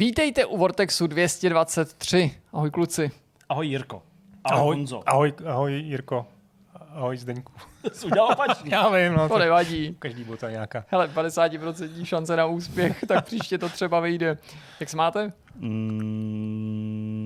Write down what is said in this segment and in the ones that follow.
Vítejte u Vortexu 223. Ahoj kluci. Ahoj Jirko. Ahoj, Ahoj, Honzo. ahoj, ahoj Jirko. Ahoj Zdeňku. Jsi udělal opačně. Já vím, no. To nevadí. Každý byl to nějaká. Hele, 50% šance na úspěch, tak příště to třeba vyjde. Jak se máte? Mm,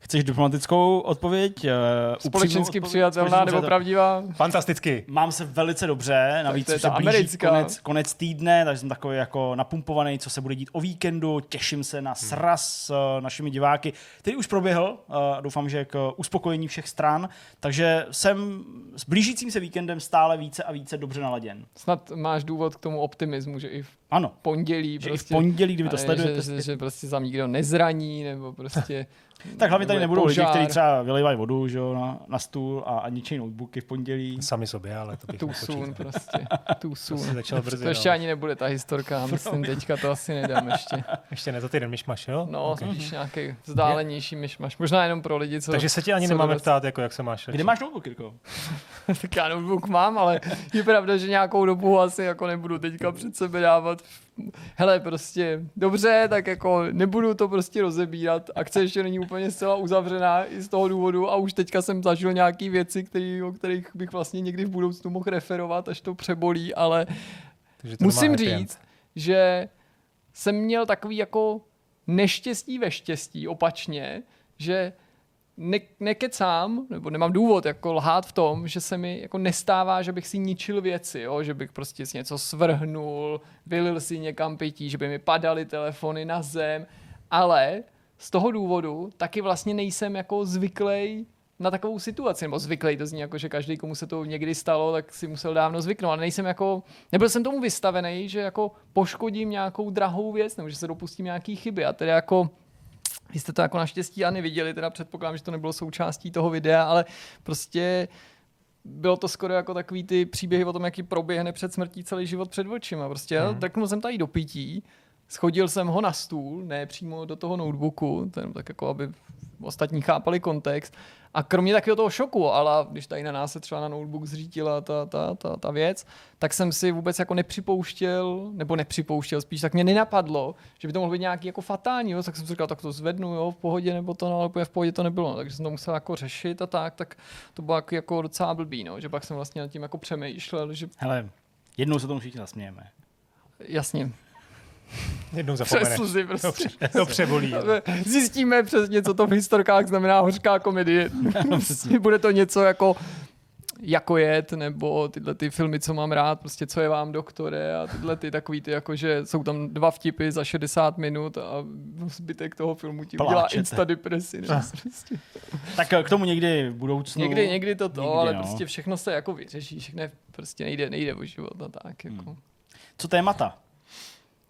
chceš diplomatickou odpověď? Eh, Společensky přijatelná nebo pravdivá? Fantasticky. Mám se velice dobře, navíc to je už se blíží americká. konec, konec týdne, takže jsem takový jako napumpovaný, co se bude dít o víkendu, těším se na sraz s eh, našimi diváky, který už proběhl eh, a doufám, že k uspokojení všech stran, takže jsem s blížícím se víkendem stále více a více dobře naladěn. Snad máš důvod k tomu optimismu, že i v Ano, pondělí že prostě... i v pondělí, kdyby to sledujete, Že, že, že prostě za nikdo nezraní, nebo prostě... tak hlavně tady nebudou lidi, požár. kteří třeba vylivají vodu že jo, na, na stůl a, a ničí notebooky v pondělí. Sami sobě, ale to bych soon prostě. Too To začal brzy, To ještě no. ani nebude ta historka, myslím, teďka to asi nedám ještě. Ještě ne za týden myšmaš, jo? No, Ok. spíš nějaký vzdálenější myšmaš. Možná jenom pro lidi, co... Takže se ti ani nemáme dost- ptát, jako jak se máš. Kde máš notebook, Jirko? tak já notebook mám, ale je pravda, že nějakou dobu asi jako nebudu teďka před sebe dávat. Hele, prostě dobře, tak jako nebudu to prostě rozebírat. Akce ještě není úplně zcela uzavřená i z toho důvodu a už teďka jsem zažil nějaký věci, který, o kterých bych vlastně někdy v budoucnu mohl referovat, až to přebolí, ale Takže to musím end. říct, že jsem měl takový jako neštěstí ve štěstí, opačně, že ne, nekecám, nebo nemám důvod jako lhát v tom, že se mi jako nestává, že bych si ničil věci, jo? že bych prostě si něco svrhnul, vylil si někam pití, že by mi padaly telefony na zem, ale z toho důvodu taky vlastně nejsem jako zvyklý na takovou situaci, nebo zvyklý to zní jako, že každý, komu se to někdy stalo, tak si musel dávno zvyknout, ale nejsem jako, nebyl jsem tomu vystavený, že jako poškodím nějakou drahou věc, nebo že se dopustím nějaký chyby. A tedy jako vy jste to jako naštěstí ani viděli, teda předpokládám, že to nebylo součástí toho videa, ale prostě bylo to skoro jako takový ty příběhy o tom, jaký proběhne před smrtí celý život před očima. Prostě hmm. drknul jsem tady do pití, schodil jsem ho na stůl, ne přímo do toho notebooku, ten, tak jako aby ostatní chápali kontext. A kromě takového toho šoku, ale když tady na nás se třeba na notebook zřítila ta, ta, ta, ta věc, tak jsem si vůbec jako nepřipouštěl, nebo nepřipouštěl, spíš tak mě nenapadlo, že by to mohlo být nějaký jako fatální, jo? tak jsem si říkal, tak to zvednu, jo, v pohodě, nebo to, no, ale v pohodě to nebylo, no. takže jsem to musel jako řešit a tak, tak to bylo jako, jako docela blbý, no, že pak jsem vlastně nad tím jako přemýšlel, že Hele, jednou se tomu všichni zasmějeme. jasně, Jednou přes zapomeneš. slzy To, prostě. pře- to přebolí. Zjistíme přesně, co to v historkách znamená hořká komedie. Bude to něco jako jako jet, nebo tyhle ty filmy, co mám rád, prostě co je vám doktore a tyhle ty takový ty, jako že jsou tam dva vtipy za 60 minut a zbytek toho filmu ti udělá insta depresi. Ne? Prostě. Tak eh, k tomu někdy v budoucnu. Někdy, někdy to to, Někdy, ale no. prostě všechno se jako vyřeší, všechno prostě nejde, nejde o život a tak. Jako. Hmm. Co témata?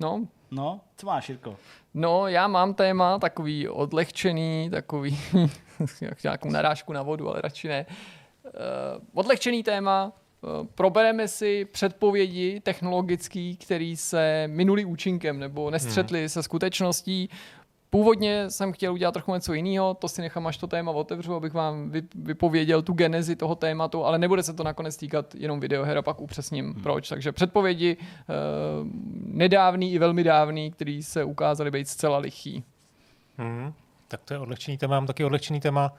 No, No, co máš, Jirko? No, já mám téma takový odlehčený, takový, jak nějakou narážku na vodu, ale radši ne. Uh, odlehčený téma, uh, probereme si předpovědi technologický, který se minuli účinkem nebo nestřetli hmm. se skutečností. Původně jsem chtěl udělat trochu něco jiného, to si nechám, až to téma otevřu, abych vám vy- vypověděl tu genezi toho tématu, ale nebude se to nakonec týkat jenom videoher a pak upřesním hmm. proč. Takže předpovědi uh, nedávný i velmi dávný, který se ukázaly být zcela lichý. Mhm. Tak to je odlehčený téma. Mám taky odlehčený téma uh,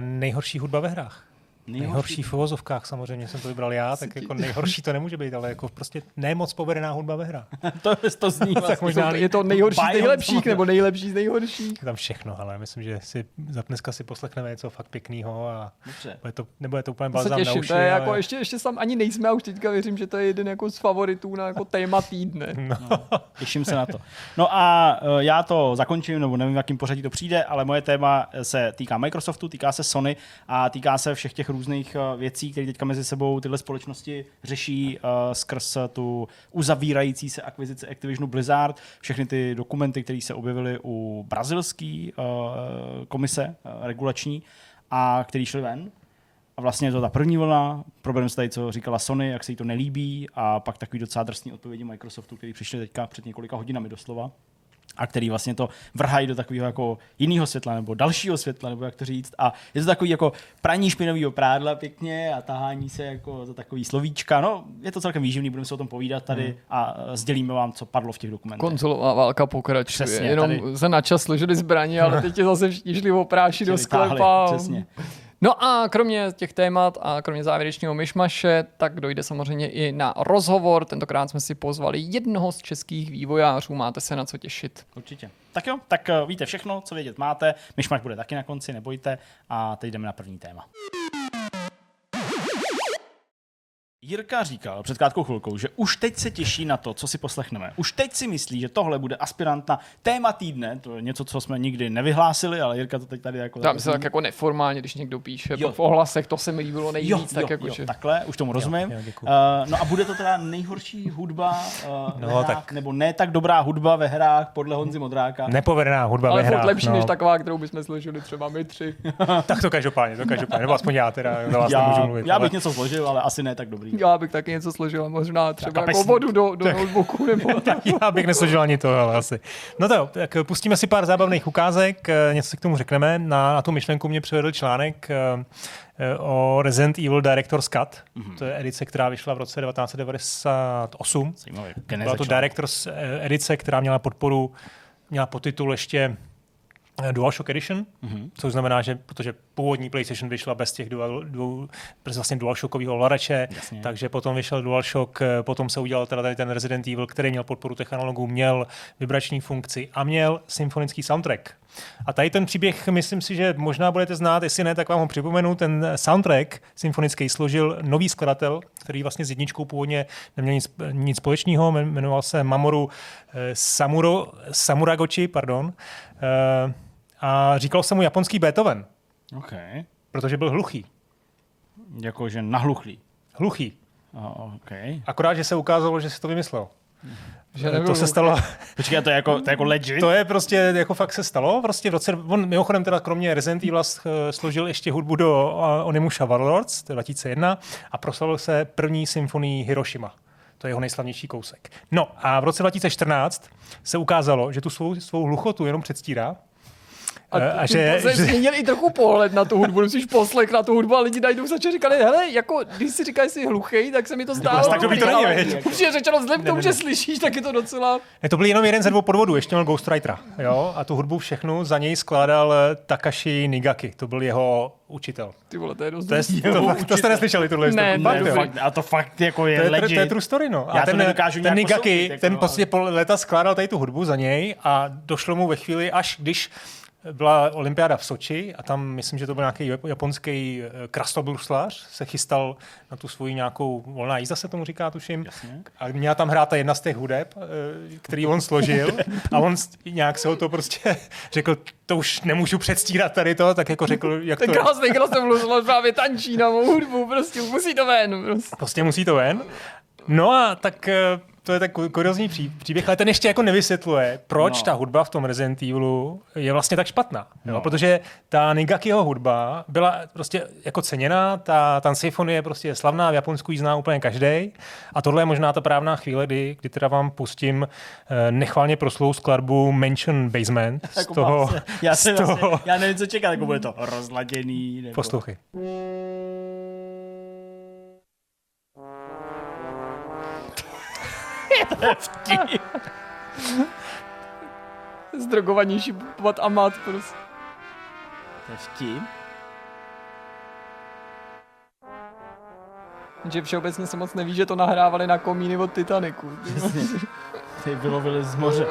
nejhorší hudba ve hrách. Nejhorší v uvozovkách samozřejmě jsem to vybral já, tak jako nejhorší to nemůže být, ale jako prostě nemoc povedená hudba ve hrách. to, to zní tak vlastně. možná Je to nejhorší z nejlepších nebo nejlepší z nejhorších? je tam všechno, ale myslím, že si za dneska si poslechneme něco fakt pěkného a Dobře. bude to, nebude to úplně To se balzám na uši, to je jako, ale... ještě, ještě sam ani nejsme a už teďka věřím, že to je jeden jako z favoritů na jako téma týdne. No. Těším se na to. No a eh, já to zakončím, nebo nevím, v jakým pořadí to přijde, ale moje téma se týká Microsoftu, týká se Sony a týká se všech těch různých eh, věcí, které teďka mezi sebou tyhle společnosti řeší uh, skrz tu uzavírající se akvizici Activisionu Blizzard, všechny ty dokumenty, které se objevily u brazilské komise regulační a které šly ven. A vlastně je to ta první vlna, problém se tady, co říkala Sony, jak se jí to nelíbí a pak takový docela drsný odpovědi Microsoftu, který přišli teďka před několika hodinami doslova. A který vlastně to vrhají do takového jako jiného světla nebo dalšího světla, nebo jak to říct. A je to takový jako praní špinavého prádla pěkně a tahání se jako za takový slovíčka. No, je to celkem výživný, budeme se o tom povídat tady hmm. a sdělíme vám, co padlo v těch dokumentech. Konzolová válka pokračuje. Přesně, Jenom tady... se načas složili zbraně, ale teď je zase všichni šli opráši do sklepa. Přesně. No a kromě těch témat a kromě závěrečného myšmaše, tak dojde samozřejmě i na rozhovor. Tentokrát jsme si pozvali jednoho z českých vývojářů. Máte se na co těšit. Určitě. Tak jo, tak uh, víte všechno, co vědět máte. Myšmaš bude taky na konci, nebojte. A teď jdeme na první téma. Jirka říkal před krátkou chvilkou, že už teď se těší na to, co si poslechneme. Už teď si myslí, že tohle bude aspirant na téma týdne. To je něco, co jsme nikdy nevyhlásili, ale Jirka to teď tady jako... Tam se tak jako neformálně, když někdo píše jo. v ohlasech, to se mi líbilo nejvíc. Jo, tak jo, jako, jo, že... takhle, už tomu rozumím. Jo, jo, uh, no a bude to teda nejhorší hudba uh, no, hrách, tak. nebo ne tak dobrá hudba ve hrách podle Honzy Modráka. Nepovedená hudba ale ve hrách. lepší no. než taková, kterou bychom složili třeba my tři. tak to každopádně, to každopádně, nebo aspoň já teda, já, mluvit. Já bych ale... něco složil, ale asi ne tak dobrý. Já bych taky něco složil, možná třeba jako vodu do, do notebooku. Nebo Já bych nesložil ani to, ale asi. No to jo, tak pustíme si pár zábavných ukázek, eh, něco si k tomu řekneme. Na, na tu myšlenku mě přivedl článek eh, eh, o Resident Evil Director's Cut. Mm-hmm. To je edice, která vyšla v roce 1998. Byla to Director's edice, která měla podporu, měla podtitul ještě DualShock Edition, mm-hmm. což znamená, že protože původní PlayStation vyšla bez těch dual, dual, vlastně DualShockového ovladače, takže potom vyšel DualShock, eh, potom se udělal teda tady ten Resident Evil, který měl podporu těch analogů, měl vibrační funkci a měl symfonický soundtrack. A tady ten příběh, myslím si, že možná budete znát, jestli ne, tak vám ho připomenu. Ten soundtrack symfonický složil nový skladatel, který vlastně s jedničkou původně neměl nic, nic společného, jmenoval se Mamoru eh, Samuro, Samuragochi, pardon. Uh, a říkal se mu japonský Beethoven. Okay. Protože byl hluchý. Jakože nahluchlý. Hluchý. Oh, okay. Akorát, že se ukázalo, že si to vymyslel. Že to se stalo. Počkej, to je jako, to je jako legit? To je prostě, jako fakt se stalo. Prostě v roce, on mimochodem teda kromě Resident Evil složil ještě hudbu do eh, Onimusha Warlords, 2001, a proslavil se první symfonii Hiroshima. To je jeho nejslavnější kousek. No a v roce 2014 se ukázalo, že tu svou, svou hluchotu jenom předstírá a, a že, že... změnil i trochu pohled na tu hudbu, musíš poslech na tu hudbu a lidi najdou začali říkali, hele, jako když si říkáš, že jsi hluchý, tak se mi to zdálo. Tak to by to není, veď. Protože řečeno vzhledem k tomu, že slyšíš, tak je to docela... Ne, to byl jenom jeden ze dvou podvodů, ještě měl Ghostwritera, jo, a tu hudbu všechnu za něj skládal eh, Takashi Nigaki, to byl jeho učitel. Ty vole, to je dost to, je, to, to, to jste neslyšeli, tohle ne, ne, ne, fakt, A to fakt jako je, to je legit. To je true story, no. A Já ten, ten Nigaki, jako, ten prostě po leta skládal tady tu hudbu za něj a došlo mu ve chvíli, až když byla olympiáda v Soči a tam myslím, že to byl nějaký japonský eh, krastobruslař, se chystal na tu svoji nějakou volná jízda, se tomu říká, tuším. Jasně. A měla tam hrát ta jedna z těch hudeb, eh, který on složil a on nějak se ho to prostě řekl, to už nemůžu předstírat tady to, tak jako řekl, jak to krásný krastobruslař právě tančí na mou hudbu, prostě musí to ven. Prostě, prostě musí to ven. No a tak eh, to je tak kuriozní příběh, ale ten ještě jako nevysvětluje, proč no. ta hudba v tom Resident Evilu je vlastně tak špatná. No. Jo? Protože ta Nigakiho hudba byla prostě jako ceněná, ta, ta symfonie je prostě slavná, v Japonsku ji zná úplně každý. A tohle je možná ta právná chvíle, kdy, kdy teda vám pustím eh, nechválně proslou skladbu Mansion Basement. Z jako toho, já, z toho... Vlastně, já nevím, co čekat, jako bude to rozladěný. Nebo... Poslouchej. Vtip. Zdrogovanější pod amat prostě. To je vtip. Že všeobecně se moc neví, že to nahrávali na komíny od Titaniku. Ty vylovili z moře.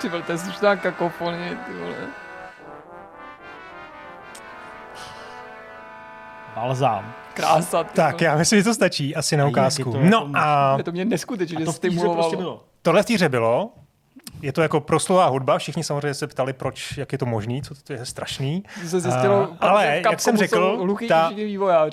Ty vole, to je slušná kakofonie, ty vole. Balzám. Krása. Tak, já myslím, že to stačí asi na ukázku. No jako a... Je to mě neskutečně to stimulovalo. Prostě bylo. Tohle v týře bylo. Je to jako proslová hudba, všichni samozřejmě se ptali, proč, jak je to možný, co to je strašný. Se zjistilo, uh, ale jak jsem řekl, ta,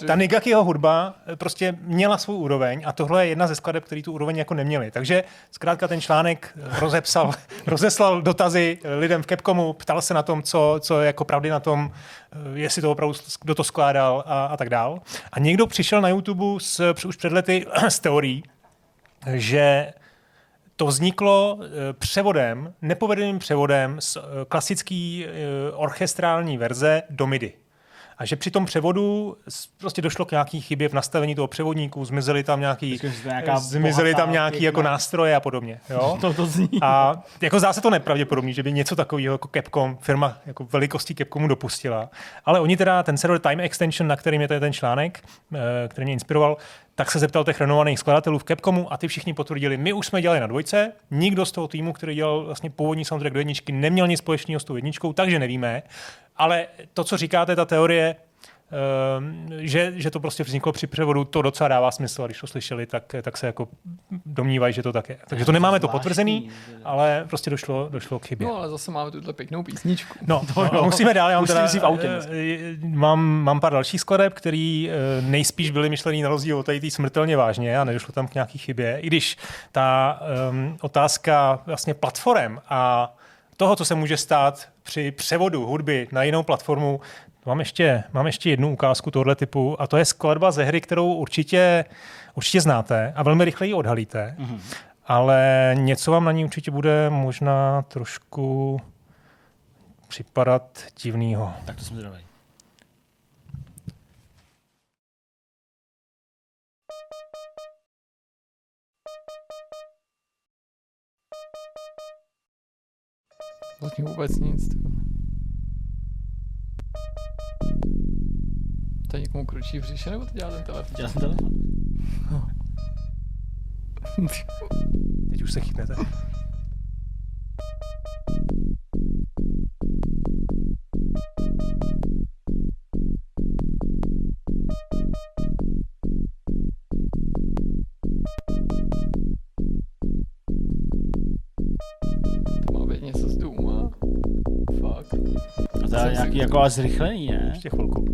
ta Nigakiho hudba eh, prostě měla svou úroveň a tohle je jedna ze skladeb, který tu úroveň jako neměli. Takže zkrátka ten článek rozepsal, rozeslal dotazy lidem v Capcomu, ptal se na tom, co, co je jako pravdy na tom, eh, jestli to opravdu, kdo to skládal a, a tak dál. A někdo přišel na YouTube s, už před lety s teorií, že to vzniklo eh, převodem, nepovedeným převodem z eh, klasický eh, orchestrální verze do MIDI a že při tom převodu prostě došlo k nějaký chybě v nastavení toho převodníku, zmizely tam nějaký, zmizely tam nějaký jako nástroje a podobně. Jo? to, to zní. A jako zdá se to nepravděpodobný, že by něco takového jako Capcom, firma jako velikostí Capcomu dopustila. Ale oni teda, ten server Time Extension, na kterým je ten článek, který mě inspiroval, tak se zeptal těch renovovaných skladatelů v Capcomu a ty všichni potvrdili, my už jsme dělali na dvojce, nikdo z toho týmu, který dělal vlastně původní soundtrack do jedničky, neměl nic společného s tou jedničkou, takže nevíme. Ale to, co říkáte, ta teorie, Ehm, že, že to prostě vzniklo při převodu, to docela dává smysl, a když to slyšeli, tak, tak se jako domnívají, že to tak je. Takže to nemáme to potvrzený, ale prostě došlo, došlo k chybě. No ale zase máme tuhle pěknou písničku. No, to no, musíme dál, já mám, teda, v autě eh, mám, mám pár dalších skladeb, který eh, nejspíš byly myšlený na rozdíl od tady smrtelně vážně a nedošlo tam k nějaký chybě, i když ta um, otázka vlastně platform a toho, co se může stát při převodu hudby na jinou platformu, Mám ještě, mám ještě jednu ukázku tohle typu a to je skladba ze hry, kterou určitě, určitě znáte a velmi rychle ji odhalíte. Mm-hmm. Ale něco vám na ní určitě bude možná trošku připadat divného. Tak to jsme zvědavý. Zatím vůbec nic. To někomu kručí v říše, nebo to dělá ten telefon? Dělá ten telefon. No. Teď už se chytnete. A nějaký jako zrychlení, ne? Ještě chvilku.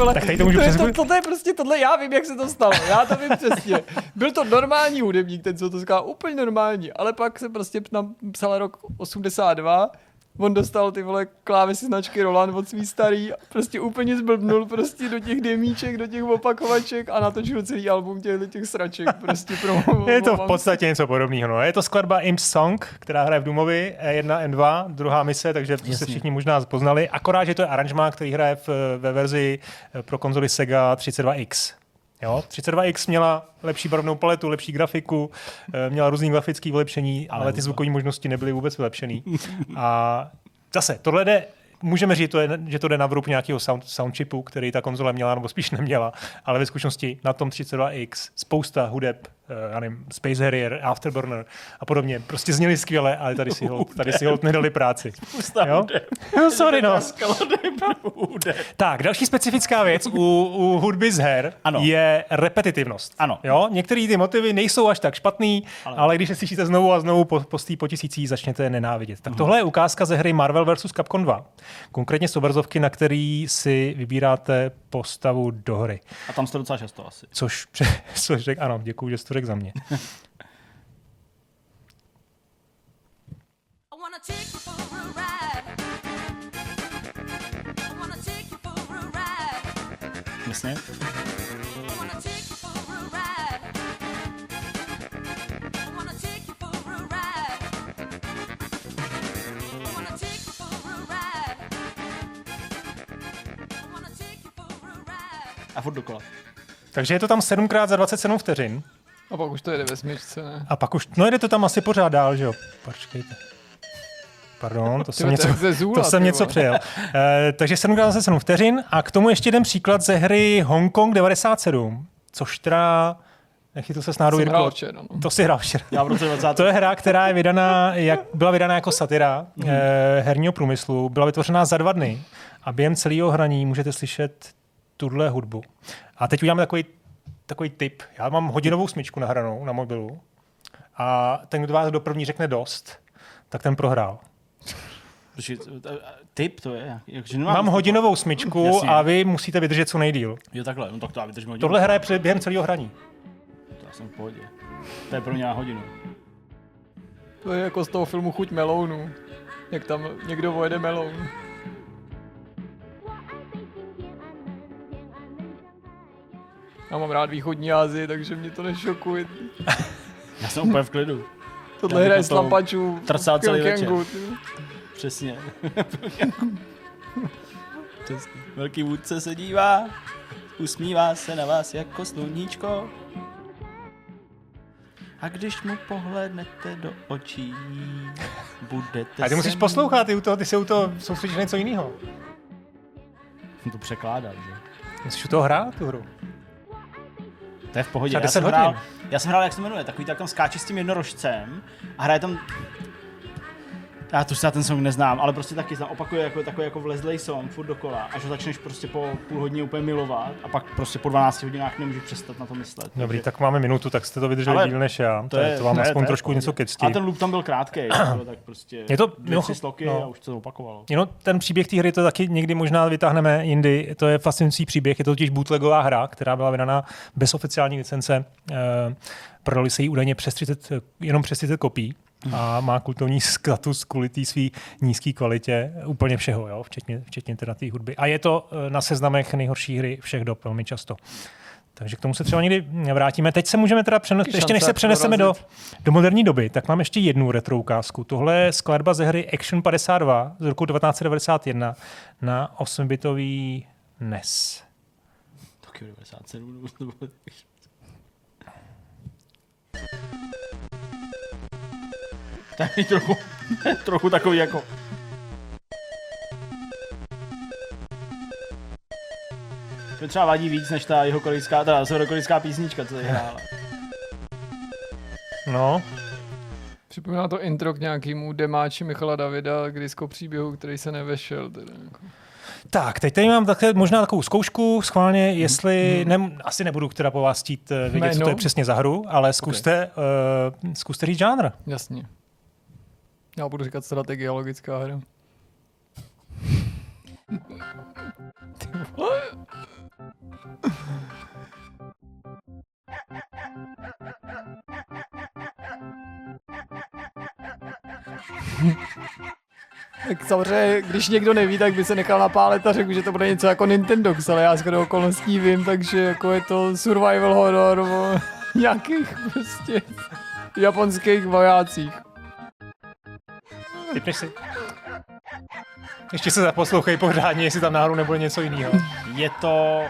Vole, tak tady to můžu to, je to, tohle je prostě tohle, já vím, jak se to stalo, já to vím přesně. Byl to normální hudebník, ten, co to říká, úplně normální, ale pak se prostě nám psal rok 82, on dostal ty vole klávesy značky Roland od svý starý, prostě úplně zblbnul prostě do těch demíček, do těch opakovaček a natočil celý album těch, těch sraček prostě pro Je to v podstatě něco podobného. No. Je to skladba Imps Song, která hraje v Dumovi, E1, N2, druhá mise, takže Jasně. se všichni možná poznali. Akorát, že to je aranžma, který hraje v, ve verzi pro konzoli Sega 32X. Jo? 32X měla lepší barevnou paletu, lepší grafiku, eh, měla různý grafický vylepšení, ale, ale ty zvukové možnosti nebyly vůbec vylepšený. A zase, tohle jde můžeme říct, že to jde na vrub nějakého sound, soundchipu, který ta konzole měla, nebo spíš neměla, ale ve skutečnosti na tom 32X spousta hudeb já nevím, Space Harrier, Afterburner a podobně. Prostě zněli skvěle, ale tady si hold, tady si hold nedali práci. jo? no, sorry, no. tak, další specifická věc u, u hudby z her ano. je repetitivnost. Ano. Jo? Některé ty motivy nejsou až tak špatný, ale, ale když je slyšíte znovu a znovu po, po, po tisící, začnete je nenávidět. Tak uh-huh. tohle je ukázka ze hry Marvel vs. Capcom 2. Konkrétně z obrazovky, na který si vybíráte postavu do hry. A tam jste docela často asi. Což, což řek, ano, děkuji, že jste to řekl za mě. Jasně. A furt dokola. Takže je to tam 7x za 27 vteřin. A pak už to jede ve smyčce, ne? A pak už, no jede to tam asi pořád dál, že jo? Počkejte. Pardon, to jsem něco, zůla, to jsem něco přijel. E, takže 7 x 7 vteřin a k tomu ještě jeden příklad ze hry Hong Kong 97, což teda Nechytil se s náhodou Jirko. Včera, no. To si hrál včera. Já v roce 20. To je hra, která je vydaná, jak, byla vydaná jako satira mm. eh, herního průmyslu. Byla vytvořená za dva dny a během celého hraní můžete slyšet tuhle hudbu. A teď uděláme takový takový tip. Já mám hodinovou smyčku nahranou na mobilu a ten, kdo vás do první řekne dost, tak ten prohrál. Počkej, typ to je? Jak, že nemám Mám hodinovou smyčku Jasně. a vy musíte vydržet co nejdíl. Jo, takhle, no tak to já vydržím hodinu. Tohle hraje před, během celého hraní. To já jsem v pohodě. To je pro mě na hodinu. To je jako z toho filmu Chuť melounu. Jak tam někdo vojede meloun. Já mám rád východní Asii, takže mě to nešokuje. Já jsem úplně v klidu. Tohle hraje s lampačů. Trcá celý večer. Přesně. Přesně. Velký vůdce se dívá, usmívá se na vás jako sluníčko. A když mu pohlednete do očí, budete A ty musíš poslouchat, ty, u toho, ty se u toho soustředíš na něco jiného. To překládat, že? Musíš u toho hrát tu hru. To je v pohodě. Já jsem, hrál, já jsem hrál, jak se jmenuje, takový tak tam skáče s tím jednorožcem a hraje tam já to já ten song neznám, ale prostě taky znám, opakuje jako, takový jako vlezlej song furt dokola, až ho začneš prostě po půl hodině úplně milovat a pak prostě po 12 hodinách nemůžeš přestat na to myslet. Dobrý, takže... tak máme minutu, tak jste to vydrželi ale díl než já. To, je, to vám ne, aspoň trošku něco ke A ten loop tam byl krátký, tak prostě je to, dvě, no, tři sloky no. a už to opakovalo. Jenom ten příběh té hry to taky někdy možná vytáhneme jindy. To je fascinující příběh, je to totiž bootlegová hra, která byla vydaná bez oficiální licence. E, prodali se jí údajně přes 30, jenom přes 30 kopií a má kultovní status kvůli té své nízké kvalitě úplně všeho, jo? Včetně, včetně teda té hudby. A je to eh, na seznamech nejhorší hry všech dob velmi často. Takže k tomu se třeba někdy vrátíme. Teď se můžeme teda přenost, ještě než se přeneseme do, do moderní doby, tak mám ještě jednu retro ukázku. Tohle je skladba ze hry Action 52 z roku 1991 na 8-bitový NES. Tokyo 97 Tak trochu, trochu takový jako... To třeba vadí víc než ta jeho korejská, ta severokorejská písnička, co tady hrála. No. Připomíná to intro k nějakému demáči Michala Davida k disco příběhu, který se nevešel. Teda jako. Tak, teď tady mám také možná takovou zkoušku, schválně, jestli, hmm. ne, asi nebudu teda po vás chtít eh, vědět, co to je přesně za hru, ale zkuste, okay. uh, zkuste říct žánr. Jasně. Já budu říkat strategie logická hra. tak samozřejmě, když někdo neví, tak by se nechal napálet a řekl, že to bude něco jako Nintendo, ale já skoro okolností vím, takže jako je to survival horror o nějakých prostě japonských vojácích. Typneš si? Ještě se zaposlouchej pořádně, jestli tam náhodou nebude něco jiného. Je to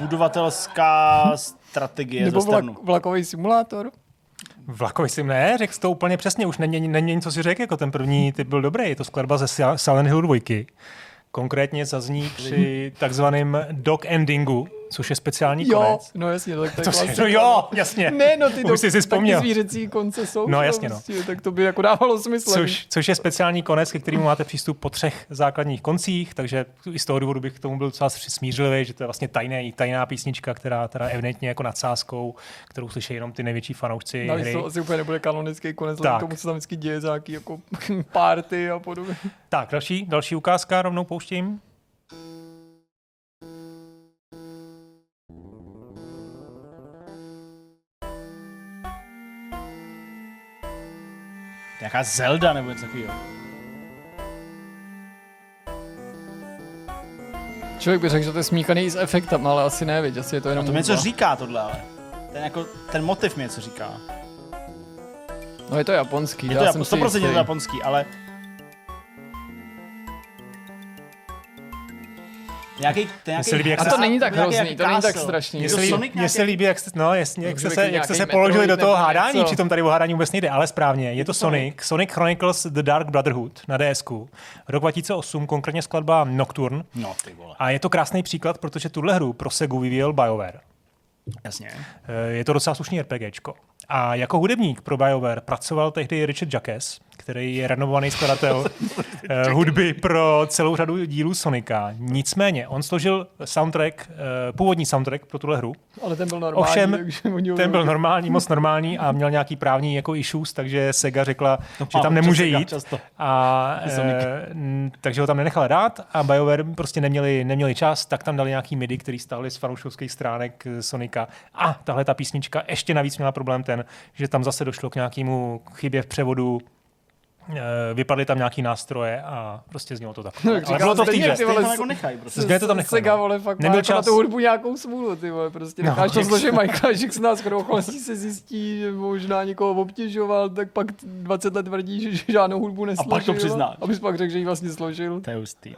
budovatelská strategie Nebo vlak, vlakový simulátor? Vlakový sim ne, řekl jsi to úplně přesně, už není, není něco si řekl, jako ten první typ byl dobrý, je to skladba ze Silent Hill 2. Konkrétně zazní při takzvaném dog endingu, což je speciální jo, konec. no jasně, tak to, to si, no jo, jasně. Ne, no ty, Už jsi si vzpomněl. zvířecí konce jsou. No jasně, no. Prostě, tak to by jako dávalo smysl. Což, což je speciální konec, ke kterému máte přístup po třech základních koncích, takže i z toho důvodu bych k tomu byl docela smířlivý, že to je vlastně tajné, tajná písnička, která teda evidentně jako nadsázkou, kterou slyší jenom ty největší fanoušci no, hry. to asi úplně nebude kanonický konec, tak. tomu, co tam vždycky děje za jako party a podobně. Tak, další, další ukázka rovnou pouštím. Nějaká Zelda nebo něco takového. Člověk by řekl, že to je smíchaný i s efektem, ale asi ne, viď? asi je to jenom... A to mi něco říká tohle, ale. Ten, jako, ten motiv mi něco říká. No je to japonský, je to já 100% je to japonský, ale Nějaký, nějaký, líbí, jak a to se, není tak hrozný, to není tak strašný. Mně se, líbí, mně se líbí, jak jste, no, jasně, jak jste se, jak jste se položili do toho hádání, přitom tady o hádání vůbec nejde, ale správně. Je to Sonic, Sonic Chronicles The Dark Brotherhood na DSK. Rok 2008, konkrétně skladba Nocturne. No, ty vole. A je to krásný příklad, protože tuhle hru pro Segu vyvíjel BioWare. Jasně. Eh, je to docela slušný RPGčko. A jako hudebník pro BioWare pracoval tehdy Richard Jacques, který je renovovaný skladatel uh, hudby pro celou řadu dílů Sonika. Nicméně, on složil soundtrack, uh, původní soundtrack pro tuhle hru. Ale ten byl normální. Ovšem, takže ten byl normální, moc normální a měl nějaký právní jako issues, takže Sega řekla, že má tam nemůže Sega jít. často. A, e, n- takže ho tam nenechal dát a BioWare prostě neměli, neměli čas, tak tam dali nějaký MIDI, který stáhli z fanouškovských stránek eh, Sonika. A tahle ta písnička ještě navíc měla problém ten, že tam zase došlo k nějakému chybě v převodu vypadly tam nějaký nástroje a prostě znělo to tak. No, Ale říkal bylo to v hře. ty vole, jako nechají prostě. Zde to tam nechali, Sega, no. vole, fakt Nebyl má jako na čas. tu hudbu nějakou smůlu, ty vole, prostě No, necháš to složit Michael Jacksona, s chodou okolností se zjistí, že možná někoho obtěžoval, tak pak 20 let tvrdí, že, žádnou hudbu nesložil. pak to přiznáš. Abys pak řekl, že ji vlastně složil. To je hustý.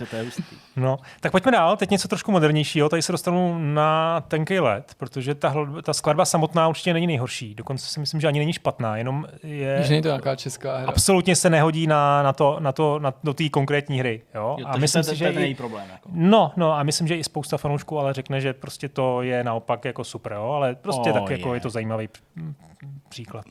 No. To, to je hustý. No, tak pojďme dál. Teď něco trošku modernějšího. Tady se dostanu na tenký let, protože ta, ta skladba samotná určitě není nejhorší. Dokonce si myslím, že ani není špatná, jenom je... Že není to nějaká česká hra. absolutně se nehodí na, na to, na to, na, do té konkrétní hry. Jo? Jo, a myslím to, si, to, že to je problém. Jako. no, no, a myslím, že i spousta fanoušků ale řekne, že prostě to je naopak jako super, jo? ale prostě Oh, tak jako je to zajímavý příklad.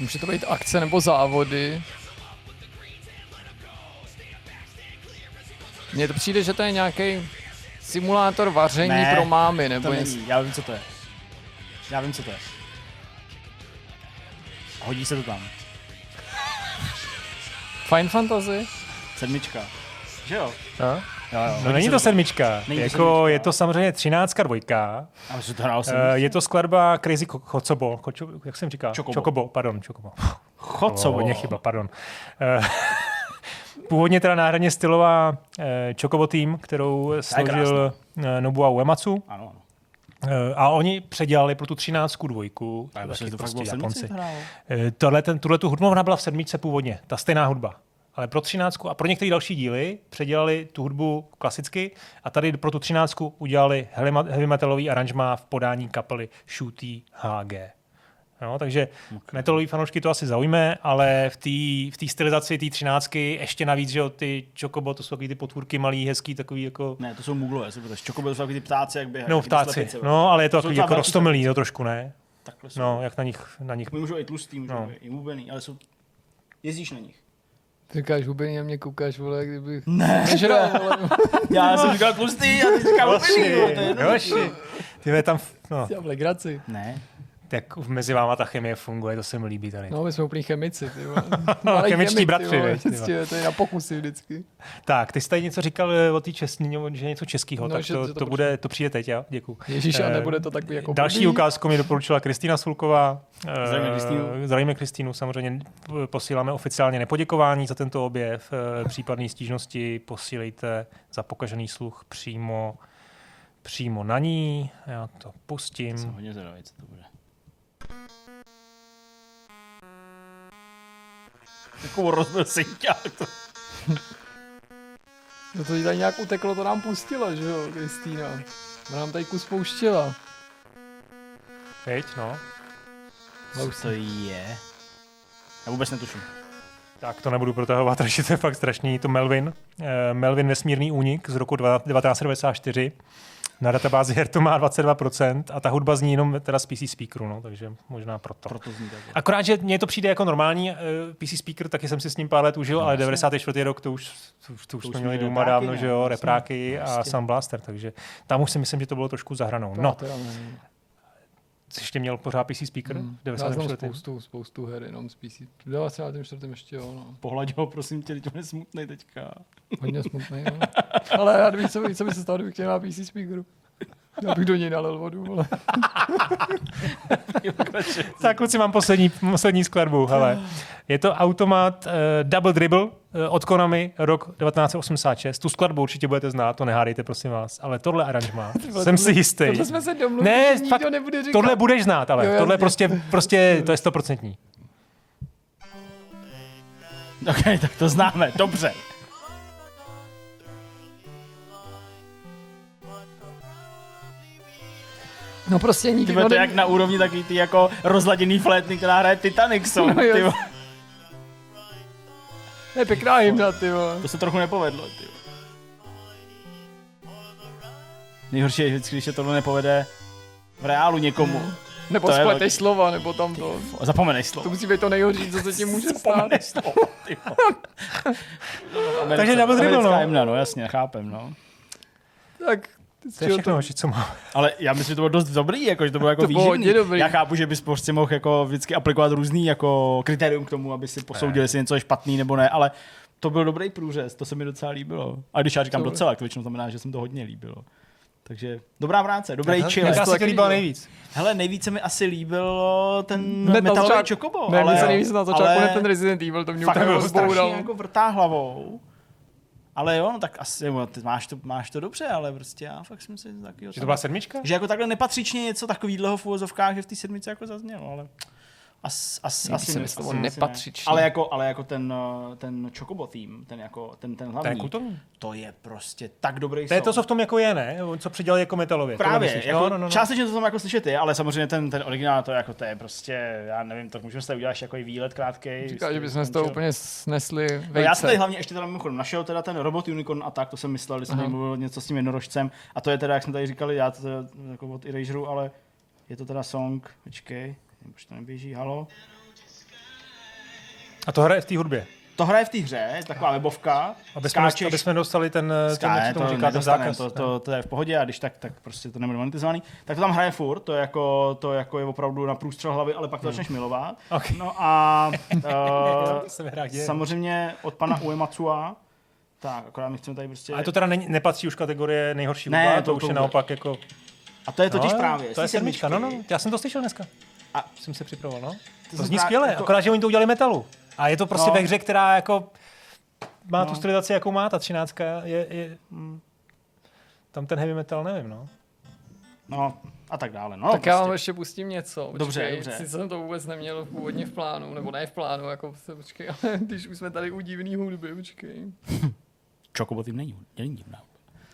Může to být akce nebo závody. Mně to přijde, že to je nějaký simulátor vaření Ne, pro mámy, nebo To něco. není, já vím, co to je. Já vím, co to je. Hodí se to tam. Fine Fantasy? Sedmička. Že jo? No, Jo, jo. no není to sedmička, Není to jako sedmička. je to samozřejmě třináctka dvojka. A to sedmička. je to skladba Crazy Chocobo, Kočo, jak jsem říkal? Chocobo. Chocobo, pardon, Chocobo. Chod, Co, hodně chyba, pardon. Eh, Původně teda náhradně stylová eh, Chocobo Team, kterou složil eh, Nobuo Uematsu. Ano, ano. Eh, a oni předělali pro tu třináctku dvojku. Že to prostě Japonci. to. Eh, Tohle, ten, tuhle tu hudbu ona byla v sedmičce původně, ta stejná hudba. Ale pro třináctku a pro některé další díly předělali tu hudbu klasicky a tady pro tu třináctku udělali heavy metalový aranžma v podání kapely Shooty HG. No, takže okay. metalový fanoušky to asi zaujme, ale v té v té stylizaci té třináctky ještě navíc, že jo, ty Chocobo, to jsou takový ty potvůrky malý, hezký, takový jako... Ne, to jsou muglové, se protože Čokobyl jsou takový ty ptáci, jak běhají. No, vtáci. slepice, No, ale je to Jsou takový jako rostomilý, to trošku, ne? Takhle jsou. No, jak na nich, na nich Můžou i tlustý, můžou No. no. i hubený, ale jsou... Jezdíš na nich. Ty říkáš hubený a mě koukáš, vole, kdybych Ne, nežral, vole. Já jsem říkal tlustý a ty říkal hubený, vole, to je ty tam, no, Já v legraci. Ne, jak mezi váma ta chemie funguje, to se mi líbí tady. No, my jsme úplný chemici, ty Chemičtí chemik, bratři, ty vole. To je na pokusy vždycky. Tak, ty jsi tady něco říkal eh, o té české, že něco českého, No, tak že- to, že to to, bude, to přijde teď, jo? Děkuji. Ježíš, a Eh, nebude to takový jako Další blbý. ukázku mi doporučila Kristýna Sulková. Eh, Zdravíme Kristýnu. Zdravíme Kristýnu, samozřejmě posíláme oficiálně nepoděkování za tento objev. Případné stížnosti posílejte za pokažený sluch přímo, přímo na ní. Já to pustím. jsem hodně zvědavý, co to bude. Takovou rozbil synťák. To... No to jí tady nějak uteklo, to nám pustila, že jo, Kristýna. Ona nám tady kus pouštěla. Teď, no. Co to je? Já vůbec netuším. Tak to nebudu protahovat, protože to je fakt strašný. Je to Melvin. Eh, Melvin Vesmírný únik z roku dva- 1994. Na databázi her to má 22% a ta hudba zní jenom teda z PC speakeru, no, takže možná proto. Proto zní takhle. Akorát, že mně to přijde jako normální uh, PC speaker, taky jsem si s ním pár let užil, No, ale jasně. 94. rok to už, to, to už To jsme měli doma repráky, dávno, ne? že jo, repráky a Prostě. Sound Blaster, takže tam už si myslím, že to bylo trošku za hranou. No. Jsi ještě měl pořád PC speaker? Hmm. v Já znám 94. spoustu, spoustu her jenom z PC. V 94. ještě jo, no. Pohladě ho, prosím tě, teď on je smutný teďka. Hodně smutný, no. Ale já nevím, co, by- co by se stalo, kdybych chtěl na PC speakeru. Já bych do něj nalil vodu, vole. Tak kluci, mám poslední, poslední skladbu. Hele. Je to automat uh, Double Dribble uh, od Konami, rok 1986. Tu skladbu určitě budete znát, to nehádejte, prosím vás. Ale tohle aranžma, jsem tohle- si jistý. Tohle jsme se domluvili, Ne, že nikdo fakt, nebude říkat. Tohle budeš znát, ale Jo, tohle prostě, prostě, to je stoprocentní. Ok, tak to známe, dobře. No prostě Ty nikdo vole, to je jak na úrovni takový ty jako rozladěný flétny, která hraje Titanic Song. No, Ty. To je pěkná hymna, ty. To se trochu nepovedlo. Ty. Nejhorší je vždycky, když se tohle nepovede v reálu někomu. Hmm. Nebo To je spleteš velký- slova, nebo tam to. Zapomeneš To slovo. musí být to nejhorší, co se ti může stát. Zapomeneš slovo, ty. Americe- Takže double dribble, americká no. hymna, no jasně, chápem, no. Tak, To je všechno, hoši, co má. Ale já myslím, že to bylo dost dobrý, jako, že to bylo jako To bylo hodně dobrý. Já chápu, že bys prostě mohl jako vždycky aplikovat různý jako kritérium k tomu, aby si posoudil, jestli něco je špatný nebo ne, ale to byl dobrý průřez, to se mi docela líbilo. A když já říkám To- docela, to většinou znamená, že jsem to hodně líbilo. Takže dobrá práce, dobrý chill. Jaká to se ti líbila líbilo. nejvíc? Hele, nejvíce mi asi líbilo ten na metalový čokobo. Ne, ale, se nejvíc na začátku ale ten Resident Evil, to mě úplně jako rozboural. jako vrtá hlavou. Ale jo, no tak asi, jo, ty máš to, máš to dobře, ale prostě já fakt jsem si taky Že to byla sedmička? že jako takhle nepatřičně něco takového v úvozovkách, že v té sedmice jako zaznělo, ale as, as, asi, myslel asi o ne. Ale jako, ale jako ten, uh, ten Chocobo theme, ten, jako, ten, ten To je hlavní, to je prostě tak dobrý To je to, co v tom jako je, ne? Co přidělali jako metalově. Právě, myslíš? jako no, no, no, částečně to tam jako slyšet je, ale samozřejmě ten, ten originál, to, je jako, to je prostě, já nevím, to můžeme si tady udělat jako i výlet krátký. Říká, že bychom z toho úplně snesli No já jsem tady vejce. hlavně ještě teda mimochodem našel teda ten Robot Unicorn Attack, to jsem myslel, když jsem tady mluvil něco s tím jednorožcem. A to je teda, jak jsme tady říkali, já to teda, jako od Eraseru, ale je to teda song, počkej, už to neběží, halo. A to hraje v té hudbě. To hraje v té hře, je taková webovka, Aby jsme, skáčeš, aby jsme dostali ten, ten Ská, ne, tomu to říká, ten zákaz. to, to, to, je v pohodě a když tak, tak prostě to nebude monetizovaný. Tak to tam hraje furt, to je jako, to jako je opravdu na průstřel hlavy, ale pak to začneš milovat. Ok. No a uh, samozřejmě od pana Uematsua, tak akorát my chceme tady prostě... Ale to teda není, nepatří už kategorie nejhorší Ne, hudba, to- to, už je naopak jako... A to je totiž no, právě. To je sedmička, no, no. Já jsem to slyšel dneska. A- jsem se připravoval, no. To, jsem zní právě- skvěle, jako- akorát, že oni to udělali metalu. A je to prostě No. ve hře, která jako má tu No. stylizaci, jakou má, ta třináctka je, je mm, tam ten heavy metal, nevím, no. No, a tak dále. No, Tak já vám prostě. ještě pustím něco. Počkej, Dobře, dobře. Sice jsem to vůbec neměl původně v plánu, nebo ne v plánu, jako se, počkej, ale když už jsme tady u divný hudby, počkej. Chocobo tím není, není divná.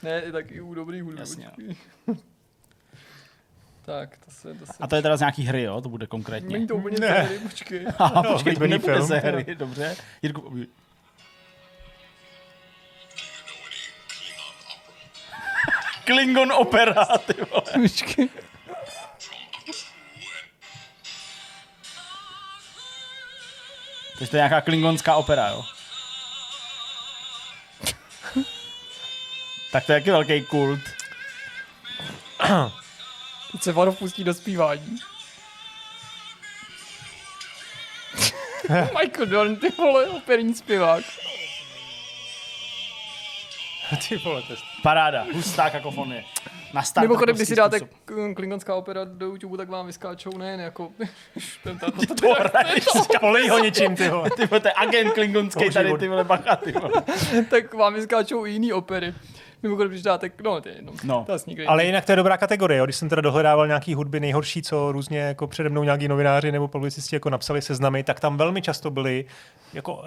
Ne, tak i u dobrý hudby, Jasně. Tak, to se, to se... A to je teda z nějaký hry, jo? To bude konkrétně. Není to úplně Ne. hry, počkej. Aha, No, počkej, to nebude film. ze hry, dobře. Jirku, Klingon opera, ty vole. Počkej. Takže to je nějaká klingonská opera, jo? tak to je jaký velký kult. Teď se Varov pustí do zpívání. Michael Dorn, ty vole, operní zpěvák. Ty vole, to je... Paráda, hustá kakofonie. Na start Mimochodem, když takový si dáte k- klingonská opera do YouTube, tak vám vyskáčou nejen jako... ten, ta, ta, ta, To hraješ, Polej ho něčím, ty vole. ty vole, to je agent klingonský tady, ty vole, bacha, ty vole. tak vám vyskáčou i jiný opery. Mimochodem, když dáte, no, to je jedno. No. To asi nikdy Ale jinak to je dobrá kategorie, jo. když jsem teda dohledával nějaký hudby nejhorší, co různě jako přede mnou nějaký novináři nebo publicisti jako napsali seznamy, tak tam velmi často byly jako uh,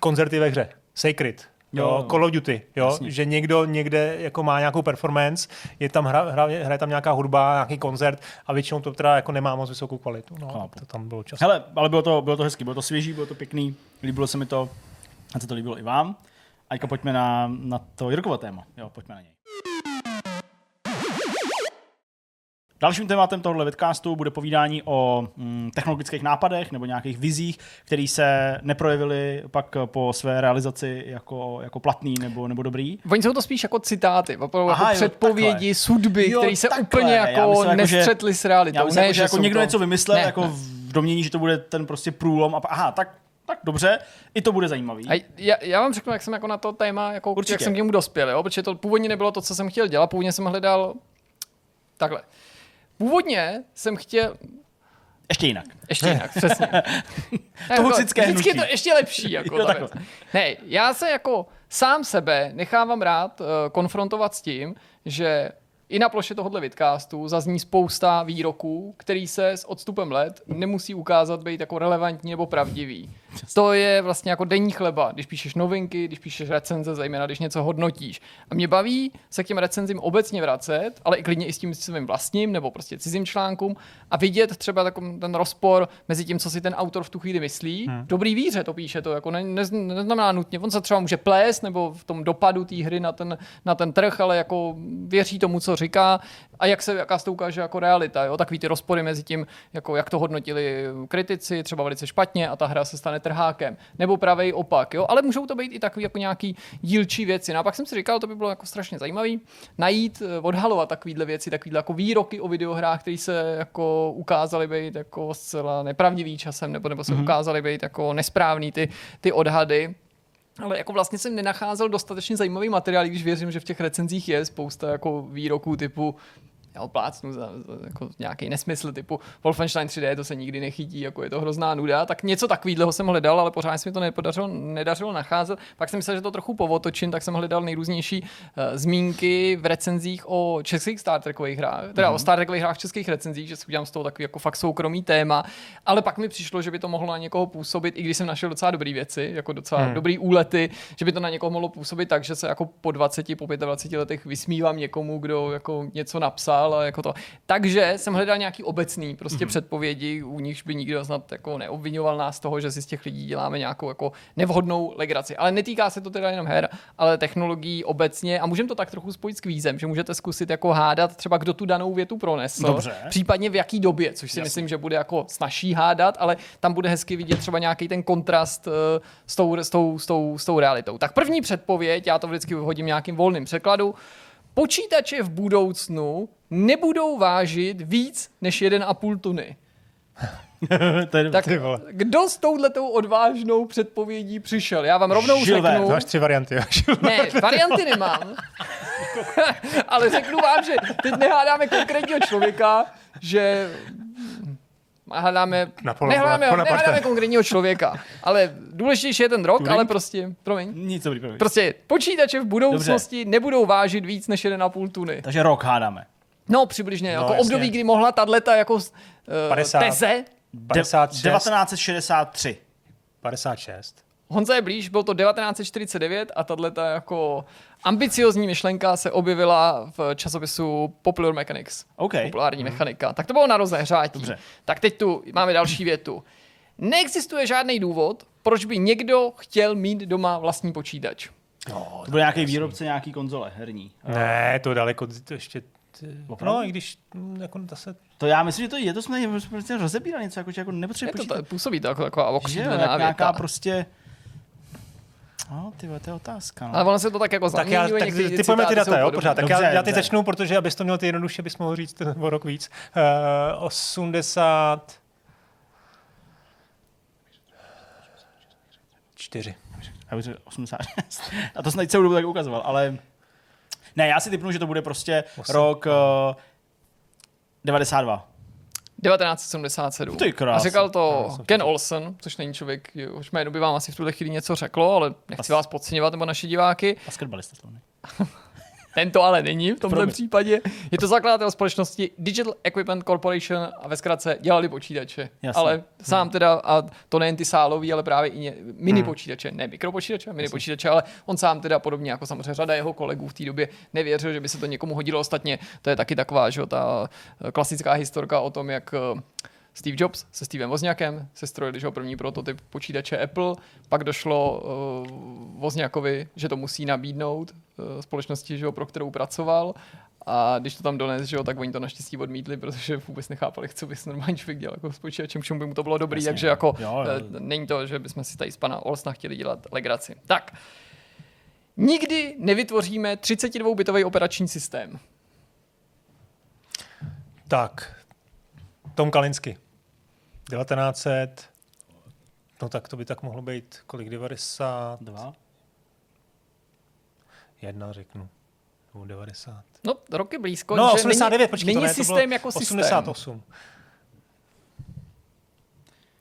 koncerty ve hře. Sacred, jo, Jo. Call of Duty, jo, Jasně. že někdo někde jako má nějakou performance, je tam hra, hra, hraje tam nějaká hudba, nějaký koncert a většinou to teda jako nemá moc vysokou kvalitu. No, Chápu. to tam bylo často. Hele, ale bylo to, bylo to hezký, bylo to svěží, bylo to pěkný, líbilo se mi to, a se to líbilo i vám. A teďka pojďme na, na to Jirkovo téma. Jo, pojďme na něj. Dalším tématem tohoto vidcastu bude povídání o mm, technologických nápadech nebo nějakých vizích, které se neprojevily pak po své realizaci jako, jako platný nebo, nebo dobrý. Oni jsou to spíš jako citáty, opravdu Aha, jako jo, předpovědi, takhle. sudby, které se takhle. úplně jako, myslel, jako, že- nestřetly s realitou. Já myslím, ne, jako, že jako jsou někdo to... něco vymyslel Ne, jako ne. v domění, že to bude ten prostě průlom a aha, tak, tak dobře, i to bude zajímavý. A já, já, vám řeknu, jak jsem jako na to téma, jako, Určitě. jak jsem k němu dospěl, jo? protože to původně nebylo to, co jsem chtěl dělat, původně jsem hledal takhle. Původně jsem chtěl, Ještě jinak. ještě jinak, přesně. Ne, Toxické jako, Vždycky je to ještě lepší. Jako Jo, takhle. věc. ne, já se jako sám sebe nechávám rád uh, konfrontovat s tím, že i na ploše tohohle vidcastu zazní spousta výroků, který se s odstupem let nemusí ukázat být jako relevantní nebo pravdivý. To je vlastně jako denní chleba, když píšeš novinky, když píšeš recenze, zejména když něco hodnotíš. A mě baví se k těm recenzím obecně vracet, ale i klidně i s tím svým vlastním nebo prostě cizím článkům a vidět třeba takový ten rozpor mezi tím, co si ten autor v tu chvíli myslí. Hmm. Dobrý víře to píše, to jako ne, ne, neznamená nutně. On se třeba může plést nebo v tom dopadu té hry na ten, na ten trh, ale jako věří tomu, co říká a jak se, jaká se to ukáže jako realita. Jo? Takový ty rozpory mezi tím, jako jak to hodnotili kritici, třeba velice špatně a ta hra se stane trhákem. Nebo pravý opak. Jo? Ale můžou to být i takový jako nějaký dílčí věci. No a pak jsem si říkal, to by bylo jako strašně zajímavý najít, eh, odhalovat takovýhle věci, takovýhle jako výroky o videohrách, které se jako ukázaly být jako zcela nepravdivý časem, nebo, nebo se mm-hmm. ukázaly být jako nesprávný ty, ty odhady. Ale jako vlastně jsem nenacházel dostatečně zajímavý materiál, když věřím, že v těch recenzích je spousta jako výroků typu já ho plácnu za, za jako nějaký nesmysl typu Wolfenstein 3D, to se nikdy nechytí, jako je to hrozná nuda, tak něco takového jsem hledal, ale pořád se mi to nepodařilo, nedařilo nacházet. Pak jsem myslel, že to trochu povotočím, tak jsem hledal nejrůznější uh, zmínky v recenzích o českých Star Trekových hrách, teda mm-hmm. o. Star Trekových hrách v českých recenzích, že si udělám z toho takový jako fakt soukromý téma, ale pak mi přišlo, že by to mohlo na někoho působit, i když jsem našel docela dobré věci, jako docela mm. dobrý úlety, že by to na někoho mohlo působit tak, že se jako po 20, po 25 letech vysmívám někomu, kdo jako něco napsal a jako to. Takže jsem hledal nějaký obecný prostě mm-hmm. předpovědi, u nichž by nikdo snad jako neobvinoval nás toho, že si z těch lidí děláme nějakou jako nevhodnou legraci. Ale netýká se to teda jenom her, ale technologií obecně a můžeme to tak trochu spojit s kvízem, že můžete zkusit jako hádat třeba kdo tu danou větu pronesl, Dobře. případně v jaký době, což si Jasně. myslím, že bude jako snažší hádat, ale tam bude hezky vidět třeba nějaký ten kontrast uh, s, tou, s, tou, s, tou, s tou realitou. Tak první předpověď, já to vždycky vyhodím nějakým volným překladu, počítače v budoucnu nebudou vážit víc než 1,5 tuny. tak kdo s touhletou odvážnou předpovědí přišel? Já vám rovnou Žilvé. řeknu... Máš tři varianty. ne, varianty nemám. Ale řeknu vám, že teď nehádáme konkrétního člověka, že hledáme, nehledáme, nehledáme konkrétního člověka, ale důležitější je ten rok, Turing? ale prostě, promiň. Nic dobrý, promiň. Prostě počítače v budoucnosti Dobře. nebudou vážit víc než 1,5 tuny. Takže rok hádáme. No, přibližně, no, jako jasně. období, kdy mohla tato jako uh, 50, teze. 56. 1963. 56. Honza je blíž, byl to 1949 a tato jako ambiciozní myšlenka se objevila v časopisu Popular Mechanics. Okay. Populární mm. mechanika. Tak to bylo na rozehřátí. Dobře. Tak teď tu máme další větu. Neexistuje žádný důvod, proč by někdo chtěl mít doma vlastní počítač. No, to byl nějaký výrobce nějaký konzole herní. Ne, to daleko to ještě Opravdu? No, i když mm, jako zase... To já myslím, že to je, to jsme prostě rozebírali něco, jako, že jako nepotřebuje počítat. To, to, působí to jako taková okřídlená nějaká prostě... No, ty to je otázka. No. Ale ono se to tak jako tak já, tak ty pojďme ty data, jo, pořád. Tak dobře, já, já teď začnu, protože abys to měl ty jednoduše, bys mohl říct o rok víc. Uh, 80... 4. Já bych 86. A to snad celou dobu tak ukazoval, ale... Ne, já si typnu, že to bude prostě 8. rok uh, 92. 1977. Ty A říkal to no, Ken Olsen, což není člověk, už jméno by vám asi v tuhle chvíli něco řeklo, ale nechci As... vás podceňovat nebo naše diváky. Basketbalista slavný. Ten to ale není v tomto Promiň. případě. Je to zakladatel společnosti Digital Equipment Corporation a ve zkratce dělali počítače. Jasně. Ale sám hmm. teda, a to nejen ty sálový, ale právě i mini hmm. počítače, ne mikropočítače, mini Jasně. počítače, ale on sám teda podobně jako samozřejmě řada jeho kolegů v té době nevěřil, že by se to někomu hodilo. Ostatně to je taky taková, že ta klasická historka o tom, jak Steve Jobs se Stevem Wozniakem se strojili že první prototyp počítače Apple, pak došlo uh, Wozniakovi, že to musí nabídnout uh, společnosti, že pro kterou pracoval a když to tam dones, že jo, tak oni to naštěstí odmítli, protože vůbec nechápali, co by se normální člověk dělal jako s počítačem, čemu by mu to bylo dobrý, Jasně, takže jako jo, jo. Uh, není to, že bychom si tady z pana Olsna chtěli dělat legraci. Tak, nikdy nevytvoříme 32-bitový operační systém. Tak, Tom Kalinsky. 1900, no tak to by tak mohlo být kolik, 92? Jedna řeknu. Nebo 90. No, roky blízko. No, 89, není, počkej, není to ne, systém to jako 88. systém.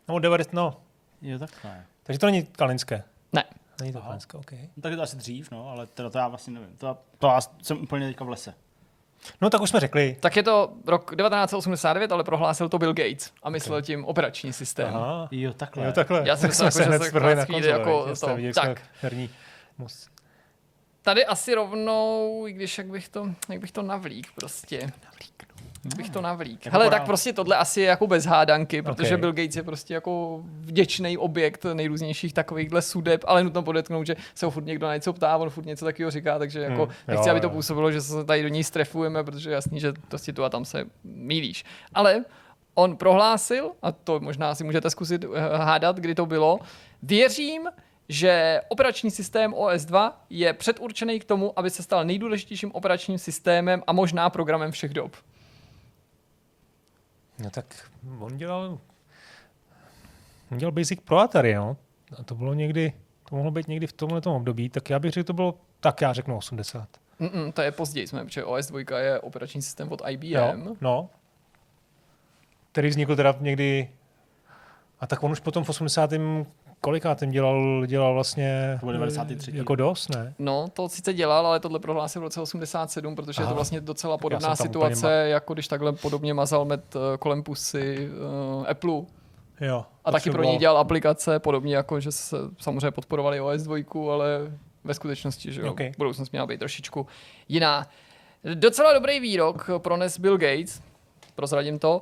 No, 90, no. Je takhle. Takže to není kalinské. Ne. Není to kalinské, OK. No, tak je to asi dřív, no, ale teda to já vlastně nevím. To, to já jsem úplně teďka v lese. No tak už jsme řekli. Tak je to rok 1989, ale prohlásil to Bill Gates a myslel tím operační systém. Aha. Jo, takhle. Jo, takhle. Já jsem Tak myslel, jako, že se na konzole, jako to- Jste viděli, tak. herní mus. Tady asi rovnou, i když jak bych to, jak bych to navlík prostě. Jak bych to navlík. Jako Hele, tak prostě tohle asi je jako bez hádanky, protože Ok. Bill Gates je prostě jako vděčný objekt nejrůznějších takovýchhle sudeb, ale nutno podotknout, že se ho furt někdo na něco ptá, on furt něco takového říká, takže jako Hmm, nechci, jo, aby to působilo, že se tady do ní strefujeme, protože je jasný, že prostě tu a tam se mílíš. Ale on prohlásil, a to možná si můžete zkusit eh, hádat, kdy to bylo, věřím, že operační systém OS2 je předurčený k tomu, aby se stal nejdůležitějším operačním systémem a možná programem všech dob. No tak on dělal, on dělal Basic Pro Atari, no. A to bylo někdy, to mohlo být někdy v tomhle období, tak já bych řekl, to bylo, tak já řeknu 80. Mm-mm, to je později, jsme, protože OS2 je operační systém od IBM. Jo, no. Který vznikl teda někdy, a tak on už potom v 80. kolikátým dělal, dělal vlastně To byl 93. jako dost, ne? No, to sice dělal, ale tohle prohlásil v roce 87, protože Aha. je to vlastně docela podobná situace, úplně jako když takhle podobně mazal med eh, kolem pusy uh, Apple. Jo. A taky pro něj dělal aplikace, podobně jako, že se samozřejmě podporovali OS2, ale ve skutečnosti, že jo, Okay. budoucnost měla být trošičku jiná. Docela dobrý výrok prones Bill Gates, prozradím to,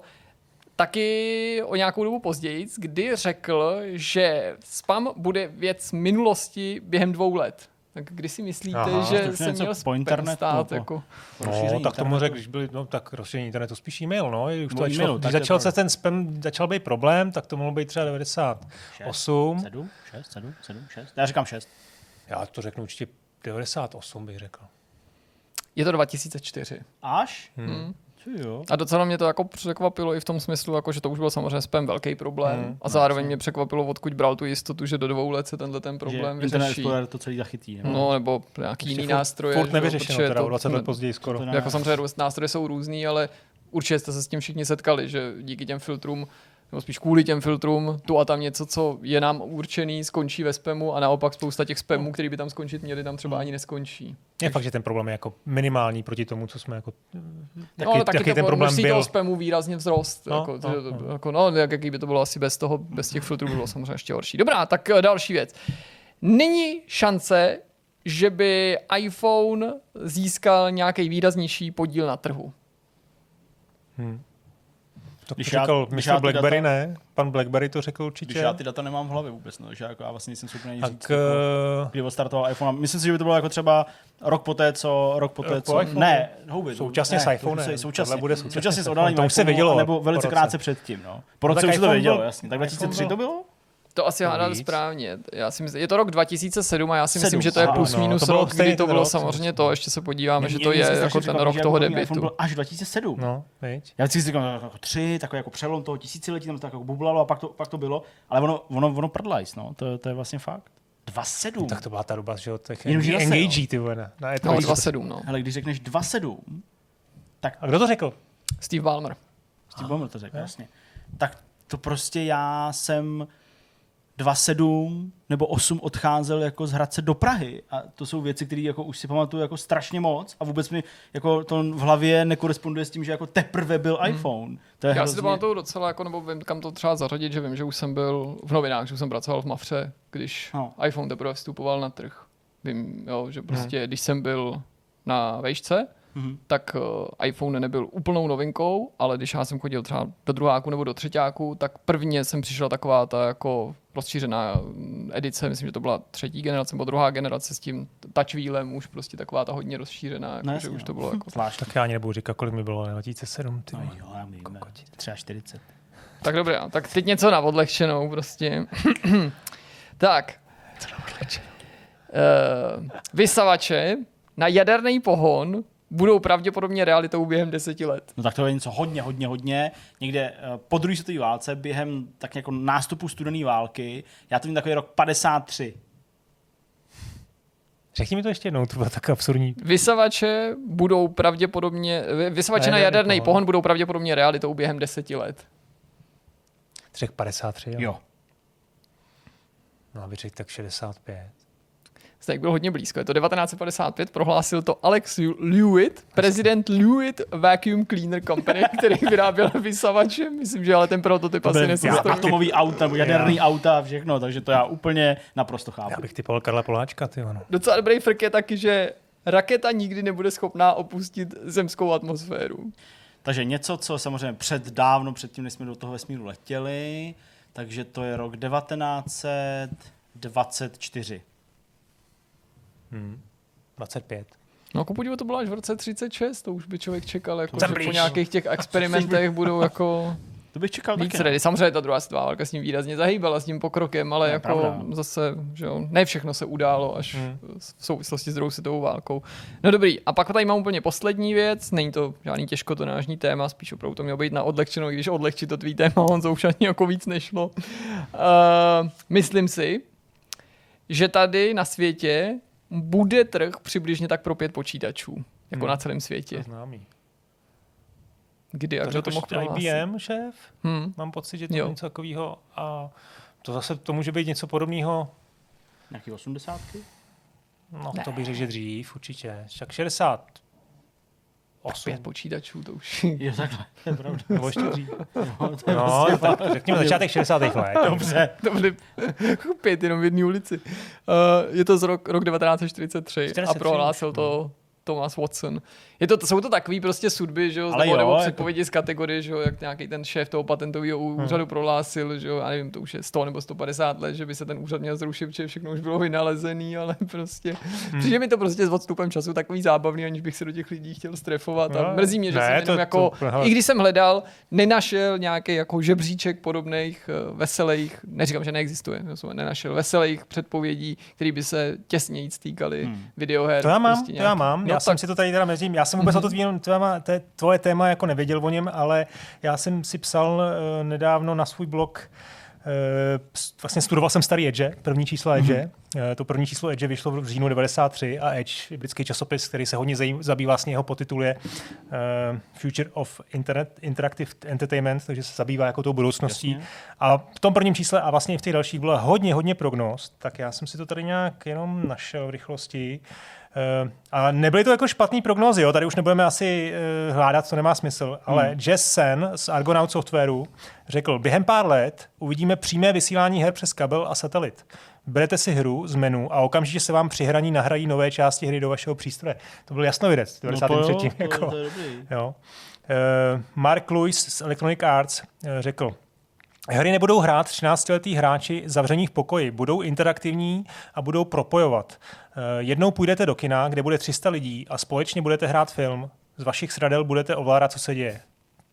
taky o nějakou dobu později, kdy řekl, že spam bude věc minulosti během dvou let. Tak kdy si myslíte, Aha. že se něco měl po internetu, stát? po- Jako... No, tak tomu internetu. řekl, když byli, no tak rozšíření internetu, spíš e-mail, no. Už to začalo, e-mailu, když začal se ten spam, začal být problém, tak to mohlo být třeba 98. 7, 6, 7, 7, 6. Já říkám 6. Já to řeknu určitě 98 bych řekl. Je to 2004. Až? Hmm. Jo. A docela mě to jako překvapilo i v tom smyslu, jako, že to už byl samozřejmě spam velký problém. Hmm, a zároveň mě překvapilo, odkud bral tu jistotu, že do dvou let se tenhle ten problém že vyřeší. Explorer to celý zachytí. Nebo? No, nebo nějaký jiný Ještě furt- nástroje. Furt nevyřešeno, teda to- o 20 ne- let později skoro. Jako samozřejmě nástroje jsou různý, ale určitě jste se s tím všichni setkali, že díky těm filtrům, nebo spíš kvůli těm filtrům, tu a tam něco, co je nám určený, skončí ve spamu a naopak spousta těch spamů, který by tam skončit měli, tam třeba ani neskončí. Je fakt, že ten problém je jako minimální proti tomu, co jsme jako... no, ale taky to ten problém množství byl. toho spamu výrazně vzrost. No, jako, no, no. jako, no, jak, jaký by to bylo asi bez toho, bez těch filtrů by bylo samozřejmě ještě horší. Dobrá, tak eh, další věc. Není šance, že by iPhone získal nějaký výraznější podíl na trhu. To Když když já- říkal, když já Blackberry data- ne. Pan Blackberry to řekl Když určitě. já ty data nemám v hlavě vůbec, no, že jako já vlastně nejsem schopný říct, jako, eh, kdy odstartoval iPhone. Myslím si, že by to bylo jako třeba rok poté, co, rok poté, Rok po co, iPhoneu? ne, houby, Současně ne, s iPhonem. to- Současně, bude současně. současně s No, oddálením to už se vědělo Nebo velice krátce předtím, no. Po roce tak už se to iPhone vědělo, jasně. Tak iPhone 2003 byl- to bylo? To asi To hádám víc. správně. Já si myslím, je to rok 2007 a já si myslím, Sedm, že to je plus no, minus to rok, kdy to bylo rok, samozřejmě to. Ještě se podíváme, že Mě- to mě se je jako ten rok že toho jako debitu. byl až 2007. No, viď? Já si říkám, jako tři, takový jako přelom toho tisíciletí, tam to tak jako bublalo a pak to, pak to bylo, ale ono, ono, ono prdlajs, no, to, to je vlastně fakt. 2,7. Tak to byla ta doba, že jo, těch engagí, ty vole, na, na No, E3. 27, no. Hele, když řekneš 2,7, tak A kdo to řekl? Steve Ballmer. Steve Ballmer to řekl, jasně. Tak to prostě já jsem 2,7 nebo 8 odcházel jako z Hradce do Prahy a to jsou věci, které jako už si pamatuju jako strašně moc a vůbec mi jako to v hlavě nekoresponduje s tím, že jako teprve byl iPhone. To je Hmm. Já si to hrozně... pamatuju docela, jako, nebo vím, kam to třeba zařadit, že vím, že už jsem byl v novinách, že už jsem pracoval v Mafře, když No. iPhone teprve vstupoval na trh. Vím, jo, že prostě, když jsem byl na vejšce, Mhm. tak uh, iPhone nebyl úplnou novinkou, ale když já jsem chodil třeba do druháku nebo do třetíku, tak prvně jsem přišla taková ta jako rozšířená mm, edice, myslím, že to byla třetí generace nebo druhá generace s tím touchwheelem, už prostě taková ta hodně rozšířená, jako, No že už no. to bylo jako... Zvláštní. Tak já ani nebudu říkat, kolik mi bylo, ale 2007, ty No jo, já vím, třeba 40. Tak dobré, tak teď něco na odlehčenou prostě. tak. Uh, vysavače na jaderný pohon budou pravděpodobně realitou během deseti let. No tak to je něco hodně, hodně, hodně. Někde eh, po druhé světové válce, během tak jako nástupu studené války, já to vím takový rok 53. Řekni mi to ještě jednou, to bylo tak absurdní. Vysavače budou pravděpodobně, vy- vysavače na jaderný pohon. pohon budou pravděpodobně realitou během deseti let. Řekl 53, jo. Jo. No a vy řekl tak 65. Snake byl hodně blízko. Je to 1955, prohlásil to Alex Lewitt, prezident Lewitt Vacuum Cleaner Company, který vyráběl vysavače. Myslím, že ale ten prototyp asi nesestavil. Atomový auta, jaderný auta a všechno, takže to já úplně naprosto chápu. Já bych typoval Karla Poláčka, ty ono. Docela dobrý frk je taky, že raketa nikdy nebude schopná opustit zemskou atmosféru. Takže něco, co samozřejmě před dávno, předtím, než jsme do toho vesmíru letěli, takže to je rok 1924. Hmm. 25. No jako podívej, to bylo až v roce 36, to už by člověk čekal, jako, že po nějakých těch experimentech budou jako to bych čekal víc taky. ready. Samozřejmě ta druhá světová válka s ním výrazně zahýbala s tím pokrokem, ale No, jako pravda. zase, že jo, ne všechno se událo až Hmm. v souvislosti s druhou světovou válkou. No dobrý, a pak tady mám úplně poslední věc, není to žádný těžkotonážní téma, spíš opravdu to mělo být na odlehčenou, i když odlehčit to tvý téma, on už ani jako víc nešlo. Uh, myslím si, že tady na světě bude trh přibližně tak pro pět počítačů, jako Hmm. na celém To světě. známý. Kdy a To kdo to mohl prohlásit? IBM šéf? Hmm. Mám pocit, že to Jo. je něco takového. A to zase to může být něco podobného. Nějaký osmdesátky? No, to bych řekl, že dřív, určitě. Však 60. Pět počítačů, to už Jo, takhle, to je pravda. Nebo ještě dřív. Jo, to je No, prostě tak řekněme začátek 60. let. Dobře. To byly pět jenom v jedné ulici. Uh, je to z rok, rok 1943 a 43 prohlásil už, to Thomas Watson. Je to, jsou to takové prostě sudby, že jo, Ale nebo, jo, nebo jako- předpovědi z kategorie, že jo, jak nějaký ten šéf toho patentového úřadu prohlásil, že jo, já nevím, to už je 100 nebo 150 let, že by se ten úřad měl zrušit, protože všechno už bylo vynalezený, ale prostě, přijde mi to prostě s odstupem času takový zábavný, aniž bych se do těch lidí chtěl strefovat a No, mrzí mě, že ne, jsem jenom to- jako, to- i když jsem hledal, nenašel nějaký jako žebříček podobných eh, veselých, neříkám, že neexistuje, nenašel veselých předpovědí, které by se těsněji týkaly Hmm. videoher. To já mám, prostě to já mám. No, já tak, jsem si to tady teda mezi já jsem vůbec o to tvým, téma, té, tvoje téma jako nevěděl o něm, ale já jsem si psal uh, nedávno na svůj blog Uh, vlastně studoval jsem starý Edge, první číslo Edge. Mm-hmm. To první číslo Edge vyšlo v říjnu 93 a Edge, britský časopis, který se hodně zajím, zabývá, vlastně jeho potitul je uh, Future of Internet, Interactive Entertainment, takže se zabývá jako tou budoucností. Jasně. A v tom prvním čísle a vlastně i v těch dalších bylo hodně, hodně prognóz, tak já jsem si to tady nějak jenom našel v rychlosti. Uh, a nebyly to jako špatný prognózy, jo? tady už nebudeme asi uh, hládat, co nemá smysl, ale hmm. Jess Sen z Argonaut Softwareu řekl, během pár let uvidíme přímé vysílání her přes kabel a satelit. Berete si hru z menu a okamžitě se vám při hraní nahrají nové části hry do vašeho přístroje. To byl jasnovidec v No to jo, 93. to, jako. to je dobrý. Jo. Uh, Mark Lewis z Electronic Arts řekl, Hry nebudou hrát 13-letí hráči zavření v pokoji, budou interaktivní a budou propojovat. Eh, Jednou půjdete do kina, kde bude 300 lidí a společně budete hrát film. Z vašich sradel budete ovládat, co se děje.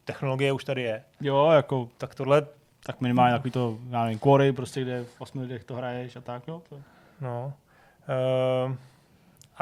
Technologie už tady je. Jo, jako Tak tohle, tak minimálně takový to, já nevím, quarry, prostě kde v 8 lidech to hraješ a tak, jo. To... no. Uh,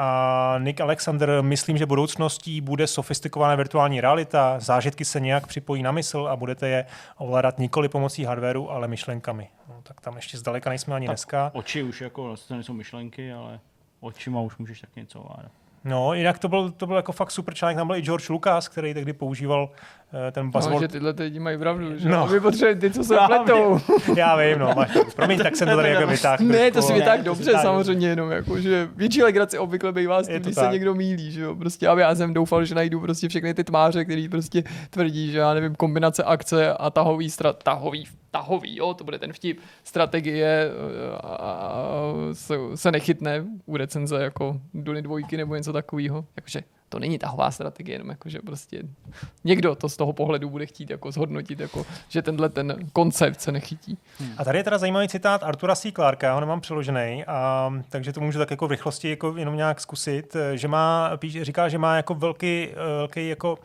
a Nick Alexander, myslím, že budoucností bude sofistikovaná virtuální realita, zážitky se nějak připojí na mysl a budete je ovládat nikoli pomocí hardwareu, ale myšlenkami. No, tak tam ještě zdaleka nejsme ani Tak dneska. Oči už jako, to nejsou myšlenky, ale očima už můžeš tak něco ovládat. No, jinak to byl, to byl jako fakt super článek, tam byl i George Lucas, který tehdy používal uh, ten no, buzzword. že tyhle lidi mají pravdu, že No. no. my potřebujeme ty, co se pletou. Já vím, no, máš. Promiň, tak jsem to tady jako vytáhl. Ne, to si vytáhl dobře, samozřejmě jenom, jako, že větší legrace obvykle bývá s tím, když se někdo mílí, že jo, prostě, aby já jsem doufal, že najdu prostě všechny ty tmáře, který prostě tvrdí, že já nevím, kombinace akce a tahový, stra, tahový, tahový, jo, to bude ten vtip, strategie eh, a, a, se, se nechytne u recenze jako Duny dvojky nebo něco takového, jakože to není tahová strategie, jenom jako, že prostě někdo to z toho pohledu bude chtít jako zhodnotit, jako, že tenhle ten koncept se nechytí. A tady je teda zajímavý citát Artura C. Clarka, já ho nemám přeložený, a, takže to můžu tak jako v rychlosti jako jenom nějak zkusit, že má, píš, říká, že má jako velký, eh, velký jako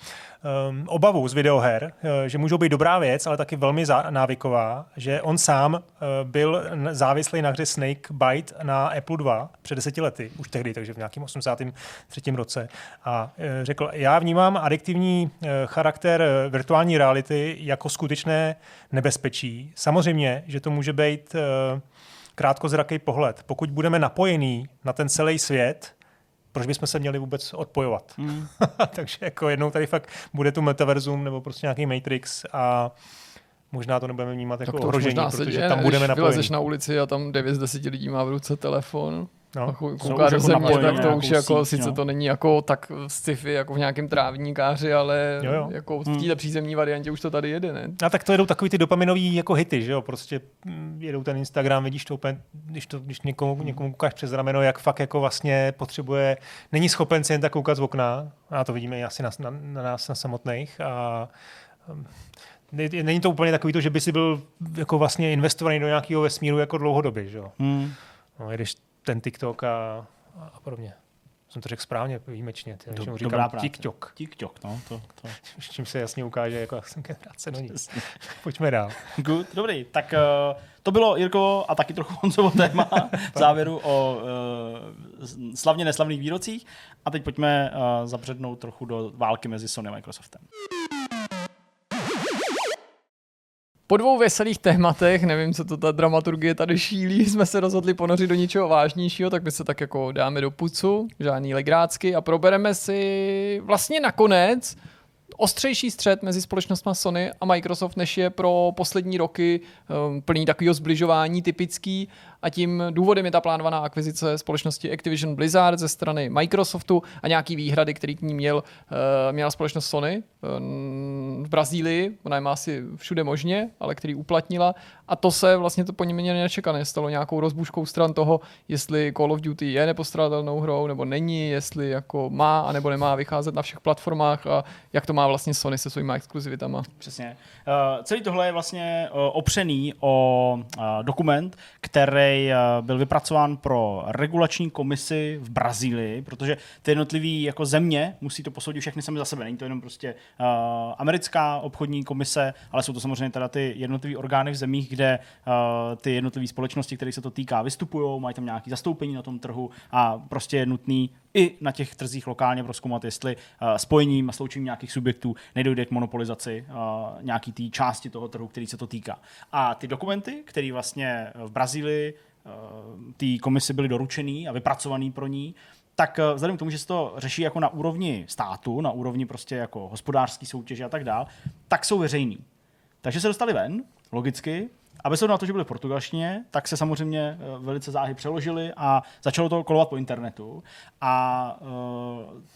um, obavu z videoher, eh, že můžou být dobrá věc, ale taky velmi zá, návyková, že on sám uh, byl závislý na hře Snake Bite na Apple 2 před deseti lety, už tehdy, takže v nějakém 83. roce. A eh, řekl, já vnímám adiktivní eh, charakter virtuální reality jako skutečné nebezpečí. Samozřejmě, že to může být krátkozraký pohled. Pokud budeme napojení na ten celý svět, proč bychom se měli vůbec odpojovat? Hmm. Takže jako jednou tady fakt bude tu metaverzum nebo prostě nějaký Matrix a možná to nebudeme vnímat jako ohrožení, protože děje, tam budeme vylezeš na ulici a tam 9 z 10 lidí má v ruce telefon. No. kouká do země, tak to už jako, síť, sice no. to není jako tak sci-fi jako v nějakém trávníkáři, ale jo, jo. jako v hmm. této přízemní variantě už to tady jede, ne? A tak to jedou takový ty dopaminové jako hity, že jo, prostě jedou ten Instagram, vidíš to úplně, když, to, když někomu, někomu koukáš přes rameno, jak fakt jako vlastně potřebuje, není schopen si jen tak koukat z okna, a to vidíme asi na, na, na nás na samotných a um, není to úplně takový to, že by si byl jako vlastně investovaný do nějakého vesmíru jako dlouhodobě, že jo. Hmm. No, jedeš ten TikTok a, a podobně. Jsem to řekl správně, výjimečně. Ty, Do, říkám TikTok. TikTok, no. To, to. Čím se jasně ukáže, jako jsem generace, no nic. Pojďme dál. Good, dobrý. Tak uh, to bylo, Jirko, a taky trochu Honzovo téma v závěru o uh, slavně neslavných výrocích. A teď pojďme uh, zabřednout trochu do války mezi Sony a Microsoftem. Po dvou veselých tématech, nevím, co to ta dramaturgie tady šílí, jsme se rozhodli ponořit do něčeho vážnějšího, tak my se tak jako dáme do pucu, žádný legrácky a probereme si vlastně nakonec ostřejší střed mezi společnostmi Sony a Microsoft, než je pro poslední roky um, plný takového zbližování typický a tím důvodem je ta plánovaná akvizice společnosti Activision Blizzard ze strany Microsoftu a nějaký výhrady, který k ní měl, uh, měla společnost Sony um, v Brazílii, ona je má asi všude možně, ale který uplatnila a to se vlastně to po ní mě nečekané stalo nějakou rozbuškou stran toho, jestli Call of Duty je nepostradatelnou hrou nebo není, jestli jako má a nebo nemá vycházet na všech platformách a jak to má vlastně Sony se svými exkluzivitama. Přesně. Uh, celý tohle je vlastně uh, opřený o uh, dokument, který eh, byl vypracován pro regulační komisi v Brazílii, protože ty jednotlivé jako země musí to posoudit všechny sami za sebe. Není to jenom prostě uh, americká obchodní komise, ale jsou to samozřejmě teda ty jednotlivé orgány v zemích, kde uh, ty jednotlivé společnosti, které se to týká, vystupují, mají tam nějaké zastoupení na tom trhu a prostě je nutný i na těch trzích lokálně proskoumat, jestli uh, spojením a sloučením nějakých subjektů nedojde k monopolizaci uh, nějaký té části toho trhu, který se to týká. A ty dokumenty, které vlastně v Brazílii té komisi byly doručený a vypracovaný pro ní, tak vzhledem k tomu, že se to řeší jako na úrovni státu, na úrovni prostě jako hospodářské soutěže a tak dál, tak jsou veřejný. Takže se dostali ven, logicky, a bez na to, že byly v portugalštině, tak se samozřejmě eh, velice záhy přeložili a začalo to kolovat po internetu. A uh,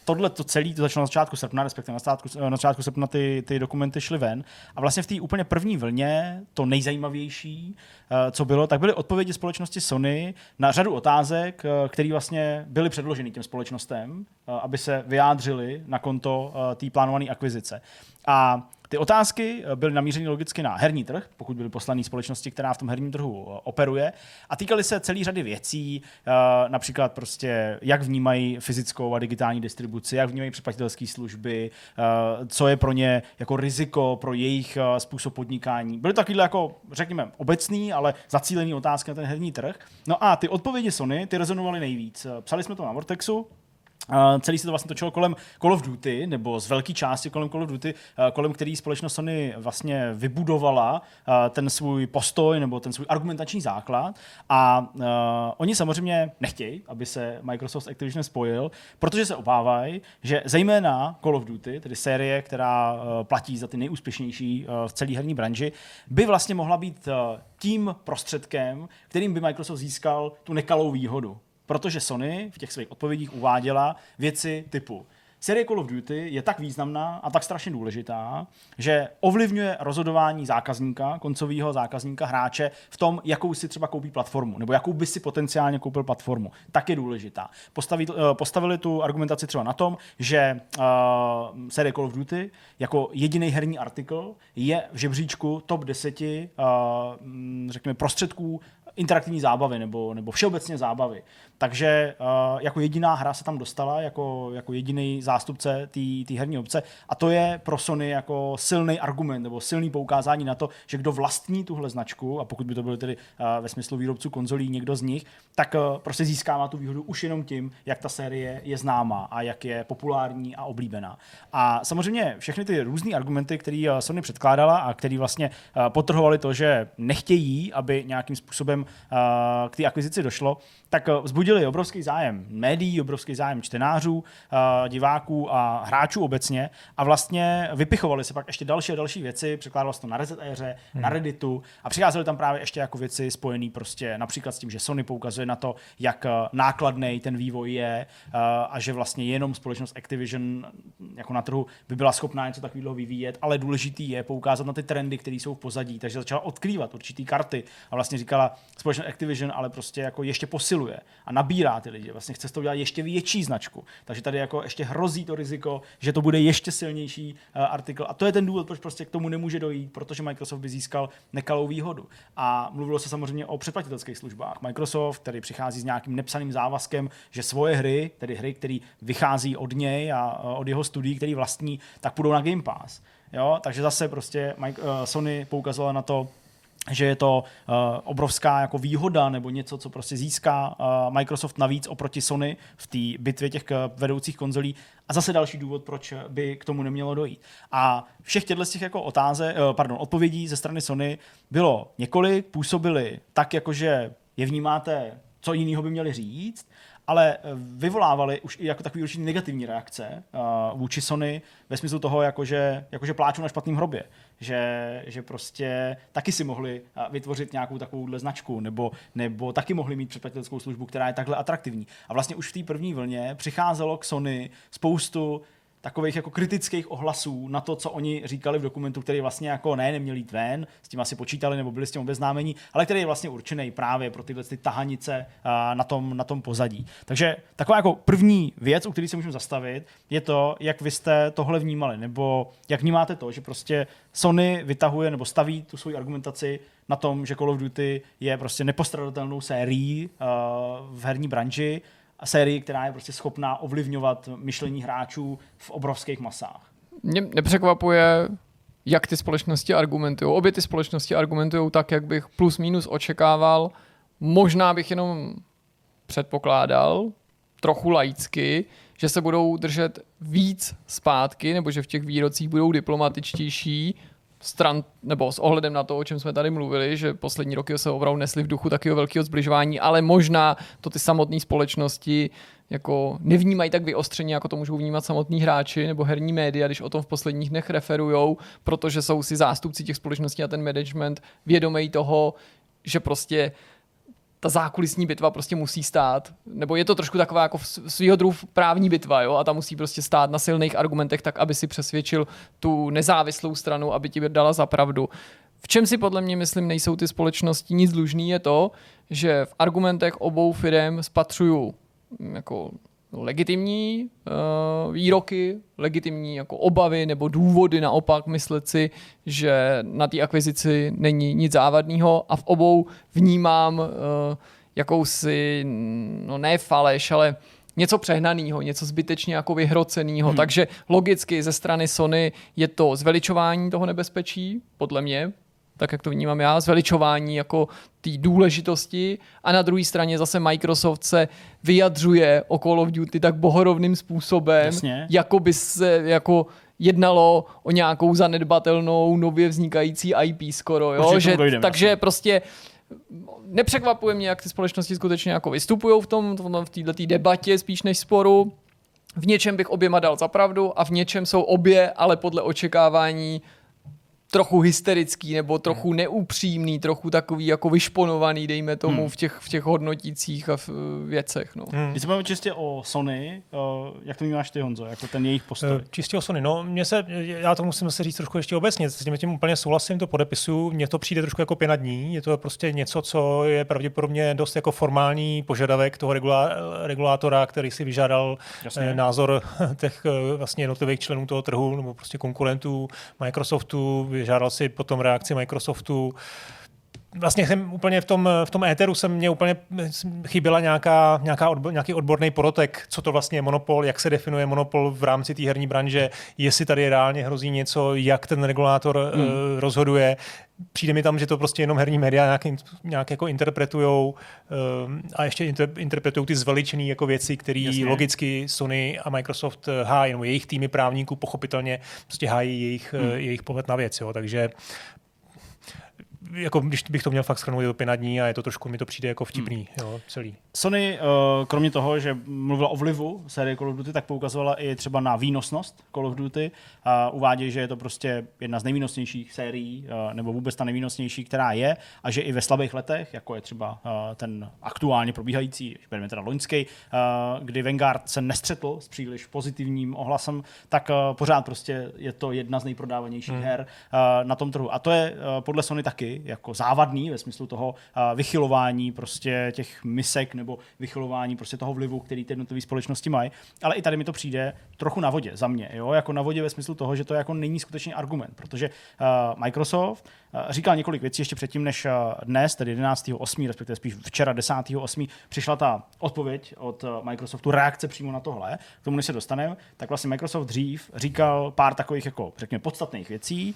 tohle to celé to začalo na začátku srpna, respektive na začátku, na začátku srpna ty, ty dokumenty šly ven. A vlastně v té úplně první vlně, to nejzajímavější, uh, co bylo, tak byly odpovědi společnosti Sony na řadu otázek, uh, které vlastně byly předloženy těm společnostem, uh, aby se vyjádřili na konto uh, té plánované akvizice. A ty otázky eh, byly namířeny logicky na herní trh, pokud byly poslané společnosti, která v tom herním trhu eh, operuje, a týkaly se celý řady věcí, eh, například prostě, jak vnímají fyzickou a digitální distribuci, jak vnímají předplatitelské služby, co je pro ně jako riziko pro jejich způsob podnikání. Byly to jako, řekněme, obecný, ale zacílený otázky na ten herní trh. No a ty odpovědi Sony, ty rezonovaly nejvíc. Psali jsme to na Vortexu, Uh, celý se to vlastně točilo kolem Call of Duty, nebo z velké části kolem Call of Duty, uh, kolem který společnost Sony vlastně vybudovala uh, ten svůj postoj nebo ten svůj argumentační základ. A uh, oni samozřejmě nechtějí, aby se Microsoft s Activision spojil, protože se obávají, že zejména Call of Duty, tedy série, která uh, platí za ty nejúspěšnější uh, v celé herní branži, by vlastně mohla být uh, tím prostředkem, kterým by Microsoft získal tu nekalou výhodu protože Sony v těch svých odpovědích uváděla věci typu Série Call of Duty je tak významná a tak strašně důležitá, že ovlivňuje rozhodování zákazníka, koncového zákazníka, hráče v tom, jakou si třeba koupí platformu, nebo jakou by si potenciálně koupil platformu. Tak je důležitá. Postaví, uh, postavili tu argumentaci třeba na tom, že uh, série Call of Duty jako jediný herní artikl je v žebříčku top 10 uh, řekněme prostředků interaktivní zábavy nebo, nebo všeobecně zábavy. Takže uh, jako jediná hra se tam dostala, jako, jako jediný zástupce té herní obce a to je pro Sony jako silný argument nebo silný poukázání na to, že kdo vlastní tuhle značku a pokud by to bylo tedy uh, ve smyslu výrobců konzolí někdo z nich, tak uh, prostě získává tu výhodu už jenom tím, jak ta série je známá a jak je populární a oblíbená. A samozřejmě všechny ty různé argumenty, které Sony předkládala a které vlastně potrhovali to, že nechtějí, aby nějakým způsobem k té akvizici došlo, tak vzbudili obrovský zájem médií, obrovský zájem čtenářů, diváků a hráčů obecně a vlastně vypichovali se pak ještě další a další věci, překládalo se to na Reset Aire, hmm. na Redditu a přicházely tam právě ještě jako věci spojené prostě například s tím, že Sony poukazuje na to, jak nákladný ten vývoj je a že vlastně jenom společnost Activision jako na trhu by byla schopná něco takového vyvíjet, ale důležitý je poukázat na ty trendy, které jsou v pozadí, takže začala odkrývat určitý karty a vlastně říkala společnost Activision, ale prostě jako ještě posiluje. A nabírá ty lidi, vlastně chce z toho udělat ještě větší značku, takže tady jako ještě hrozí to riziko, že to bude ještě silnější uh, artikl a to je ten důvod, proč prostě k tomu nemůže dojít, protože Microsoft by získal nekalou výhodu. A mluvilo se samozřejmě o předplatitelských službách. Microsoft, který přichází s nějakým nepsaným závazkem, že svoje hry, tedy hry, které vychází od něj a od jeho studií, který vlastní, tak půjdou na Game Pass. Jo? Takže zase prostě uh, Sony poukazovala na to, že je to uh, obrovská jako výhoda nebo něco, co prostě získá uh, Microsoft navíc oproti Sony v té bitvě těch vedoucích konzolí. A zase další důvod, proč by k tomu nemělo dojít. A všech těchto těch jako otáze, uh, pardon, odpovědí ze strany Sony bylo několik, působily tak, jakože je vnímáte, co jiného by měli říct, ale eh, vyvolávali už i jako takový určitý negativní reakce uh, vůči Sony ve smyslu toho, jakože, jakože pláčou na špatném hrobě. Že, že prostě taky si mohli uh, vytvořit nějakou takovouhle značku, nebo, nebo taky mohli mít předplatitelskou službu, která je takhle atraktivní. A vlastně už v té první vlně přicházelo k Sony spoustu takových jako kritických ohlasů na to, co oni říkali v dokumentu, který vlastně jako ne, neměl jít ven, s tím asi počítali nebo byli s tím obeznámení, ale který je vlastně určený právě pro tyhle ty tahanice na tom, na tom pozadí. Takže taková jako první věc, u které se můžeme zastavit, je to, jak vy jste tohle vnímali, nebo jak vnímáte to, že prostě Sony vytahuje nebo staví tu svoji argumentaci na tom, že Call of Duty je prostě nepostradatelnou sérií uh, v herní branži, sérii, která je prostě schopná ovlivňovat myšlení hráčů v obrovských masách. Mě nepřekvapuje, jak ty společnosti argumentují. Obě ty společnosti argumentují tak, jak bych plus minus očekával. Možná bych jenom předpokládal, trochu laicky, že se budou držet víc zpátky, nebo že v těch výrocích budou diplomatičtější, stran, nebo s ohledem na to, o čem jsme tady mluvili, že poslední roky se opravdu nesli v duchu takového velkého zbližování, ale možná to ty samotné společnosti jako nevnímají tak vyostřeně, jako to můžou vnímat samotní hráči nebo herní média, když o tom v posledních dnech referujou, protože jsou si zástupci těch společností a ten management vědomý toho, že prostě ta zákulisní bitva prostě musí stát. Nebo je to trošku taková jako svýho druhu právní bitva, jo? A ta musí prostě stát na silných argumentech tak, aby si přesvědčil tu nezávislou stranu, aby ti dala za pravdu. V čem si podle mě myslím nejsou ty společnosti nic dlužný je to, že v argumentech obou firm spatřuju jako legitimní uh, výroky, legitimní jako obavy nebo důvody naopak myslet si, že na té akvizici není nic závadného a v obou vnímám uh, jakousi, no ne faleš, ale něco přehnaného, něco zbytečně jako vyhroceného. Hmm. Takže logicky ze strany Sony je to zveličování toho nebezpečí, podle mě, tak jak to vnímám já, zveličování jako té důležitosti a na druhé straně zase Microsoft se vyjadřuje o Call of Duty tak bohorovným způsobem, Jasně. jako by se jako jednalo o nějakou zanedbatelnou nově vznikající IP skoro, jo? že, dojdeme, takže vlastně. prostě nepřekvapuje mě, jak ty společnosti skutečně jako vystupují v tom, v této debatě spíš než sporu. V něčem bych oběma dal zapravdu a v něčem jsou obě, ale podle očekávání trochu hysterický nebo trochu hmm. neupřímný, trochu takový jako vyšponovaný, dejme tomu, hmm. v, těch, v těch hodnotících a v, věcech. No. Hmm. Když se bavíme čistě o Sony, uh, jak to vnímáš ty, Honzo, jako ten jejich postoj? Uh, čistě o Sony, no, mě se, já to musím se říct trošku ještě obecně, s tím, tím úplně souhlasím, to podepisu, mně to přijde trošku jako pěna dní, je to prostě něco, co je pravděpodobně dost jako formální požadavek toho regula, regulátora, který si vyžádal Jasně. názor těch vlastně jednotlivých členů toho trhu nebo prostě konkurentů Microsoftu, žádal si potom reakci Microsoftu. Vlastně jsem úplně v tom, v tom éteru jsem mě úplně chyběla nějaká, nějaká odbo, nějaký odborný porotek, co to vlastně je monopol, jak se definuje monopol v rámci té herní branže, jestli tady reálně hrozí něco, jak ten regulátor hmm. uh, rozhoduje. Přijde mi tam, že to prostě jenom herní média nějak, nějak jako interpretujou uh, a ještě inter, interpretují ty zveličené jako věci, které logicky Sony a Microsoft eh, hájí, nebo jejich týmy právníků pochopitelně prostě hájí jejich, hmm. uh, jejich pohled na věc. Jo. Takže jako když bych to měl fakt schrnout, je to pět dní a je to trošku, mi to přijde jako vtipný, hmm. jo, celý. Sony, uh, kromě toho, že mluvila o vlivu série Call of Duty, tak poukazovala i třeba na výnosnost Call of Duty a uvádí, že je to prostě jedna z nejvýnosnějších sérií, uh, nebo vůbec ta nejvýnosnější, která je, a že i ve slabých letech, jako je třeba uh, ten aktuálně probíhající, bereme teda loňský, kdy Vanguard se nestřetl s příliš pozitivním ohlasem, tak pořád prostě je to jedna z nejprodávanějších hmm. her na tom trhu. A to je podle Sony taky jako závadný ve smyslu toho vychylování prostě těch misek nebo vychylování prostě toho vlivu, který ty jednotlivé společnosti mají. Ale i tady mi to přijde trochu na vodě za mě, jo? jako na vodě ve smyslu toho, že to jako není skutečně argument, protože Microsoft říkal několik věcí ještě předtím, než uh, dnes, tedy 11.8., respektive spíš včera 10.8., přišla ta odpověď od uh, Microsoftu, reakce přímo na tohle, k tomu než se dostaneme, tak vlastně Microsoft dřív říkal pár takových jako, řekněme, podstatných věcí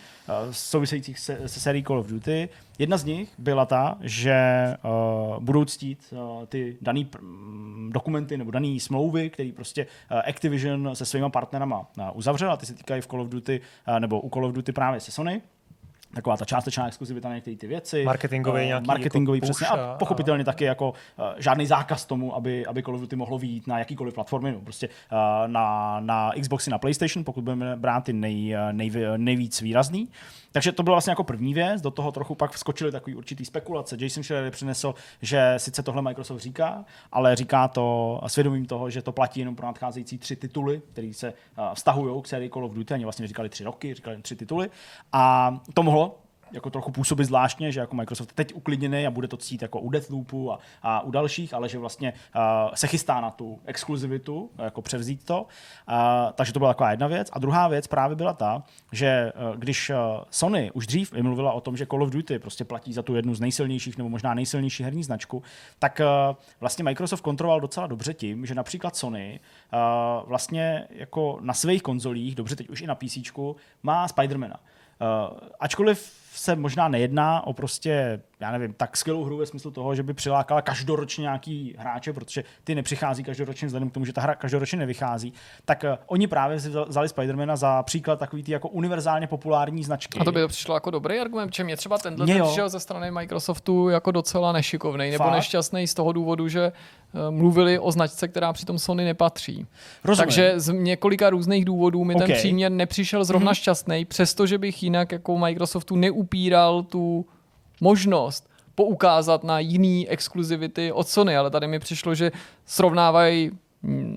souvisejících se, se sérií Call of Duty. Jedna z nich byla ta, že uh, budou ctít uh, ty daný mm, dokumenty nebo dané smlouvy, které prostě uh, Activision se svýma partnerama uh, uzavřel a ty se týkají v Call of Duty uh, nebo u Call of Duty právě se Sony taková ta částečná exkluzivita na některé ty věci. Marketingový uh, nějaký Marketingový, jako přesně. A pochopitelně a... taky jako uh, žádný zákaz tomu, aby, aby Call of Duty mohlo výjít na jakýkoliv platformy. No, prostě uh, na, na Xboxy, na PlayStation, pokud budeme brát ty nej, nej, nejvíc výrazný. Takže to byla vlastně jako první věc, do toho trochu pak vskočily takový určitý spekulace. Jason Schreier přinesl, že sice tohle Microsoft říká, ale říká to svědomím toho, že to platí jenom pro nadcházející tři tituly, které se vztahují k sérii Call of Duty. Oni vlastně říkali tři roky, říkali tři tituly. A to mohlo jako trochu působit zvláštně, že jako Microsoft teď uklidněný a bude to cít jako u Deathloopu a, a u dalších, ale že vlastně uh, se chystá na tu exkluzivitu, jako převzít to. Uh, takže to byla taková jedna věc. A druhá věc právě byla ta, že uh, když uh, Sony už dřív mluvila o tom, že Call of Duty prostě platí za tu jednu z nejsilnějších nebo možná nejsilnější herní značku, tak uh, vlastně Microsoft kontroloval docela dobře tím, že například Sony uh, vlastně jako na svých konzolích, dobře teď už i na PC, má Spidermana. Uh, ačkoliv se možná nejedná o prostě, já nevím, tak skvělou hru ve smyslu toho, že by přilákala každoročně nějaký hráče, protože ty nepřichází každoročně vzhledem k tomu, že ta hra každoročně nevychází, tak uh, oni právě vzali Spidermana za příklad takový ty jako univerzálně populární značky. A to by to přišlo jako dobrý argument, že mě třeba tenhle ten přišel ze strany Microsoftu jako docela nešikovný nebo nešťastný z toho důvodu, že uh, mluvili o značce, která přitom Sony nepatří. Rozumím. Takže z několika různých důvodů mi okay. ten příměr nepřišel zrovna mm-hmm. šťastný, přestože bych jinak jako Microsoftu neupřímně upíral tu možnost poukázat na jiný exkluzivity od Sony, ale tady mi přišlo, že srovnávají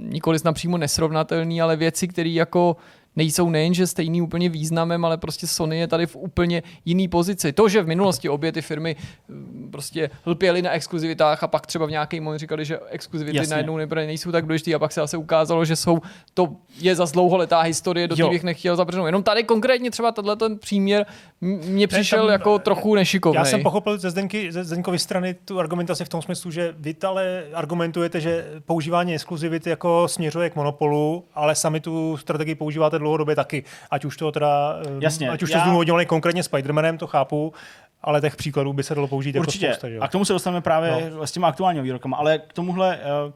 nikoli napřímo nesrovnatelný, ale věci, které jako nejsou nejenže stejný úplně významem, ale prostě Sony je tady v úplně jiný pozici. To, že v minulosti obě ty firmy mm, prostě lpěly na exkluzivitách a pak třeba v nějaký moment říkali, že exkluzivity Jasně. najednou nejsou tak důležité a pak se zase ukázalo, že jsou, to je za dlouholetá historie, do těch bych nechtěl zabrnout. Jenom tady konkrétně třeba tenhle ten příměr mě přišel tam, jako trochu nešikovný. Já jsem pochopil ze, Zdenky, ze Zdenkovy strany tu argumentaci v tom smyslu, že vy ale argumentujete, že používání exkluzivity jako směřuje k monopolu, ale sami tu strategii používáte dlouhodobě taky. Ať už to teda, eh, Jasně, ať už já... to zdůvodňovali konkrétně Spider-Manem, to chápu, ale těch příkladů by se dalo použít jako Určitě. jako spousta. A k tomu se dostaneme právě no. s těma aktuálními výrokama. Ale k tomuhle uh,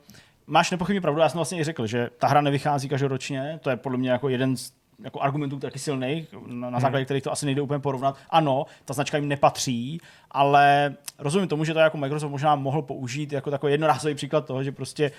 máš nepochybně pravdu, já jsem vlastně i řekl, že ta hra nevychází každoročně, to je podle mě jako jeden z jako argumentů taky silných, na, na základě hmm. kterých to asi nejde úplně porovnat. Ano, ta značka jim nepatří, ale rozumím tomu, že to jako Microsoft možná mohl použít jako takový jednorázový příklad toho, že prostě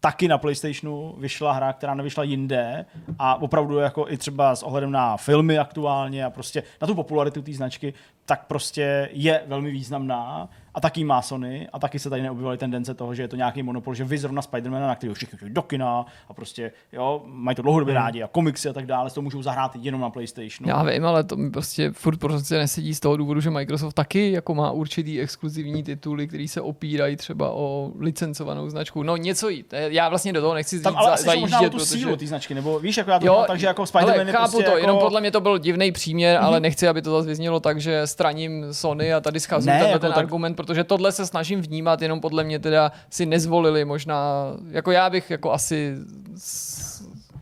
taky na PlayStationu vyšla hra, která nevyšla jinde a opravdu jako i třeba s ohledem na filmy aktuálně a prostě na tu popularitu té značky, tak prostě je velmi významná a taky má Sony a taky se tady neobjevovaly tendence toho, že je to nějaký monopol, že vy zrovna Spidermana, na který všichni chodí do kina a prostě jo, mají to dlouhodobě hmm. rádi a komiksy a tak dále, to můžou zahrát jenom na PlayStationu. Já vím, ale to mi prostě furt prostě nesedí z toho důvodu, že Microsoft taky jako má určitý exkluzivní tituly, které se opírají třeba o licencovanou značku. No něco jít. Já vlastně do toho nechci Tam ale za, asi možná o tu protože... sílu té značky, nebo víš, jako já to jo, takže jako Spider-Man chápu prostě to, jako... jenom podle mě to byl divný příměr, mm-hmm. ale nechci, aby to zase vyznělo tak, že straním Sony a tady schazuju jako ten tak... argument, protože tohle se snaží snažím vnímat, jenom podle mě teda si nezvolili možná, jako já bych jako asi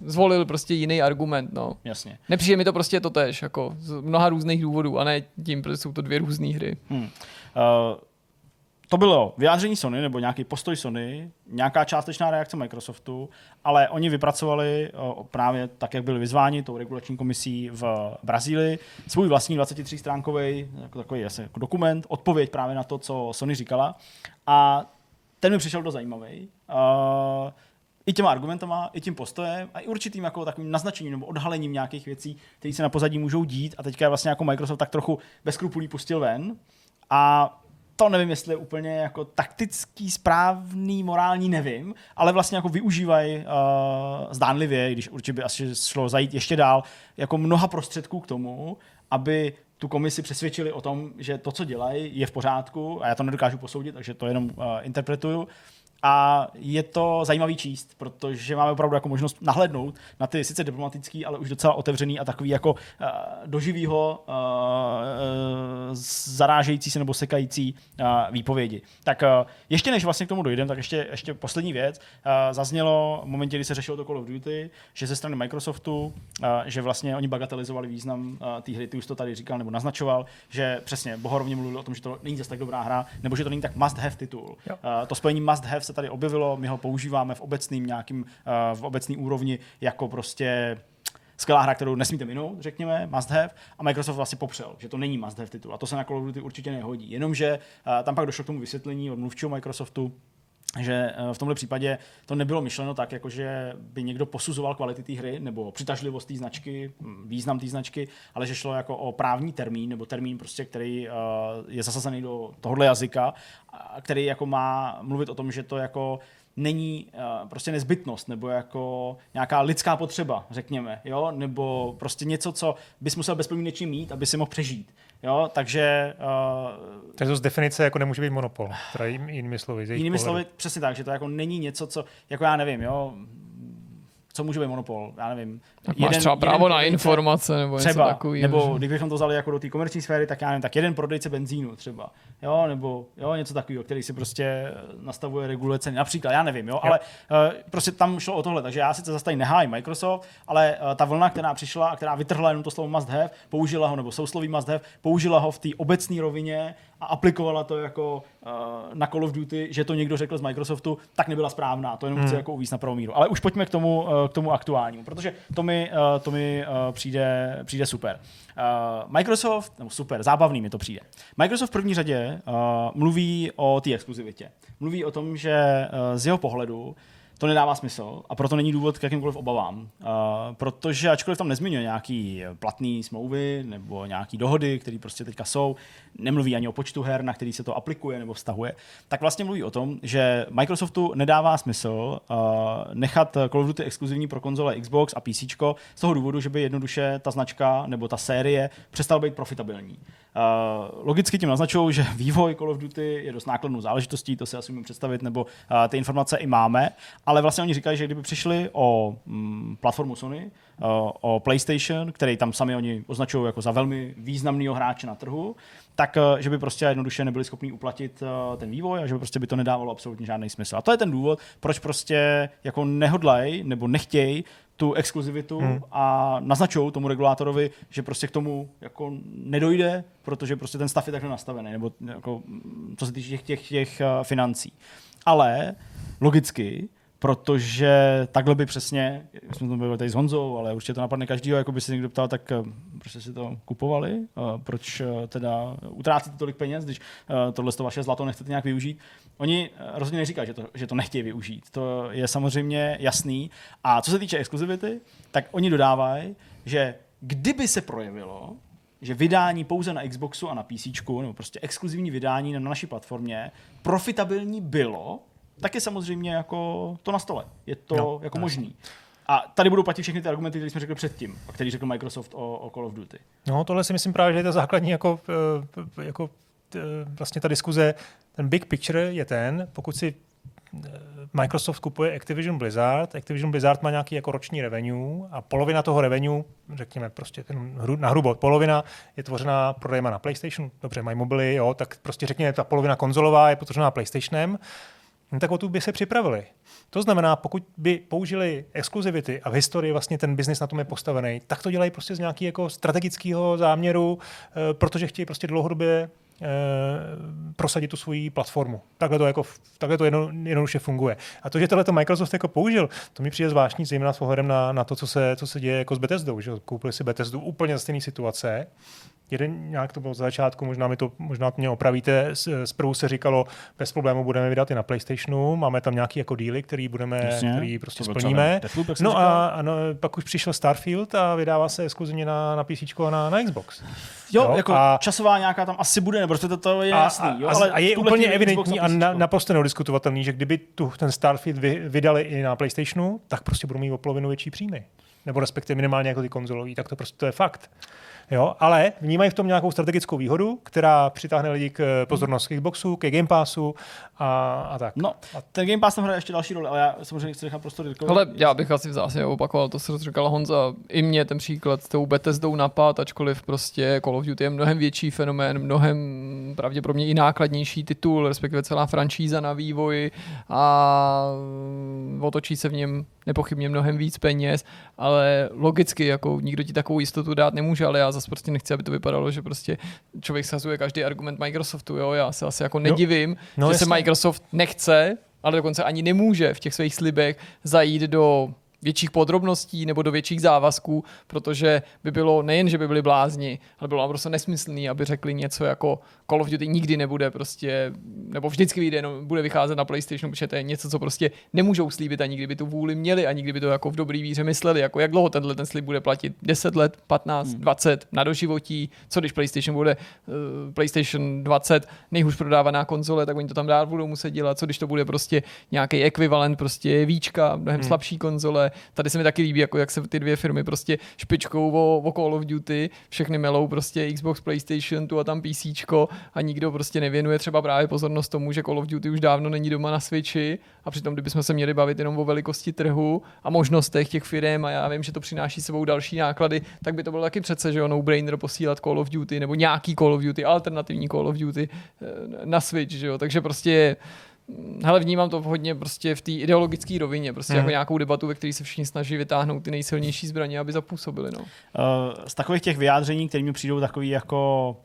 zvolil prostě jiný argument, no. Jasně. Nepřijde mi to prostě to tež, jako z mnoha různých důvodů, a ne tím, protože jsou to dvě různé hry. Hmm. Uh, to bylo vyjádření Sony nebo nějaký postoj Sony, nějaká částečná reakce Microsoftu, ale oni vypracovali právě tak, jak byli vyzváni tou regulační komisí v Brazílii, svůj vlastní 23-stránkový jako takový jasný, jako dokument, odpověď právě na to, co Sony říkala. A ten mi přišel do zajímavý. Uh, i těma argumentama, i tím postojem a i určitým jako takovým naznačením nebo odhalením nějakých věcí, které se na pozadí můžou dít a teďka vlastně jako Microsoft tak trochu bez skrupulí pustil ven. A to nevím, jestli je úplně jako taktický, správný, morální, nevím, ale vlastně jako využívají uh, zdánlivě, když určitě by asi šlo zajít ještě dál, jako mnoha prostředků k tomu, aby tu komisi přesvědčili o tom, že to, co dělají, je v pořádku a já to nedokážu posoudit, takže to jenom uh, interpretuju a je to zajímavý číst, protože máme opravdu jako možnost nahlednout na ty sice diplomatický, ale už docela otevřený a takový jako uh, doživýho uh, uh, zarážející se nebo sekající uh, výpovědi. Tak uh, ještě než vlastně k tomu dojdeme, tak ještě, ještě poslední věc. Uh, zaznělo v momentě, kdy se řešilo to Call of Duty, že ze strany Microsoftu, uh, že vlastně oni bagatelizovali význam uh, té hry, ty už to tady říkal nebo naznačoval, že přesně Bohorovně mluvil o tom, že to není zase tak dobrá hra, nebo že to není tak must have titul. Uh, to spojení must have se tady objevilo, my ho používáme v obecným nějakým, uh, v obecný úrovni jako prostě skvělá hra, kterou nesmíte minout, řekněme, must have, a Microsoft vlastně popřel, že to není must have titul. A to se na Call of Duty určitě nehodí. Jenomže uh, tam pak došlo k tomu vysvětlení od mluvčího Microsoftu, že eh, v tomhle případě to nebylo myšleno tak, jako že by někdo posuzoval kvality té hry nebo přitažlivost té značky, hm, význam té značky, ale že šlo jako o právní termín nebo termín, prostě, který uh, je zasazený do tohohle jazyka, který jako má mluvit o tom, že to jako není uh, prostě nezbytnost nebo jako nějaká lidská potřeba, řekněme, jo? nebo prostě něco, co bys musel bezpodmínečně mít, aby si mohl přežít. Jo, takže... Uh, takže to z definice jako nemůže být monopol, teda jinými slovy. Jinými slovy, přesně tak, že to jako není něco, co, jako já nevím, jo, co může být monopol, já nevím. Tak jeden, máš třeba právo jeden na informace nebo třeba, něco takového. Nebo že... kdybychom to vzali jako do té komerční sféry, tak já nevím, tak jeden prodejce benzínu třeba, jo, nebo jo, něco takového, který si prostě nastavuje regulace ceny, například, já nevím, jo, jo. ale uh, prostě tam šlo o tohle, takže já sice zase tady nehájím Microsoft, ale uh, ta vlna, která přišla a která vytrhla jenom to slovo must have, použila ho, nebo sousloví must have, použila ho v té obecné rovině a aplikovala to jako uh, na Call of Duty, že to někdo řekl z Microsoftu, tak nebyla správná. To jenom hmm. chci jako uvíct na pravou míru. Ale už pojďme k tomu, uh, k tomu aktuálnímu, protože to mi, uh, to mi uh, přijde, přijde super. Uh, Microsoft, nebo super, zábavný mi to přijde. Microsoft v první řadě uh, mluví o té exkluzivitě. Mluví o tom, že uh, z jeho pohledu to nedává smysl a proto není důvod k jakýmkoliv obavám. Uh, protože ačkoliv tam nezmiňuje nějaký platný smlouvy nebo nějaký dohody, které prostě teďka jsou, nemluví ani o počtu her, na který se to aplikuje nebo vztahuje, tak vlastně mluví o tom, že Microsoftu nedává smysl uh, nechat Call of Duty exkluzivní pro konzole Xbox a PC z toho důvodu, že by jednoduše ta značka nebo ta série přestala být profitabilní. Uh, logicky tím naznačují, že vývoj Call of Duty je dost nákladnou záležitostí, to si asi můžeme představit, nebo uh, ty informace i máme, ale vlastně oni říkají, že kdyby přišli o um, platformu Sony, uh, o PlayStation, který tam sami oni označují jako za velmi významného hráče na trhu, tak že by prostě jednoduše nebyli schopni uplatit ten vývoj a že by prostě by to nedávalo absolutně žádný smysl. A to je ten důvod, proč prostě jako nehodlej nebo nechtějí tu exkluzivitu hmm. a naznačují tomu regulátorovi, že prostě k tomu jako nedojde, protože prostě ten stav je takhle nastavený, nebo jako, co se týče těch, těch, těch uh, financí. Ale logicky protože takhle by přesně, jsme to byli tady s Honzou, ale určitě to napadne každýho, jako by se někdo ptal, tak eh, proč si to kupovali, eh, proč eh, teda utrácíte tolik peněz, když tohle to vaše zlato nechcete nějak využít. Oni rozhodně neříkají, že to, že to nechtějí využít. To je samozřejmě jasný. A co se týče exkluzivity, tak oni dodávají, že kdyby se projevilo, že vydání pouze na Xboxu a na PC, nebo prostě exkluzivní vydání na naší platformě, profitabilní bylo, tak je samozřejmě jako to na stole. Je to no, jako možný. A tady budou platit všechny ty argumenty, které jsme řekli předtím, a který řekl Microsoft o, o Call of Duty. No, tohle si myslím právě, že je ta základní jako, eh, jako eh, vlastně ta diskuze. Ten big picture je ten, pokud si eh, Microsoft kupuje Activision Blizzard, Activision Blizzard má nějaký jako roční revenue a polovina toho revenue, řekněme prostě ten hru, na hrubo polovina, je tvořená prodejma na PlayStation, dobře, mají mobily, jo, tak prostě řekněme, ta polovina konzolová je tvořená PlayStationem no tak o tu by se připravili. To znamená, pokud by použili exkluzivity a v historii vlastně ten biznis na tom je postavený, tak to dělají prostě z nějakého jako strategického záměru, eh, protože chtějí prostě dlouhodobě prosadit tu svoji platformu. Takhle to, jako, takhle to jedno, jednoduše funguje. A to, že tohle Microsoft jako použil, to mi přijde zvláštní, zejména s ohledem na, na to, co se, co se děje jako s Bethesdou. Že koupili si Bethesdu úplně za stejné situace, jeden nějak to bylo z začátku, možná mi to možná mě opravíte, zprvu se říkalo, bez problému budeme vydat i na PlayStationu, máme tam nějaký jako díly, který budeme, Jasně, který prostě splníme. Deathloop, no a, a no, pak už přišel Starfield a vydává se exkluzivně na, na PC a na, na Xbox. Jo, jo jako a, časová nějaká tam asi bude, nebo to, to je a, jasný. Jo, a, ale a je úplně evidentní a na, naprosto neudiskutovatelný, že kdyby tu ten Starfield vy, vydali i na PlayStationu, tak prostě budou mít o polovinu větší příjmy. Nebo respektive minimálně jako ty konzolový, tak to prostě to je fakt. Jo, ale vnímají v tom nějakou strategickou výhodu, která přitáhne lidi k eh, pozornost k Xboxu, ke Game Passu a, a tak. No, a ten Game Pass tam hraje ještě další roli, ale já samozřejmě chci nechat prostor Dirkovi. Ale já bych asi v zásadě opakoval to, co říkal Honza. I mě ten příklad s tou Bethesdou napad, ačkoliv prostě Call of Duty je mnohem větší fenomén, mnohem pravděpodobně i nákladnější titul, respektive celá franšíza na vývoji a otočí se v něm nepochybně mnohem víc peněz, ale logicky jako nikdo ti takovou jistotu dát nemůže, ale já zase prostě nechci, aby to vypadalo, že prostě člověk sazuje každý argument Microsoftu, jo, já se asi jako nedivím, no, no že jasně. se Microsoft nechce, ale dokonce ani nemůže v těch svých slibech zajít do větších podrobností nebo do větších závazků, protože by bylo nejen, že by byli blázni, ale bylo prostě nesmyslný, aby řekli něco jako Call of Duty nikdy nebude prostě, nebo vždycky vyjde, no, bude vycházet na PlayStation, protože to je něco, co prostě nemůžou slíbit, ani kdyby tu vůli měli, ani kdyby to jako v dobrý víře mysleli, jako jak dlouho tenhle ten slib bude platit, 10 let, 15, hmm. 20 na doživotí, co když PlayStation bude uh, PlayStation 20 nejhůř prodávaná konzole, tak oni to tam dál budou muset dělat, co když to bude prostě nějaký ekvivalent prostě víčka, mnohem hmm. slabší konzole, tady se mi taky líbí, jako jak se ty dvě firmy prostě špičkou o, o Call of Duty, všechny melou prostě Xbox, PlayStation, tu a tam PC a nikdo prostě nevěnuje třeba právě pozornost tomu, že Call of Duty už dávno není doma na Switchi a přitom kdybychom se měli bavit jenom o velikosti trhu a možnostech těch firm a já vím, že to přináší sebou další náklady, tak by to bylo taky přece, že no-brainer posílat Call of Duty nebo nějaký Call of Duty, alternativní Call of Duty eh, na Switch, že jo? takže prostě hele, vnímám to hodně prostě v té ideologické rovině, prostě hmm. jako nějakou debatu, ve které se všichni snaží vytáhnout ty nejsilnější zbraně, aby zapůsobili. No. Uh, z takových těch vyjádření, které mi přijdou takový jako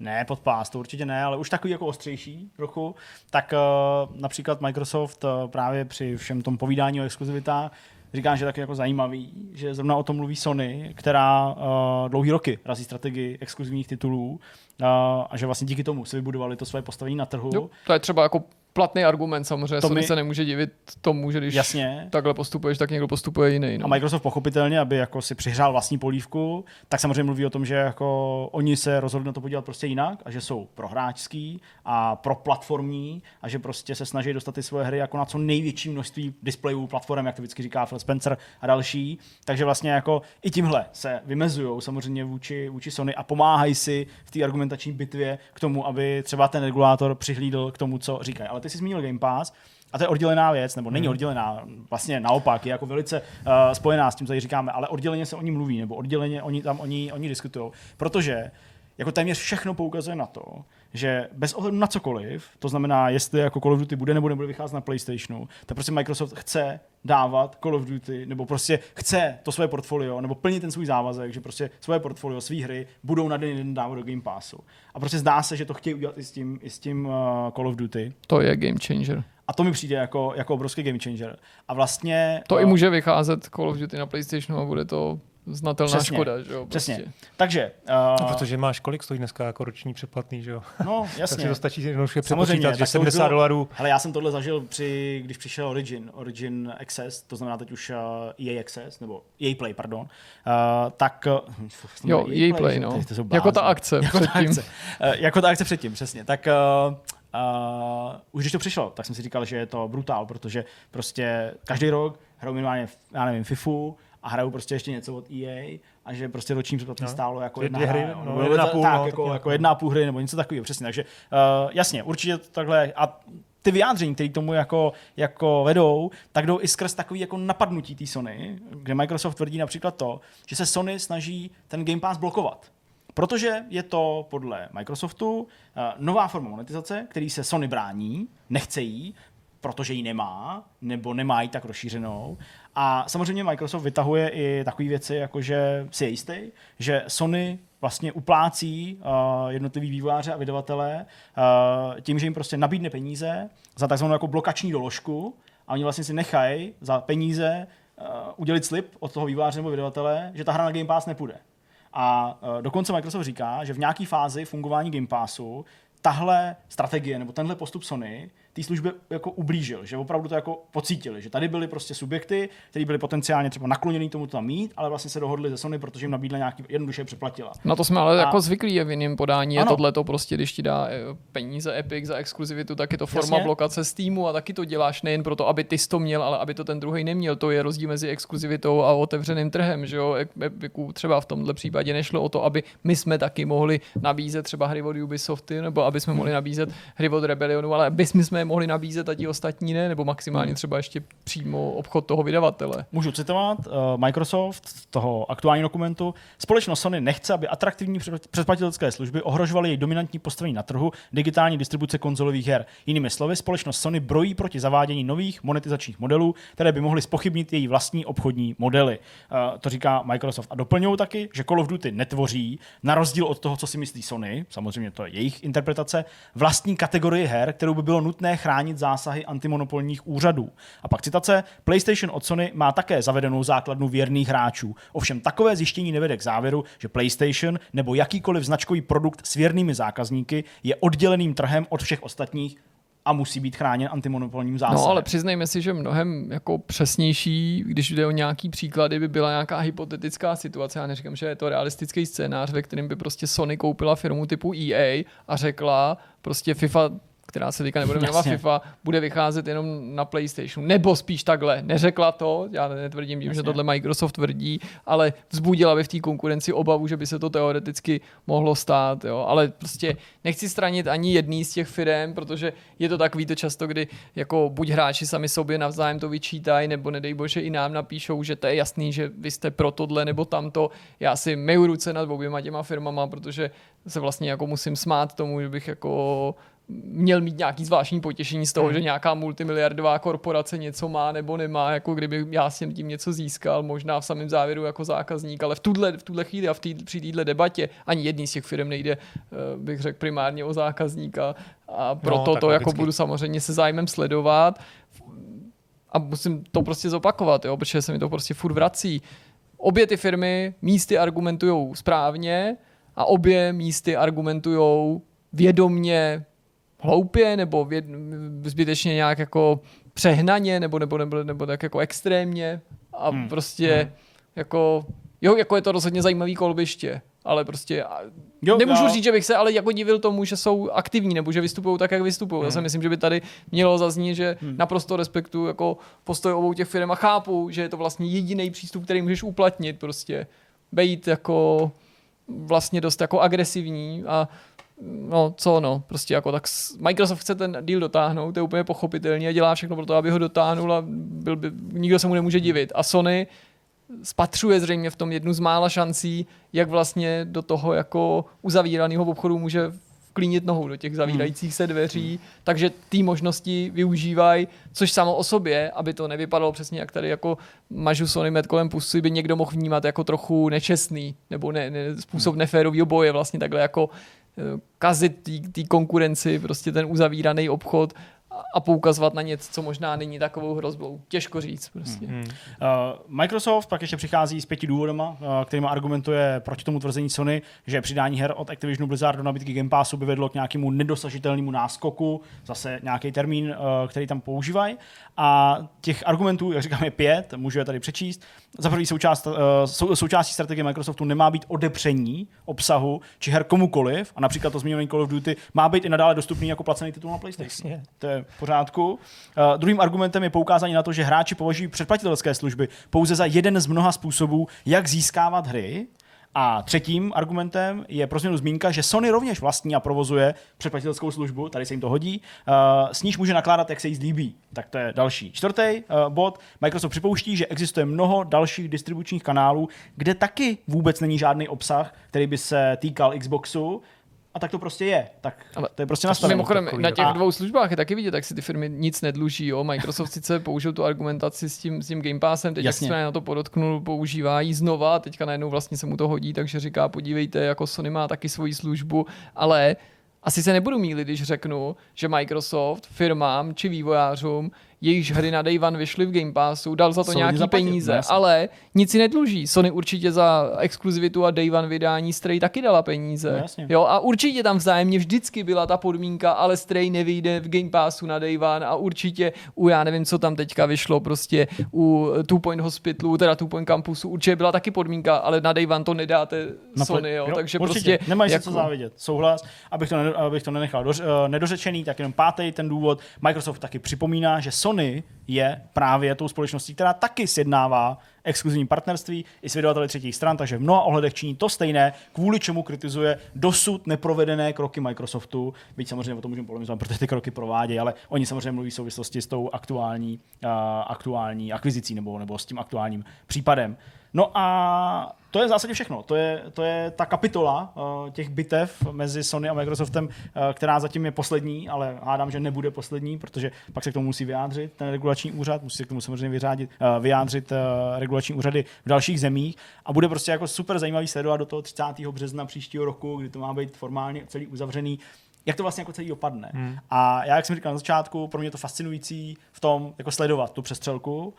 ne pod pás, to určitě ne, ale už takový jako ostřejší trochu, tak uh, například Microsoft uh, právě při všem tom povídání o exkluzivitách říká, že je taky jako zajímavý, že zrovna o tom mluví Sony, která uh, dlouhý roky razí strategii exkluzivních titulů uh, a že vlastně díky tomu si vybudovali to své postavení na trhu. Jo, to je třeba jako platný argument samozřejmě. To mi... se nemůže divit tomu, že když Jasně. takhle postupuješ, tak někdo postupuje jiný. No. A Microsoft pochopitelně, aby jako si přihrál vlastní polívku, tak samozřejmě mluví o tom, že jako oni se rozhodnou to podělat prostě jinak a že jsou prohráčský a pro platformní a že prostě se snaží dostat ty svoje hry jako na co největší množství displejů, platform, jak to vždycky říká Phil Spencer a další. Takže vlastně jako i tímhle se vymezují samozřejmě vůči, vůči Sony a pomáhají si v té argumentační bitvě k tomu, aby třeba ten regulátor přihlídl k tomu, co říkají. Ale ty jsi zmínil Game Pass, a to je oddělená věc, nebo není hmm. oddělená, vlastně naopak, je jako velice uh, spojená s tím, co tady říkáme, ale odděleně se o ní mluví, nebo odděleně oni tam oni, oni diskutují, protože jako téměř všechno poukazuje na to, že bez ohledu na cokoliv, to znamená, jestli jako Call of Duty bude nebo nebude vycházet na PlayStationu, tak prostě Microsoft chce dávat Call of Duty, nebo prostě chce to své portfolio, nebo plnit ten svůj závazek, že prostě své portfolio, své hry budou na den jeden dávat do Game Passu. A prostě zdá se, že to chtějí udělat i s tím, i s tím uh, Call of Duty. To je game changer. A to mi přijde jako, jako obrovský game changer. A vlastně... To uh, i může vycházet Call of Duty na PlayStationu a bude to znatelná přesně, škoda, že jo? Přesně. Prostě. Takže... Uh, no, protože máš kolik stojí dneska jako roční předplatný, že jo? No, jasně. Takže to stačí jednoduše přepočítat, že 70 bylo, dolarů. Ale já jsem tohle zažil při, když přišel Origin, Origin Access, to znamená teď už uh, EA Access, nebo EA Play, pardon, uh, tak... Uh, jo, EA, EA Play, Play no. Ty, ty jako ta akce jako předtím. Ta akce. Uh, jako ta akce předtím, přesně. Tak uh, Uh, už když to přišlo, tak jsem si říkal, že je to brutál, protože prostě každý rok hraju minimálně, já nevím, FIFU, a hrajou prostě ještě něco od EA a že prostě roční předplatný no. stálo jako jedna hry, hra, no, jedna půl, tak, no, jako, jako jedna půl hry nebo něco takového, přesně. Takže uh, jasně, určitě takhle a ty vyjádření, které k tomu jako, jako vedou, tak jdou i skrz takový jako napadnutí té Sony, kde Microsoft tvrdí například to, že se Sony snaží ten Game Pass blokovat. Protože je to podle Microsoftu uh, nová forma monetizace, který se Sony brání, nechce jí, protože ji nemá, nebo nemá ji tak rozšířenou. A samozřejmě Microsoft vytahuje i takové věci, jako že si je jistý, že Sony vlastně uplácí uh, jednotlivý vývojáře a vydavatele uh, tím, že jim prostě nabídne peníze za takzvanou jako blokační doložku a oni vlastně si nechají za peníze uh, udělit slib od toho vývojáře nebo vydavatele, že ta hra na Game Pass nepůjde. A uh, dokonce Microsoft říká, že v nějaké fázi fungování Game Passu tahle strategie nebo tenhle postup Sony té službě jako ublížil, že opravdu to jako pocítili, že tady byly prostě subjekty, které byly potenciálně třeba nakloněný tomu tam mít, ale vlastně se dohodli ze Sony, protože jim nabídla nějaký jednoduše přeplatila. Na to jsme ale a... jako zvyklí v jiném podání. Je tohle to prostě, když ti dá eh, peníze Epic za exkluzivitu, tak je to forma Jasně. blokace Steamu a taky to děláš nejen proto, aby ty to měl, ale aby to ten druhý neměl. To je rozdíl mezi exkluzivitou a otevřeným trhem, že jo? Epiku třeba v tomhle případě nešlo o to, aby my jsme taky mohli nabízet třeba hry od Ubisofty, nebo aby jsme mohli nabízet hry od Rebellionu, ale aby jsme mohli nabízet a ti ostatní ne, nebo maximálně třeba ještě přímo obchod toho vydavatele. Můžu citovat uh, Microsoft z toho aktuálního dokumentu. Společnost Sony nechce, aby atraktivní předplatitelské služby ohrožovaly její dominantní postavení na trhu digitální distribuce konzolových her. Jinými slovy, společnost Sony brojí proti zavádění nových monetizačních modelů, které by mohly spochybnit její vlastní obchodní modely. Uh, to říká Microsoft. A doplňují taky, že Call of Duty netvoří, na rozdíl od toho, co si myslí Sony, samozřejmě to je jejich interpretace, vlastní kategorii her, kterou by bylo nutné chránit zásahy antimonopolních úřadů. A pak citace, PlayStation od Sony má také zavedenou základnu věrných hráčů. Ovšem takové zjištění nevede k závěru, že PlayStation nebo jakýkoliv značkový produkt s věrnými zákazníky je odděleným trhem od všech ostatních a musí být chráněn antimonopolním zásahem. No ale přiznejme si, že mnohem jako přesnější, když jde o nějaký příklady, by byla nějaká hypotetická situace. Já neříkám, že je to realistický scénář, ve kterém by prostě Sony koupila firmu typu EA a řekla, prostě FIFA která se teďka nebude jmenovat FIFA, bude vycházet jenom na PlayStation. Nebo spíš takhle. Neřekla to, já netvrdím tím, že tohle Microsoft tvrdí, ale vzbudila by v té konkurenci obavu, že by se to teoreticky mohlo stát. Jo. Ale prostě nechci stranit ani jedný z těch firm, protože je to takový to často, kdy jako buď hráči sami sobě navzájem to vyčítají, nebo nedej bože i nám napíšou, že to je jasný, že vy jste pro tohle nebo tamto. Já si meju ruce nad oběma těma firmama, protože se vlastně jako musím smát tomu, že bych jako měl mít nějaký zvláštní potěšení z toho, hmm. že nějaká multimiliardová korporace něco má nebo nemá, jako kdyby já si tím něco získal, možná v samém závěru jako zákazník, ale v tuhle, v tuhle chvíli a v tý, při této debatě ani jedný z těch firm nejde, eh, bych řekl, primárně o zákazníka a no, proto no, to jako budu samozřejmě se zájmem sledovat a musím to prostě zopakovat, jo, protože se mi to prostě furt vrací. Obě ty firmy místy argumentují správně a obě místy argumentují vědomně hloupě nebo věd, zbytečně nějak jako přehnaně nebo, nebo, nebo, nebo tak jako extrémně a hmm. prostě hmm. jako jo, jako je to rozhodně zajímavý kolbiště, ale prostě jo, nemůžu jo. říct, že bych se ale jako divil tomu, že jsou aktivní nebo že vystupují tak, jak vystupují. Hmm. Já si hmm. myslím, že by tady mělo zaznít, že hmm. naprosto respektuju jako postoj obou těch firm a chápu, že je to vlastně jediný přístup, který můžeš uplatnit prostě. Bejít jako vlastně dost jako agresivní a no co no, prostě jako tak Microsoft chce ten deal dotáhnout, to je úplně pochopitelný a dělá všechno pro to, aby ho dotáhnul a byl by, nikdo se mu nemůže divit. A Sony spatřuje zřejmě v tom jednu z mála šancí, jak vlastně do toho jako uzavíraného obchodu může vklínit nohou do těch zavírajících se dveří, hmm. takže ty možnosti využívají, což samo o sobě, aby to nevypadalo přesně jak tady jako mažu Sony med kolem pusy, by někdo mohl vnímat jako trochu nečestný, nebo ne, ne, způsob hmm. neférového boje, vlastně takhle jako kazit té konkurenci, prostě ten uzavíraný obchod a poukazovat na něco, co možná není takovou hrozbou. Těžko říct prostě. Hmm. Uh, Microsoft pak ještě přichází s pěti důvodama, uh, kterými argumentuje proti tomu tvrzení Sony, že přidání her od Activisionu Blizzard do nabídky Game Passu by vedlo k nějakému nedosažitelnému náskoku, zase nějaký termín, uh, který tam používají. A těch argumentů, jak říkám, je pět, můžu je tady přečíst. Za první součást, uh, sou, součástí strategie Microsoftu nemá být odepření obsahu či her komukoliv, a například to zmiňovaný Call of Duty má být i nadále dostupný jako placený titul na PlayStation. Jasně. To je v pořádku. Uh, druhým argumentem je poukázání na to, že hráči považují předplatitelské služby pouze za jeden z mnoha způsobů, jak získávat hry, a třetím argumentem je pro změnu zmínka, že Sony rovněž vlastní a provozuje předplatitelskou službu, tady se jim to hodí, uh, s níž může nakládat, jak se jí zlíbí. Tak to je další. Čtvrtý uh, bod. Microsoft připouští, že existuje mnoho dalších distribučních kanálů, kde taky vůbec není žádný obsah, který by se týkal Xboxu, a tak to prostě je. Tak ale to je prostě nastavené. Mimochodem, na těch dvou službách je taky vidět, tak si ty firmy nic nedluží. Jo? Microsoft sice použil tu argumentaci s tím, s tím Game Passem, teď Jasně. jak na to podotknul, používá ji znova, teďka najednou vlastně se mu to hodí, takže říká, podívejte, jako Sony má taky svoji službu, ale asi se nebudu mílit, když řeknu, že Microsoft firmám či vývojářům jejichž hry na Day One vyšly v Game Passu, dal za to Sony nějaký zaplatil, peníze, no, ale nic si nedluží. Sony určitě za exkluzivitu a Day One vydání Stray taky dala peníze. No, jo, a určitě tam vzájemně vždycky byla ta podmínka, ale Stray nevyjde v Game Passu na Day One a určitě u, já nevím, co tam teďka vyšlo, prostě u Two Point Hospitalu, teda Two Point Campusu, určitě byla taky podmínka, ale na Day One to nedáte na Sony, jo, jo takže určitě. prostě... Nemají jako... se co závidět, souhlas, abych to, ne, abych to nenechal doř, uh, nedořečený, tak jenom pátý ten důvod. Microsoft taky připomíná, že Sony je právě tou společností, která taky sjednává exkluzivní partnerství i s vydavateli třetích stran, takže v mnoha ohledech činí to stejné, kvůli čemu kritizuje dosud neprovedené kroky Microsoftu. Byť samozřejmě o tom můžeme polemizovat, protože ty kroky provádějí, ale oni samozřejmě mluví v souvislosti s tou aktuální, uh, aktuální akvizicí nebo, nebo s tím aktuálním případem. No a to je v zásadě všechno. To je, to je ta kapitola uh, těch bitev mezi Sony a Microsoftem, uh, která zatím je poslední, ale hádám, že nebude poslední, protože pak se k tomu musí vyjádřit ten regulační úřad, musí se k tomu samozřejmě vyřádit, uh, vyjádřit uh, regulační úřady v dalších zemích a bude prostě jako super zajímavý sledovat do toho 30. března příštího roku, kdy to má být formálně celý uzavřený jak to vlastně jako celý dopadne. Hmm. A já, jak jsem říkal na začátku, pro mě je to fascinující v tom, jako sledovat tu přestřelku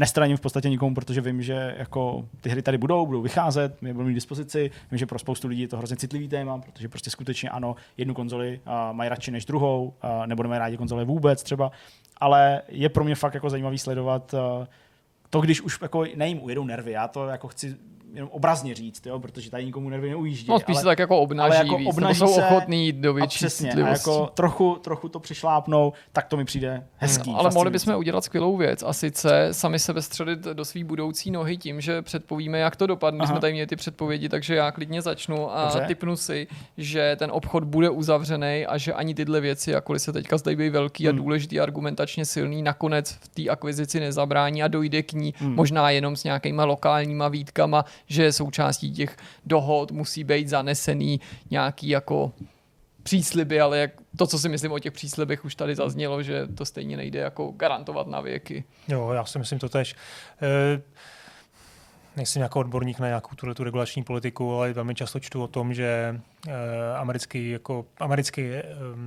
nestraním v podstatě nikomu, protože vím, že jako ty hry tady budou, budou vycházet, my budou mít dispozici. Vím, že pro spoustu lidí je to hrozně citlivý téma, protože prostě skutečně ano, jednu konzoli uh, mají radši než druhou, uh, nebo nemají rádi konzole vůbec třeba, ale je pro mě fakt jako zajímavý sledovat uh, to, když už jako nejím ujedou nervy, já to jako chci jenom obrazně říct, jo, protože tady nikomu nervy neujíždí. No spíš ale, se tak jako obnaží ale jako víc, obnaží jsou ochotný jít do větší přesně, a jako trochu, trochu to přišlápnou, tak to mi přijde hezký. Hmm, ale mohli bychom udělat skvělou věc a sice sami sebe středit do svý budoucí nohy tím, že předpovíme, jak to dopadne. My jsme tady měli ty předpovědi, takže já klidně začnu a Dobře. typnu si, že ten obchod bude uzavřený a že ani tyhle věci, jakkoliv se teďka zdají být velký hmm. a důležitý, argumentačně silný, nakonec v té akvizici nezabrání a dojde k ní hmm. možná jenom s nějakýma lokálníma výtkama, že součástí těch dohod musí být zanesený nějaký jako přísliby, ale jak to, co si myslím o těch příslibech, už tady zaznělo, že to stejně nejde jako garantovat na věky. Jo, já si myslím to tež. E- nejsem jako odborník na nějakou tu, tu regulační politiku, ale velmi často čtu o tom, že e, americký, jako, americký e,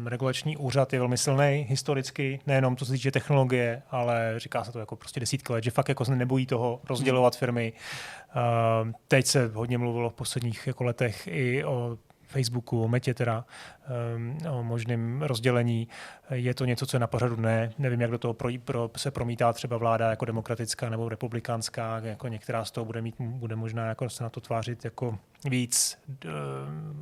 regulační úřad je velmi silný historicky, nejenom co se týče technologie, ale říká se to jako prostě desítky let, že fakt jako se nebojí toho rozdělovat firmy. E, teď se hodně mluvilo v posledních jako letech i o Facebooku, o Metě teda, o možném rozdělení. Je to něco, co je na pořadu ne. Nevím, jak do toho pro, pro, se promítá třeba vláda jako demokratická nebo republikánská, jako některá z toho bude mít, bude možná jako se na to tvářit jako víc uh,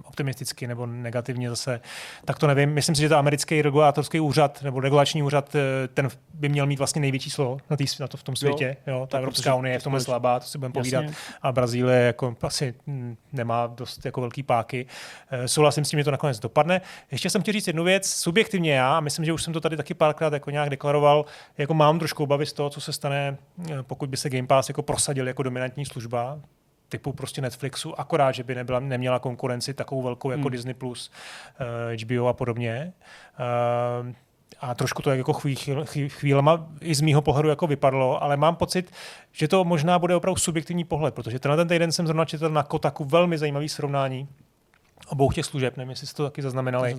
optimisticky nebo negativně zase, tak to nevím. Myslím si, že to americký regulátorský úřad nebo regulační úřad, eh, ten by měl mít vlastně největší slovo na, tý, na to v tom světě. Jo, jo ta Evropská unie je v tomhle slabá, to si budeme povídat. A Brazílie jako asi nemá dost jako velký páky. Uh, souhlasím s tím, že to nakonec dopadne. Ještě jsem chtěl říct jednu věc. Subjektivně já, myslím, že už jsem to tady taky párkrát jako nějak deklaroval, jako mám trošku obavy z toho, co se stane, pokud by se Game Pass jako prosadil jako dominantní služba typu prostě Netflixu, akorát, že by nebyla, neměla konkurenci takovou velkou jako hmm. Disney+, Plus, uh, eh, HBO a podobně. Uh, a trošku to jako chví, chví, chvílema i z mýho pohledu jako vypadlo, ale mám pocit, že to možná bude opravdu subjektivní pohled, protože tenhle ten týden jsem zrovna četl na Kotaku velmi zajímavý srovnání obou těch služeb, nevím, jestli jste to taky zaznamenali.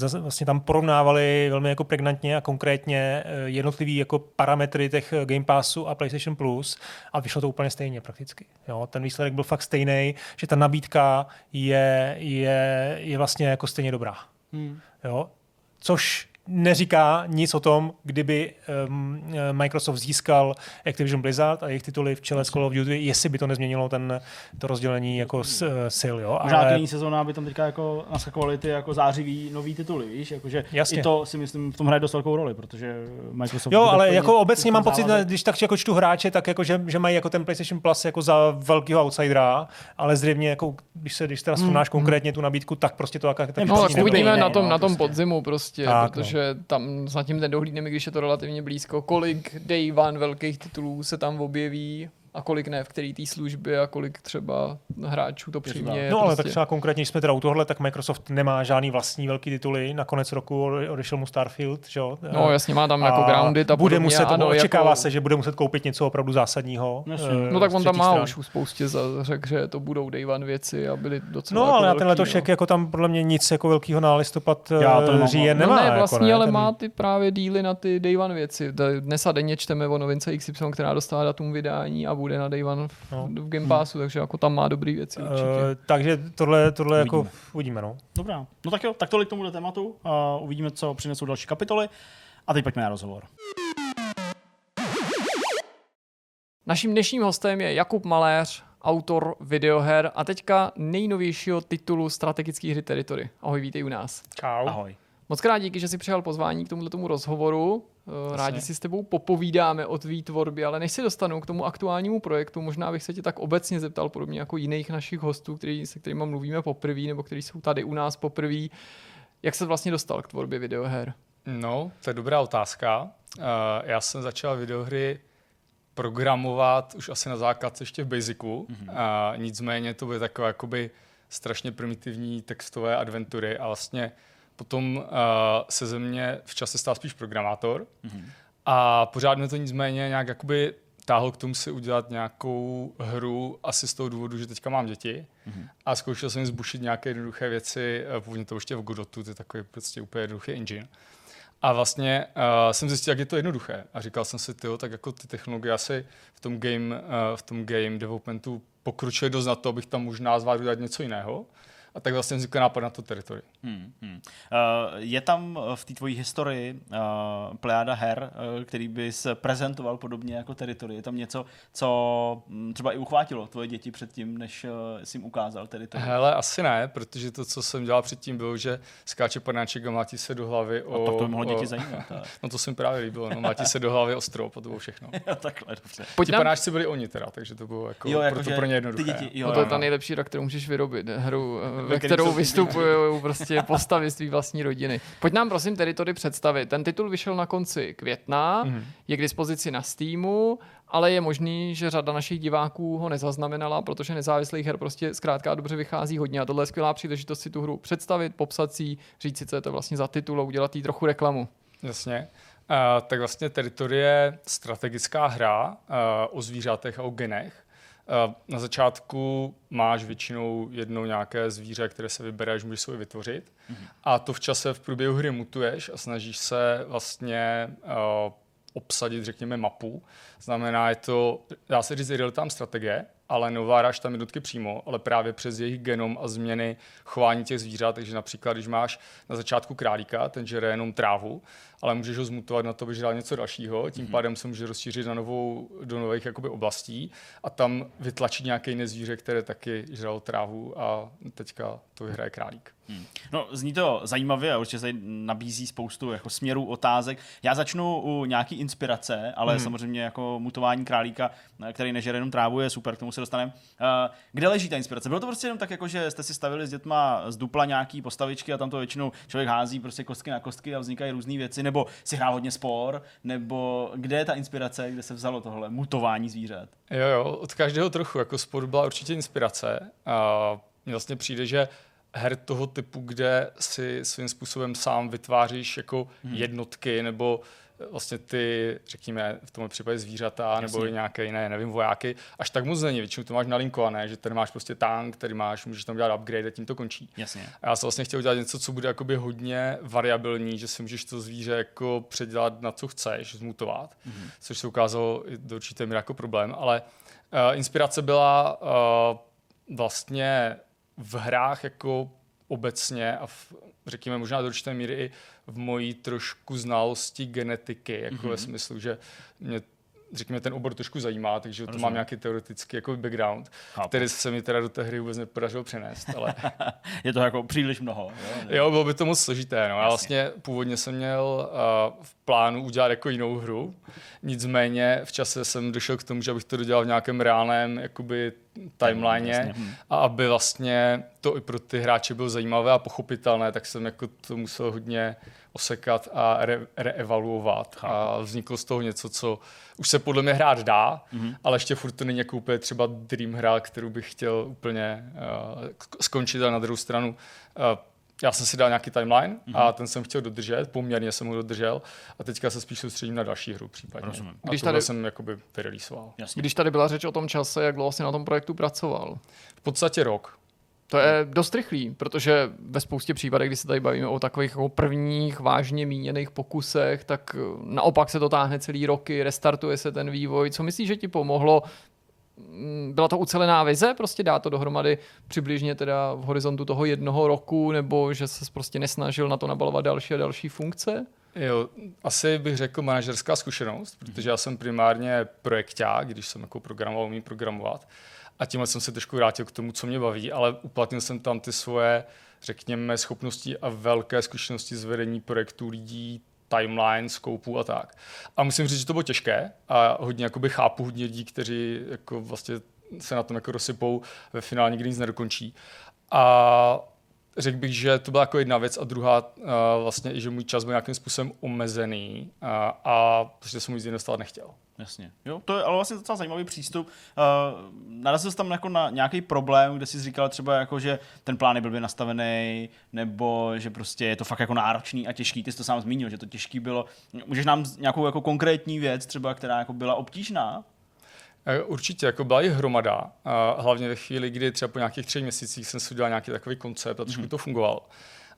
To vlastně tam porovnávali velmi jako pregnantně a konkrétně eh, jednotlivý jako parametry těch eh, Game Passu a PlayStation Plus a vyšlo to úplně stejně prakticky. Jo, ten výsledek byl fakt stejný, že ta nabídka je, je, je vlastně jako stejně dobrá. Hmm. Jo, což neříká nic o tom, kdyby um, Microsoft získal Activision Blizzard a jejich tituly v čele s Call of Duty, jestli by to nezměnilo ten, to rozdělení jako s, uh, sil. Jo? Možná Ale... jiný sezóna by tam teďka jako naskakovaly ty jako zářivý nový tituly, víš? Jakože Jasně. I to si myslím v tom hraje dost velkou roli, protože Microsoft... Jo, ale jako obecně mám pocit, když tak jako čtu hráče, tak jako, že, že mají jako ten PlayStation Plus jako za velkého outsidera, ale zřejmě jako, když se když teda srovnáš hmm. konkrétně tu nabídku, tak prostě to tak, tak no, uvidíme na tom, na tom prostě. podzimu prostě, tak, protože protože tam zatím nedohlídneme, když je to relativně blízko, kolik day one velkých titulů se tam objeví a kolik ne v který té službě a kolik třeba hráčů to přimě. No ale prostě... tak třeba konkrétně, když jsme teda u tohle, tak Microsoft nemá žádný vlastní velký tituly. Na konec roku odešel mu Starfield, že jo? No jasně, má tam jako Grounded a bude muset, ano, očekává jako... se, že bude muset koupit něco opravdu zásadního. No, no tak on tam má už spoustě řekl, že to budou day one věci a byly docela No jako ale na ten letošek no. jako tam podle mě nic jako velkého na listopad Já to eh, říjen nemá. No ne, vlastně, jako ne, ale ten... má ty právě díly na ty day one věci. Dnes a denně čteme o novince XY, která dostává datum vydání a bude na day one v, no. v Game Passu, hmm. takže jako tam má dobrý věci určitě. Uh, takže tohle, tohle uvidíme. jako uvidíme. No. Dobrá, no tak jo, tak tolik tomuhle tématu. Uh, uvidíme, co přinesou další kapitoly. A teď pojďme na rozhovor. Naším dnešním hostem je Jakub Maléř, autor videoher a teďka nejnovějšího titulu strategické hry Territory. Ahoj, vítej u nás. Čau. Ahoj. Moc krát díky, že jsi přijal pozvání k tomuto tomu rozhovoru. Jasně. Rádi si s tebou popovídáme o tvý tvorbě, ale než se dostanu k tomu aktuálnímu projektu, možná bych se tě tak obecně zeptal, podobně jako jiných našich hostů, který, se kterými mluvíme poprvé, nebo kteří jsou tady u nás poprvé. Jak se vlastně dostal k tvorbě videoher? No, to je dobrá otázka. Uh, já jsem začal videohry programovat už asi na základce ještě v Basicu. Mm-hmm. A nicméně to byly takové jakoby strašně primitivní textové adventury a vlastně potom uh, se ze mě v čase stál spíš programátor mm-hmm. a pořád mě to nicméně nějak jakoby táhl k tomu si udělat nějakou hru asi z toho důvodu, že teďka mám děti mm-hmm. a zkoušel jsem zbušit nějaké jednoduché věci, původně to ještě v Godotu, to je takový prostě úplně jednoduchý engine. A vlastně uh, jsem zjistil, jak je to jednoduché. A říkal jsem si, tyjo, tak jako ty technologie asi v tom game, uh, v tom game developmentu pokročily dost na to, abych tam možná zvládl dělat něco jiného. A tak vlastně vznikl nápad na to teritorium. Hmm, hmm. Uh, je tam v té tvojí historii uh, plejáda her, uh, který bys prezentoval podobně jako teritory? Je tam něco, co um, třeba i uchvátilo tvoje děti předtím, než uh, jsi jim ukázal teritory? Hele, asi ne, protože to, co jsem dělal předtím, bylo, že skáče panáček a mlátí se do hlavy o... A tak to mohlo děti zajímat. no to se mi právě líbilo, no, mlátí se do hlavy o strop a to bylo všechno. jo, takhle, dobře. Ti nám... panáčci byli oni teda, takže to bylo jako, jo, jako proto pro ně jednoduché. Ty děti, jo, no, to je ta nejlepší hra, kterou můžeš vyrobit, hru ve kterou vystupují prostě postavy z tvý vlastní rodiny. Pojď nám prosím teritory představit. Ten titul vyšel na konci května, mm-hmm. je k dispozici na Steamu, ale je možný, že řada našich diváků ho nezaznamenala, protože nezávislých her prostě zkrátka dobře vychází hodně a tohle je skvělá příležitost si tu hru představit, popsat si, říct si, co je to vlastně za titul a udělat jí trochu reklamu. Jasně. Uh, tak vlastně Territory je strategická hra uh, o zvířatech a o genech, na začátku máš většinou jedno nějaké zvíře, které se vybereš, můžeš si vytvořit. Mm-hmm. A to v čase v průběhu hry mutuješ a snažíš se vlastně uh, obsadit, řekněme, mapu. Znamená, je to, dá se říct, real-time strategie, ale neovládáš tam jednotky přímo, ale právě přes jejich genom a změny chování těch zvířat. Takže například, když máš na začátku králíka, ten žere jenom trávu, ale můžeš ho zmutovat na to, aby žral něco dalšího, tím mm-hmm. pádem se může rozšířit na novou, do nových jakoby, oblastí a tam vytlačit nějaké jiné zvíře, které taky žralo trávu a teďka to vyhraje králík. Hmm. No, zní to zajímavě a určitě se nabízí spoustu jako směrů, otázek. Já začnu u nějaký inspirace, ale hmm. samozřejmě jako mutování králíka, který nežere jenom trávu, je super, k tomu se dostaneme. Uh, kde leží ta inspirace? Bylo to prostě jenom tak, jako, že jste si stavili s dětma z dupla nějaký postavičky a tam to většinou člověk hází prostě kostky na kostky a vznikají různé věci, nebo si hrál hodně spor, nebo kde je ta inspirace, kde se vzalo tohle mutování zvířat? Jo, jo, od každého trochu. Jako sport byla určitě inspirace. A mně vlastně přijde, že her toho typu, kde si svým způsobem sám vytváříš jako hmm. jednotky nebo vlastně ty, řekněme, v tomhle případě zvířata Jasně. nebo nějaké jiné, nevím, vojáky, až tak moc není. Většinou to máš nalinkované, že tady máš prostě tank, který máš, můžeš tam dělat upgrade a tím to končí. Jasně. A já jsem vlastně chtěl udělat něco, co bude jakoby hodně variabilní, že si můžeš to zvíře jako předělat na co chceš, zmutovat, mm-hmm. což se ukázalo do určité míry jako problém, ale uh, inspirace byla uh, vlastně v hrách jako obecně a v, řekněme možná do určité míry i v mojí trošku znalosti genetiky, jako mm-hmm. ve smyslu, že mě řekněme, ten obor trošku zajímá, takže Rozumím. to mám nějaký teoretický jako background, Chápu. který se mi teda do té hry vůbec nepodařilo přenést. Ale... je to jako příliš mnoho. Jo, jo bylo by to moc složité. No. Já vlastně původně jsem měl uh, v plánu udělat jako jinou hru, nicméně v čase jsem došel k tomu, že abych to dodělal v nějakém reálném jakoby timeline hmm. a aby vlastně to i pro ty hráče bylo zajímavé a pochopitelné, tak jsem jako to musel hodně osekat a re- reevaluovat. A vzniklo z toho něco, co už se podle mě hrát dá, mm-hmm. ale ještě furt to není jako úplně třeba dream hra, kterou bych chtěl úplně uh, skončit a na druhou stranu uh, já jsem si dal nějaký timeline mm-hmm. a ten jsem chtěl dodržet, poměrně jsem ho dodržel a teďka se spíš soustředím na další hru případně. Rozumím. A Když tady jsem jakoby vyreleasoval. Když tady byla řeč o tom čase, jak dlouho jsi na tom projektu pracoval? V podstatě rok. To je dost rychlý, protože ve spoustě případech, kdy se tady bavíme o takových jako prvních vážně míněných pokusech, tak naopak se to táhne celý roky, restartuje se ten vývoj. Co myslíš, že ti pomohlo Mm, byla to ucelená vize, prostě dá to dohromady přibližně teda v horizontu toho jednoho roku, nebo že se prostě nesnažil na to nabalovat další a další funkce? Jo, asi bych řekl manažerská zkušenost, protože já jsem primárně projekták, když jsem jako programoval, umím programovat. A tímhle jsem se trošku vrátil k tomu, co mě baví, ale uplatnil jsem tam ty svoje, řekněme, schopnosti a velké zkušenosti z vedení projektů lidí, timeline, skoupů a tak. A musím říct, že to bylo těžké a hodně jakoby chápu hodně lidí, kteří jako vlastně se na tom jako rozsypou, ve finále nikdy nic nedokončí. A řekl bych, že to byla jako jedna věc a druhá uh, vlastně že můj čas byl nějakým způsobem omezený uh, a protože jsem mu nic nechtěl. Jasně. Jo, to je ale vlastně docela zajímavý přístup. Uh, narazil jsi tam jako na nějaký problém, kde jsi říkal třeba jako, že ten plán je blbě nastavený, nebo že prostě je to fakt jako náročný a těžký. Ty jsi to sám zmínil, že to těžký bylo. Můžeš nám nějakou jako konkrétní věc třeba, která jako byla obtížná? Eh, určitě, jako byla i hromada, hlavně ve chvíli, kdy třeba po nějakých třech měsících jsem si udělal nějaký takový koncept a trošku mm-hmm. to fungovalo.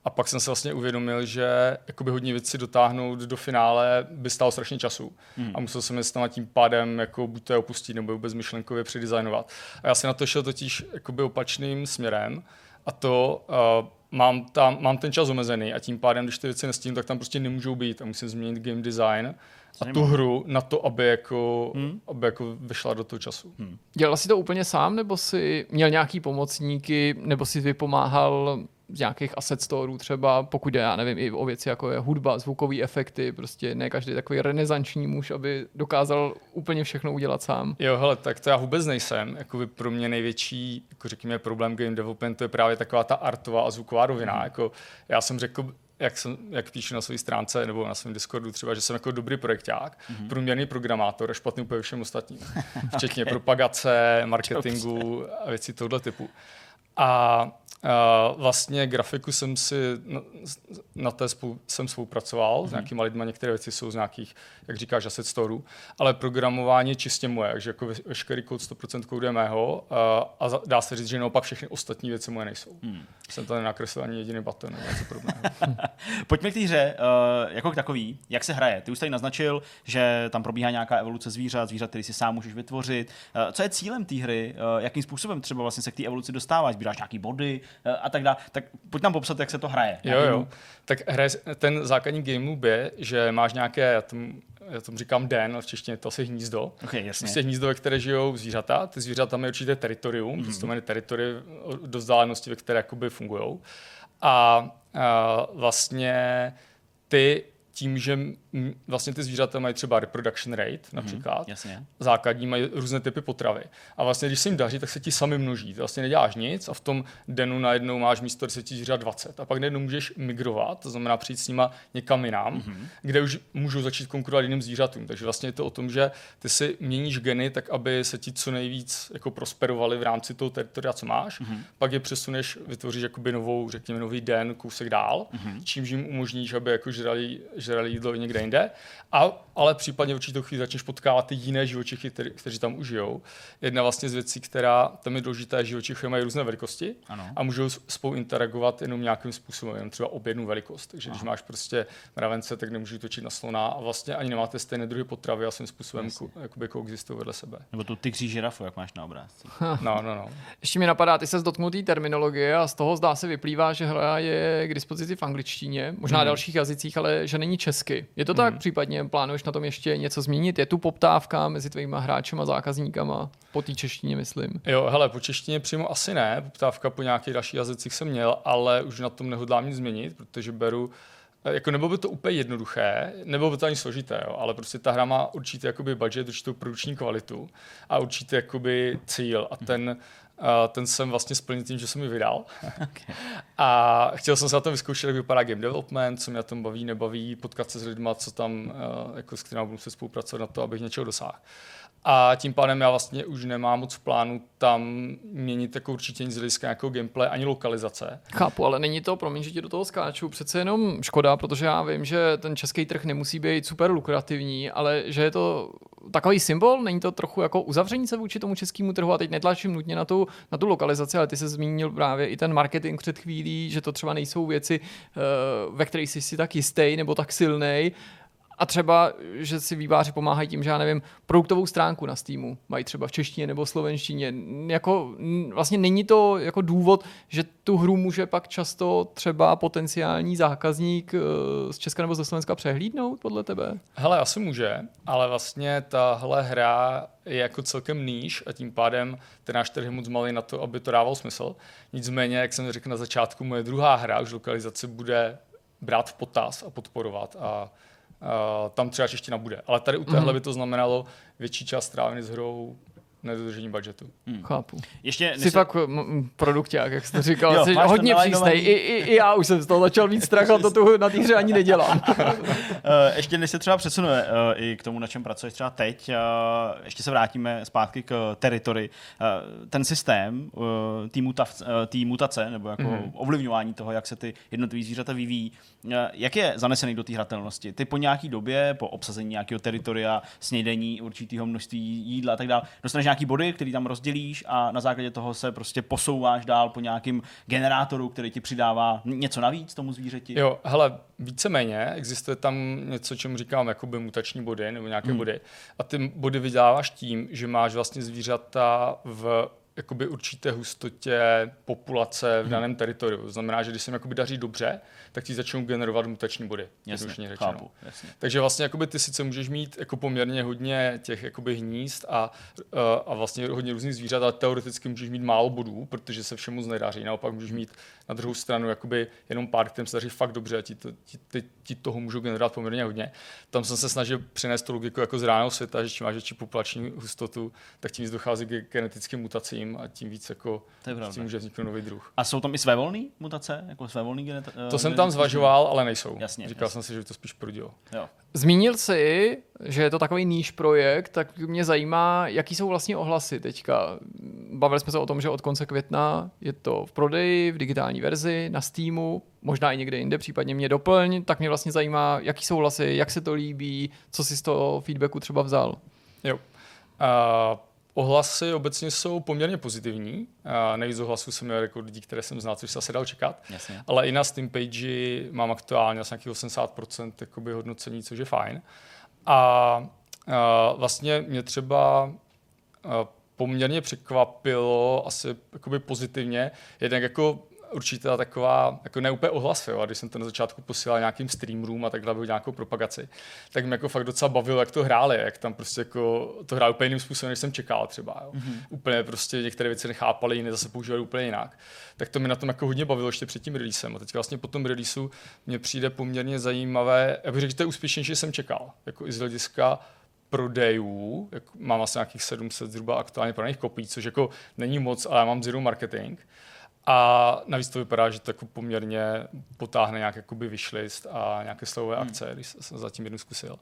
A pak jsem se vlastně uvědomil, že jakoby hodně věcí dotáhnout do finále by stálo strašně času. Mm. A musel jsem je tam tím pádem jako buď to je opustit, nebo vůbec myšlenkově předizajnovat. A já se na to šel totiž jakoby opačným směrem. A to uh, mám, tam, mám ten čas omezený a tím pádem, když ty věci nestínu, tak tam prostě nemůžou být a musím změnit game design a tu hru na to, aby jako, hmm. aby jako vyšla do toho času. Hmm. Dělal jsi to úplně sám, nebo jsi měl nějaký pomocníky, nebo jsi vypomáhal z nějakých asset storeů třeba, pokud já nevím, i o věci jako je hudba, zvukové efekty, prostě ne každý takový renesanční muž, aby dokázal úplně všechno udělat sám. Jo, hele, tak to já vůbec nejsem. Jakoby pro mě největší, jako řekněme, problém game developmentu je právě taková ta artová a zvuková rovina. Mm. Jako, já jsem řekl, jak, jsem, jak píšu na své stránce nebo na svém Discordu třeba, že jsem jako dobrý projekták, mm-hmm. průměrný programátor a špatný úplně všem ostatním. Včetně okay. propagace, marketingu a věcí tohoto typu. A Uh, vlastně grafiku jsem si na, na té spolu, jsem spolupracoval mm-hmm. s mhm. nějakými lidmi, některé věci jsou z nějakých, jak říkáš, asset storeů, ale programování je čistě moje, takže jako veškerý kód 100% kódu je mého uh, a dá se říct, že naopak všechny ostatní věci moje nejsou. Mm. Jsem to nenakreslil ani jediný button nebo něco podobného. Pojďme k té hře uh, jako k takový. Jak se hraje? Ty už tady naznačil, že tam probíhá nějaká evoluce zvířat, zvířat, který si sám můžeš vytvořit. Uh, co je cílem té hry? Uh, jakým způsobem třeba vlastně se k té evoluci dostáváš? Sbíráš nějaký body a tak dále. Tak pojď nám popsat, jak se to hraje. Jo, jo. Tak hraje, ten základní game je, že máš nějaké, já tomu, já tomu říkám den, ale v češtině to asi hnízdo. Okay, jasně. Prostě hnízdo, ve které žijou zvířata. Ty zvířata mají určité teritorium, mm-hmm. to jmenuje teritory do vzdálenosti, ve které jakoby fungují. A, a vlastně ty tím, že vlastně ty zvířata mají třeba reproduction rate mhm, například, mm, jasně. základní mají různé typy potravy. A vlastně, když se jim daří, tak se ti sami množí. Ty vlastně neděláš nic a v tom denu najednou máš místo 10 zvířat 20. A pak najednou můžeš migrovat, to znamená přijít s nima někam jinam, mm-hmm. kde už můžou začít konkurovat jiným zvířatům. Takže vlastně je to o tom, že ty si měníš geny tak, aby se ti co nejvíc jako prosperovali v rámci toho teritoria, co máš. Mm-hmm. Pak je přesuneš, vytvoříš jakoby novou, řekněme, nový den, kousek dál, mm-hmm. čímž jim umožníš, aby jako žrali, žrali jídlo někde jinde. A, ale případně v určitou chvíli začneš potkávat ty jiné živočichy, který, kteří tam už žijou. Jedna vlastně z věcí, která tam je důležitá, živočichy mají různé velikosti ano. a můžou spolu interagovat jenom nějakým způsobem, jenom třeba ob jednu velikost. Takže Aha. když máš prostě mravence, tak nemůžu točit na slona a vlastně ani nemáte stejné druhy potravy a svým způsobem ko, jakoby koexistují vedle sebe. Nebo tu tygří žirafu, jak máš na obrázku. no, no, no. Ještě mi napadá, ty se dotknul té terminologie a z toho zdá se vyplývá, že hra je k dispozici v angličtině, možná hmm. dalších jazycích, ale že není česky. Je to tak? Hmm. Případně plánuješ na tom ještě něco změnit? Je tu poptávka mezi tvými hráči a zákazníkama? Po té češtině, myslím. Jo, hele, po češtině přímo asi ne. Poptávka po nějakých dalších jazycích jsem měl, ale už na tom nehodlám nic změnit, protože beru jako nebylo by to úplně jednoduché, nebylo by to ani složité, jo, ale prostě ta hra má určitý jakoby budget, určitou produkční kvalitu a určitý jakoby cíl a ten, uh, ten jsem vlastně splnil tím, že jsem ji vydal. Okay. A chtěl jsem se na tom vyzkoušet, jak vypadá game development, co mě na tom baví, nebaví, potkat se s lidmi, co tam, uh, jako s kterými budu se spolupracovat na to, abych něčeho dosáhl. A tím pádem já vlastně už nemám moc v plánu tam měnit jako určitě nic hlediska nějakého gameplay ani lokalizace. Chápu, ale není to, promiň, že ti do toho skáču, přece jenom škoda, protože já vím, že ten český trh nemusí být super lukrativní, ale že je to takový symbol, není to trochu jako uzavření se vůči tomu českému trhu a teď netlačím nutně na tu, na tu lokalizaci, ale ty se zmínil právě i ten marketing před chvílí, že to třeba nejsou věci, eh, ve kterých jsi si tak jistý nebo tak silný, a třeba, že si výváři pomáhají tím, že já nevím, produktovou stránku na Steamu mají třeba v češtině nebo slovenštině. Jako, vlastně není to jako důvod, že tu hru může pak často třeba potenciální zákazník eh, z Česka nebo ze Slovenska přehlídnout podle tebe? Hele, asi může, ale vlastně tahle hra je jako celkem níž a tím pádem ten náš trh je moc malý na to, aby to dával smysl. Nicméně, jak jsem řekl na začátku, moje druhá hra už lokalizace bude brát v potaz a podporovat a tam třeba čeština bude. Ale tady u téhle by to znamenalo větší část strávený s hrou nedodržení budgetu. Hmm. Chápu. Ještě jsi fakt produkták, jak jsi říkal. jo, jsi hodně přísnej. I, i, I, já už jsem z toho začal mít strach a to tu na té hře ani nedělám. Eh, ještě než se třeba přesunuje uh, i k tomu, na čem pracuješ třeba teď, uh, ještě se vrátíme zpátky k teritory. Ten systém té mutav, uh, mutace, nebo jako mm-hmm. ovlivňování toho, jak se ty jednotlivé zvířata vyvíjí, jak je zanesený do té hratelnosti? Ty po nějaký době, po obsazení nějakého teritoria, snědení určitého množství jídla a tak dále, dostaneš nějaký body, který tam rozdělíš a na základě toho se prostě posouváš dál po nějakým generátoru, který ti přidává něco navíc tomu zvířeti? Jo, hele, víceméně existuje tam něco, čemu říkám jakoby mutační body nebo nějaké hmm. body. A ty body vydáváš tím, že máš vlastně zvířata v jakoby určité hustotě populace v hmm. daném teritoriu. To znamená, že když se jim jakoby daří dobře, tak ti začnou generovat mutační body. Jasně, chápu, jasně. Takže vlastně jakoby ty sice můžeš mít jako poměrně hodně těch jakoby hnízd a, a vlastně hodně různých zvířat, ale teoreticky můžeš mít málo bodů, protože se všemu nedaří. Naopak můžeš mít na druhou stranu jakoby jenom pár, kterým se daří fakt dobře a ti, to, ti, ti, ti toho můžou generovat poměrně hodně. Tam jsem se snažil přinést tu logiku jako z reálného světa, že čím máš větší populační hustotu, tak tím dochází k genetickým mutacím a tím víc jako s tím může vzniknout nový druh. A jsou tam i svévolné mutace? Jako svévolný genet- to jsem tam zvažoval, ale nejsou. Jasně, Říkal jasně. jsem si, že by to spíš prudilo. Jo. Zmínil jsi, že je to takový níž projekt, tak mě zajímá, jaký jsou vlastně ohlasy teďka. Bavili jsme se o tom, že od konce května je to v prodeji, v digitální verzi, na Steamu, možná i někde jinde, případně mě doplň, tak mě vlastně zajímá, jaký jsou ohlasy, jak se to líbí, co si z toho feedbacku třeba vzal. Jo. Uh, Ohlasy obecně jsou poměrně pozitivní. Nejvíc ohlasů jsem měl jako lidí, které jsem znal, což se asi dal čekat. Jasně. Ale i na Steam page mám aktuálně asi nějakých 80% jakoby hodnocení, což je fajn. A, a vlastně mě třeba poměrně překvapilo asi jakoby pozitivně, jednak jako určitá taková, jako ne úplně ohlas, jo, a když jsem to na začátku posílal nějakým streamerům a takhle byl nějakou propagaci, tak mě jako fakt docela bavilo, jak to hráli, jak tam prostě jako to hráli úplně jiným způsobem, než jsem čekal třeba, jo. Mm-hmm. Úplně prostě některé věci nechápali, jiné zase používali úplně jinak. Tak to mi na tom jako hodně bavilo ještě před tím releasem. A teď vlastně po tom releaseu mě přijde poměrně zajímavé, já bych řekl, že to je úspěšnější, než jsem čekal, jako i z hlediska prodejů, jak mám asi nějakých 700 zhruba aktuálně prodaných kopií, což jako není moc, ale já mám zero marketing. A navíc to vypadá, že to jako poměrně potáhne nějak jakoby wishlist a nějaké slovové hmm. akce, když jsem zatím jednu zkusil.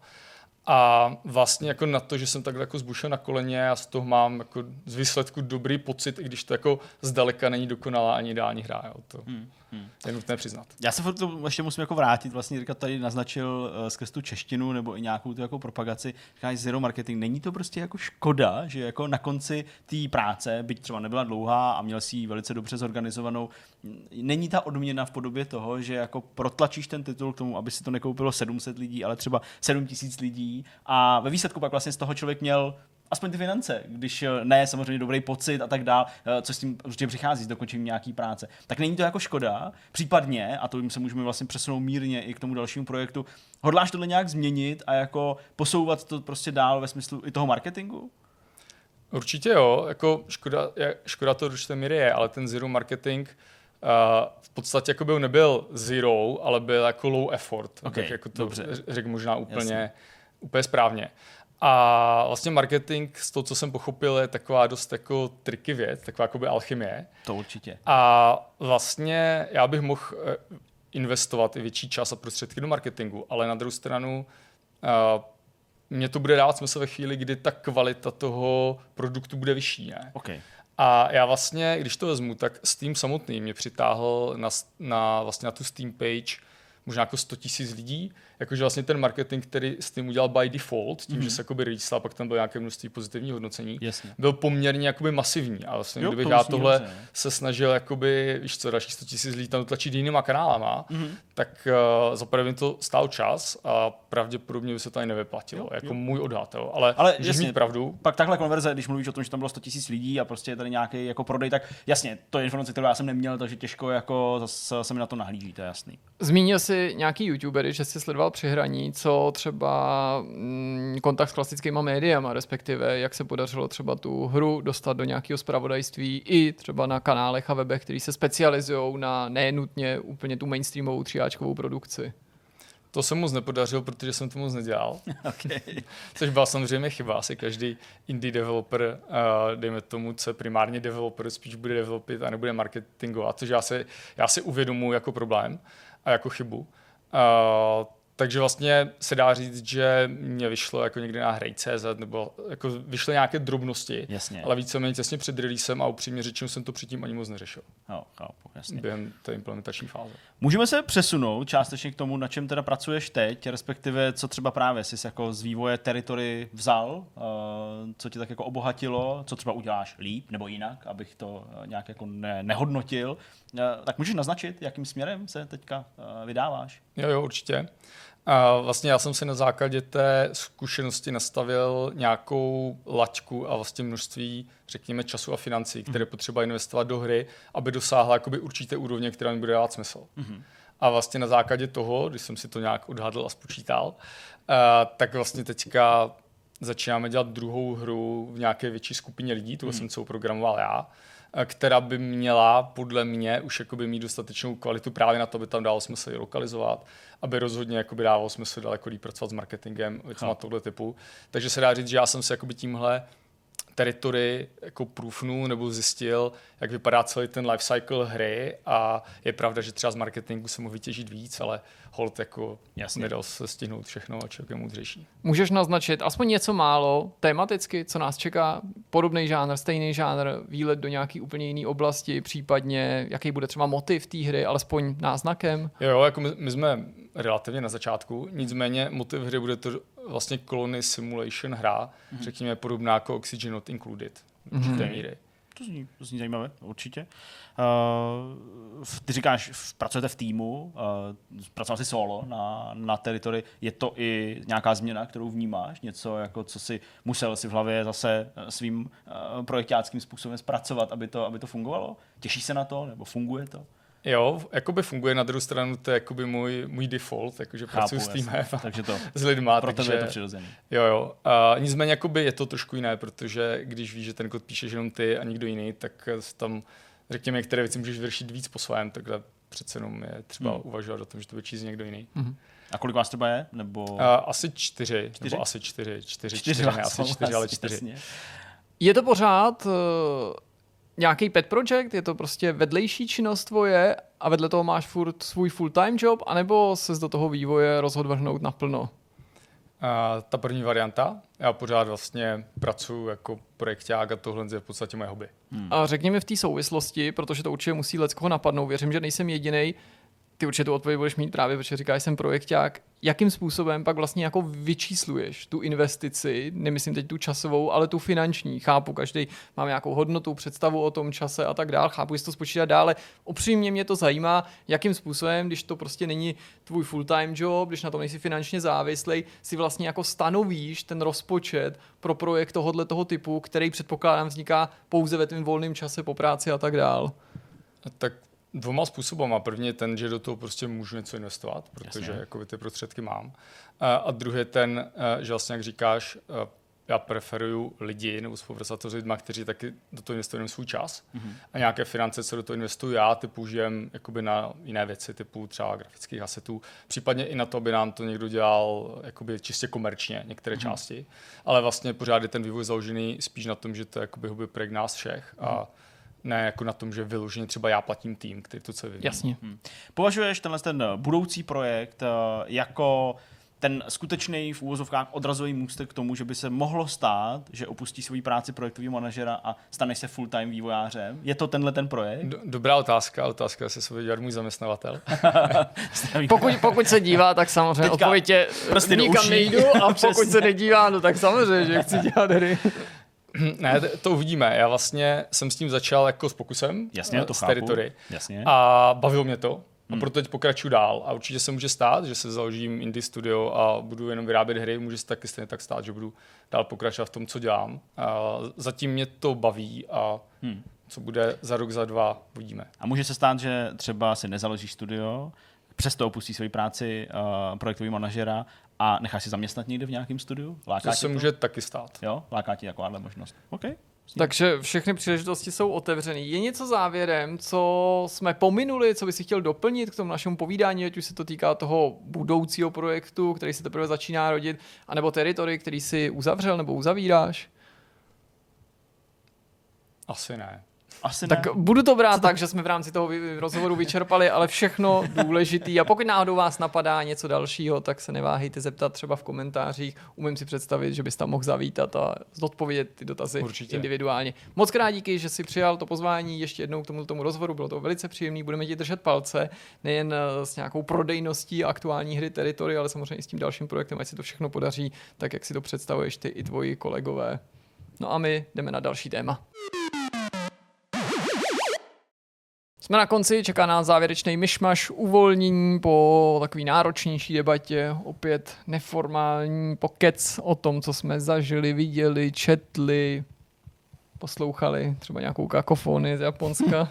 A vlastně jako na to, že jsem takhle jako zbušel na koleně a z toho mám jako z výsledku dobrý pocit, i když to jako zdaleka není dokonalá ani ideální hra. Jo. To hmm. Hmm. je nutné přiznat. Já se furt to ještě musím jako vrátit. Vlastně Jirka tady naznačil uh, skrz tu češtinu nebo i nějakou tu jako propagaci. Říkáš zero marketing. Není to prostě jako škoda, že jako na konci té práce, byť třeba nebyla dlouhá a měl si ji velice dobře zorganizovanou, není ta odměna v podobě toho, že jako protlačíš ten titul k tomu, aby si to nekoupilo 700 lidí, ale třeba 7000 lidí a ve výsledku pak vlastně z toho člověk měl aspoň ty finance, když eh, ne samozřejmě dobrý pocit a tak dál, eh, co s tím určitě přichází s dokončením nějaký práce. Tak není to jako škoda, případně, a to se můžeme vlastně přesunout mírně i k tomu dalšímu projektu, hodláš tohle nějak změnit a jako posouvat to prostě dál ve smyslu i toho marketingu? Určitě jo, jako škoda, škoda to do určité míry je, ale ten zero marketing v podstatě jako byl nebyl zero, ale byl jako low effort. Okay, tak jako to dobře. řekl možná úplně, úplně správně. A vlastně marketing, z toho, co jsem pochopil, je taková dost jako triky věc, taková jakoby alchymie. To určitě. A vlastně já bych mohl eh, investovat i větší čas a prostředky do marketingu, ale na druhou stranu uh, mě to bude dávat smysl ve chvíli, kdy ta kvalita toho produktu bude vyšší. Ne? Okay. A já vlastně, když to vezmu, tak Steam samotný mě přitáhl na, na, vlastně na tu Steam page možná jako 100 000 lidí, jakože vlastně ten marketing, který s tím udělal by default, tím, mm-hmm. že se jakoby release, pak tam bylo nějaké množství pozitivních hodnocení, Jasně. byl poměrně jakoby masivní. A vlastně, jo, kdybych já tohle dobře, se snažil, jakoby, víš co, dalších 100 000 lidí tam tlačit jinýma kanálama, mm-hmm. tak uh, zaprvé to stál čas a pravděpodobně by se to ani nevyplatilo. Jo, jako jo. můj odhad, jo. Ale, Ale jasně, mít pravdu. Pak takhle konverze, když mluvíš o tom, že tam bylo 100 000 lidí a prostě je tady nějaký jako prodej, tak jasně, to je informace, kterou já jsem neměl, takže těžko jako zase se mi na to nahlíží, to je jasný. Zmínil si nějaký youtubery, že jsi sledoval při hraní, co třeba mm, kontakt s klasickýma médiama, respektive jak se podařilo třeba tu hru dostat do nějakého zpravodajství i třeba na kanálech a webech, který se specializují na nenutně úplně tu mainstreamovou tříáčkovou produkci. To jsem moc nepodařil, protože jsem to moc nedělal. okay. Což byla samozřejmě chyba. Asi každý indie developer, uh, dejme tomu, co je primárně developer, spíš bude developit a nebude marketingovat, což já si, já si uvědomuji jako problém a jako chybu. Uh, takže vlastně se dá říct, že mě vyšlo jako někdy na hrej.cz nebo jako vyšly nějaké drobnosti, jasně. ale víceméně těsně před releasem a upřímně řečeno jsem to předtím ani moc neřešil. Jo, chápu, jasně. Během té implementační fáze. Můžeme se přesunout částečně k tomu, na čem teda pracuješ teď, respektive co třeba právě jsi jako z vývoje teritory vzal, uh, co ti tak jako obohatilo, co třeba uděláš líp nebo jinak, abych to uh, nějak jako ne- nehodnotil. Uh, tak můžeš naznačit, jakým směrem se teďka vydáváš? Jo, jo, určitě. A vlastně já jsem si na základě té zkušenosti nastavil nějakou laťku a vlastně množství, řekněme, času a financí, které mm. potřeba investovat do hry, aby dosáhla jakoby určité úrovně, která mi bude dávat smysl. Mm. A vlastně na základě toho, když jsem si to nějak odhadl a spočítal, uh, tak vlastně teďka začínáme dělat druhou hru v nějaké větší skupině lidí, tu mm. jsem celou programoval já která by měla podle mě už jakoby mít dostatečnou kvalitu právě na to, aby tam dalo smysl ji lokalizovat, aby rozhodně jakoby dávalo smysl daleko líp pracovat s marketingem, věcma tohle typu. Takže se dá říct, že já jsem se jakoby tímhle teritory jako průfnul nebo zjistil, jak vypadá celý ten life cycle hry a je pravda, že třeba z marketingu se mohl vytěžit víc, ale hold jako Jasně. nedal se stihnout všechno a člověk je moudřejší. Můžeš naznačit aspoň něco málo tematicky, co nás čeká, podobný žánr, stejný žánr, výlet do nějaký úplně jiné oblasti, případně jaký bude třeba motiv té hry, alespoň náznakem? Jo, jako my, my jsme relativně na začátku, nicméně motiv hry bude to vlastně Colony Simulation hra, mm-hmm. řekněme podobná jako Oxygen Not Included. Mm-hmm. míry. To zní, to zní zajímavé, určitě. Uh, ty říkáš, pracujete v týmu, uh, pracoval jsi solo na, na teritory. Je to i nějaká změna, kterou vnímáš? Něco, jako co si musel si v hlavě zase eh, svým uh, projektáckým způsobem zpracovat, aby to, aby to fungovalo? Těšíš se na to, nebo funguje to? Jo, jakoby funguje na druhou stranu, to je jakoby můj, můj default, jakože pracuji s týmem takže to, s lidma. Pro takže, je to přirozený. Jo, jo. A nicméně jakoby je to trošku jiné, protože když víš, že ten kód píšeš jenom ty a nikdo jiný, tak tam, řekněme, některé věci můžeš vyřešit víc po svém, takhle přece jenom je třeba hmm. uvažovat o tom, že to vyčíst někdo jiný. Hmm. A kolik vás třeba je? Nebo... Uh, asi čtyři, čtyři, nebo asi čtyři, čtyři, čtyři, čtyři ne, asi čtyři, ale čtyři. Jasně. Je to pořád uh nějaký pet project, je to prostě vedlejší činnost tvoje a vedle toho máš furt svůj full-time job, anebo se do toho vývoje rozhodl vrhnout naplno? A ta první varianta, já pořád vlastně pracuji jako projekták a tohle je v podstatě moje hobby. Hmm. A řekni mi v té souvislosti, protože to určitě musí leckoho napadnout, věřím, že nejsem jediný, ty určitě tu odpověď budeš mít právě, protože říkáš, jsem projekták. Jakým způsobem pak vlastně jako vyčísluješ tu investici, nemyslím teď tu časovou, ale tu finanční. Chápu, každý má nějakou hodnotu, představu o tom čase a tak dále. Chápu, jestli to spočítat dále. Upřímně mě to zajímá, jakým způsobem, když to prostě není tvůj full-time job, když na tom nejsi finančně závislý, si vlastně jako stanovíš ten rozpočet pro projekt tohohle toho typu, který předpokládám vzniká pouze ve tvém volném čase po práci a tak dále. Tak dvoma způsobama. První je ten, že do toho prostě můžu něco investovat, protože jako ty prostředky mám. A, druhý je ten, že vlastně, jak říkáš, já preferuju lidi nebo spolupracovat s lidmi, kteří taky do toho investují svůj čas mm-hmm. a nějaké finance, co do toho investuju já, ty použijem jakoby na jiné věci, typu třeba grafických asetů, případně i na to, aby nám to někdo dělal jakoby čistě komerčně, některé mm-hmm. části, ale vlastně pořád je ten vývoj založený spíš na tom, že to je jakoby hobby projekt nás všech mm-hmm. a mhm. Ne jako na tom, že vyloženě třeba já platím tým, který to co vyvíjí. Jasně. Hmm. Považuješ tenhle ten budoucí projekt eh, jako ten skutečný v úvozovkách odrazový můstek k tomu, že by se mohlo stát, že opustí svoji práci projektového manažera a stane se full-time vývojářem? Je to tenhle ten projekt? Do, dobrá otázka, otázka se svůj dělat můj zaměstnavatel. pokud, pokud se dívá, tak samozřejmě Teďka odpověď je, prostě nikam nejdu a pokud se nedívá, no tak samozřejmě, že chci dělat hry. ne, to uvidíme. Já vlastně jsem s tím začal jako s pokusem. Jasně, to z chápu. Territory. Jasně. A bavilo mě to. A hmm. proto teď pokračuju dál. A určitě se může stát, že se založím indie studio a budu jenom vyrábět hry. Může se taky stejně tak stát, že budu dál pokračovat v tom, co dělám. A zatím mě to baví a hmm. co bude za rok, za dva, uvidíme. A může se stát, že třeba si nezaložíš studio, přesto opustí svoji práci uh, projektový manažera a necháš si zaměstnat někde v nějakém studiu? Láká to se to? může taky stát. Jo, láká ti takováhle možnost. Okay. Takže všechny příležitosti jsou otevřené. Je něco závěrem, co jsme pominuli, co by si chtěl doplnit k tomu našemu povídání, ať už se to týká toho budoucího projektu, který se teprve začíná rodit, anebo teritory, který si uzavřel nebo uzavíráš? Asi ne. Asi tak ne. budu to brát tak, že jsme v rámci toho rozhovoru vyčerpali, ale všechno důležitý. A pokud náhodou vás napadá něco dalšího, tak se neváhejte zeptat třeba v komentářích. Umím si představit, že bys tam mohl zavítat a zodpovědět ty dotazy Určitě. individuálně. Moc krát díky, že si přijal to pozvání ještě jednou k tomu, tomu rozhovoru. Bylo to velice příjemné. Budeme ti držet palce, nejen eh, s nějakou prodejností aktuální hry Territory, ale samozřejmě i s tím dalším projektem, ať se to všechno podaří, tak jak si to představuješ ty i tvoji kolegové. No a my jdeme na další téma. Jsme na konci, čeká nás závěrečný myšmaš, uvolnění po takový náročnější debatě, opět neformální pokec o tom, co jsme zažili, viděli, četli, poslouchali, třeba nějakou kakofonii z Japonska.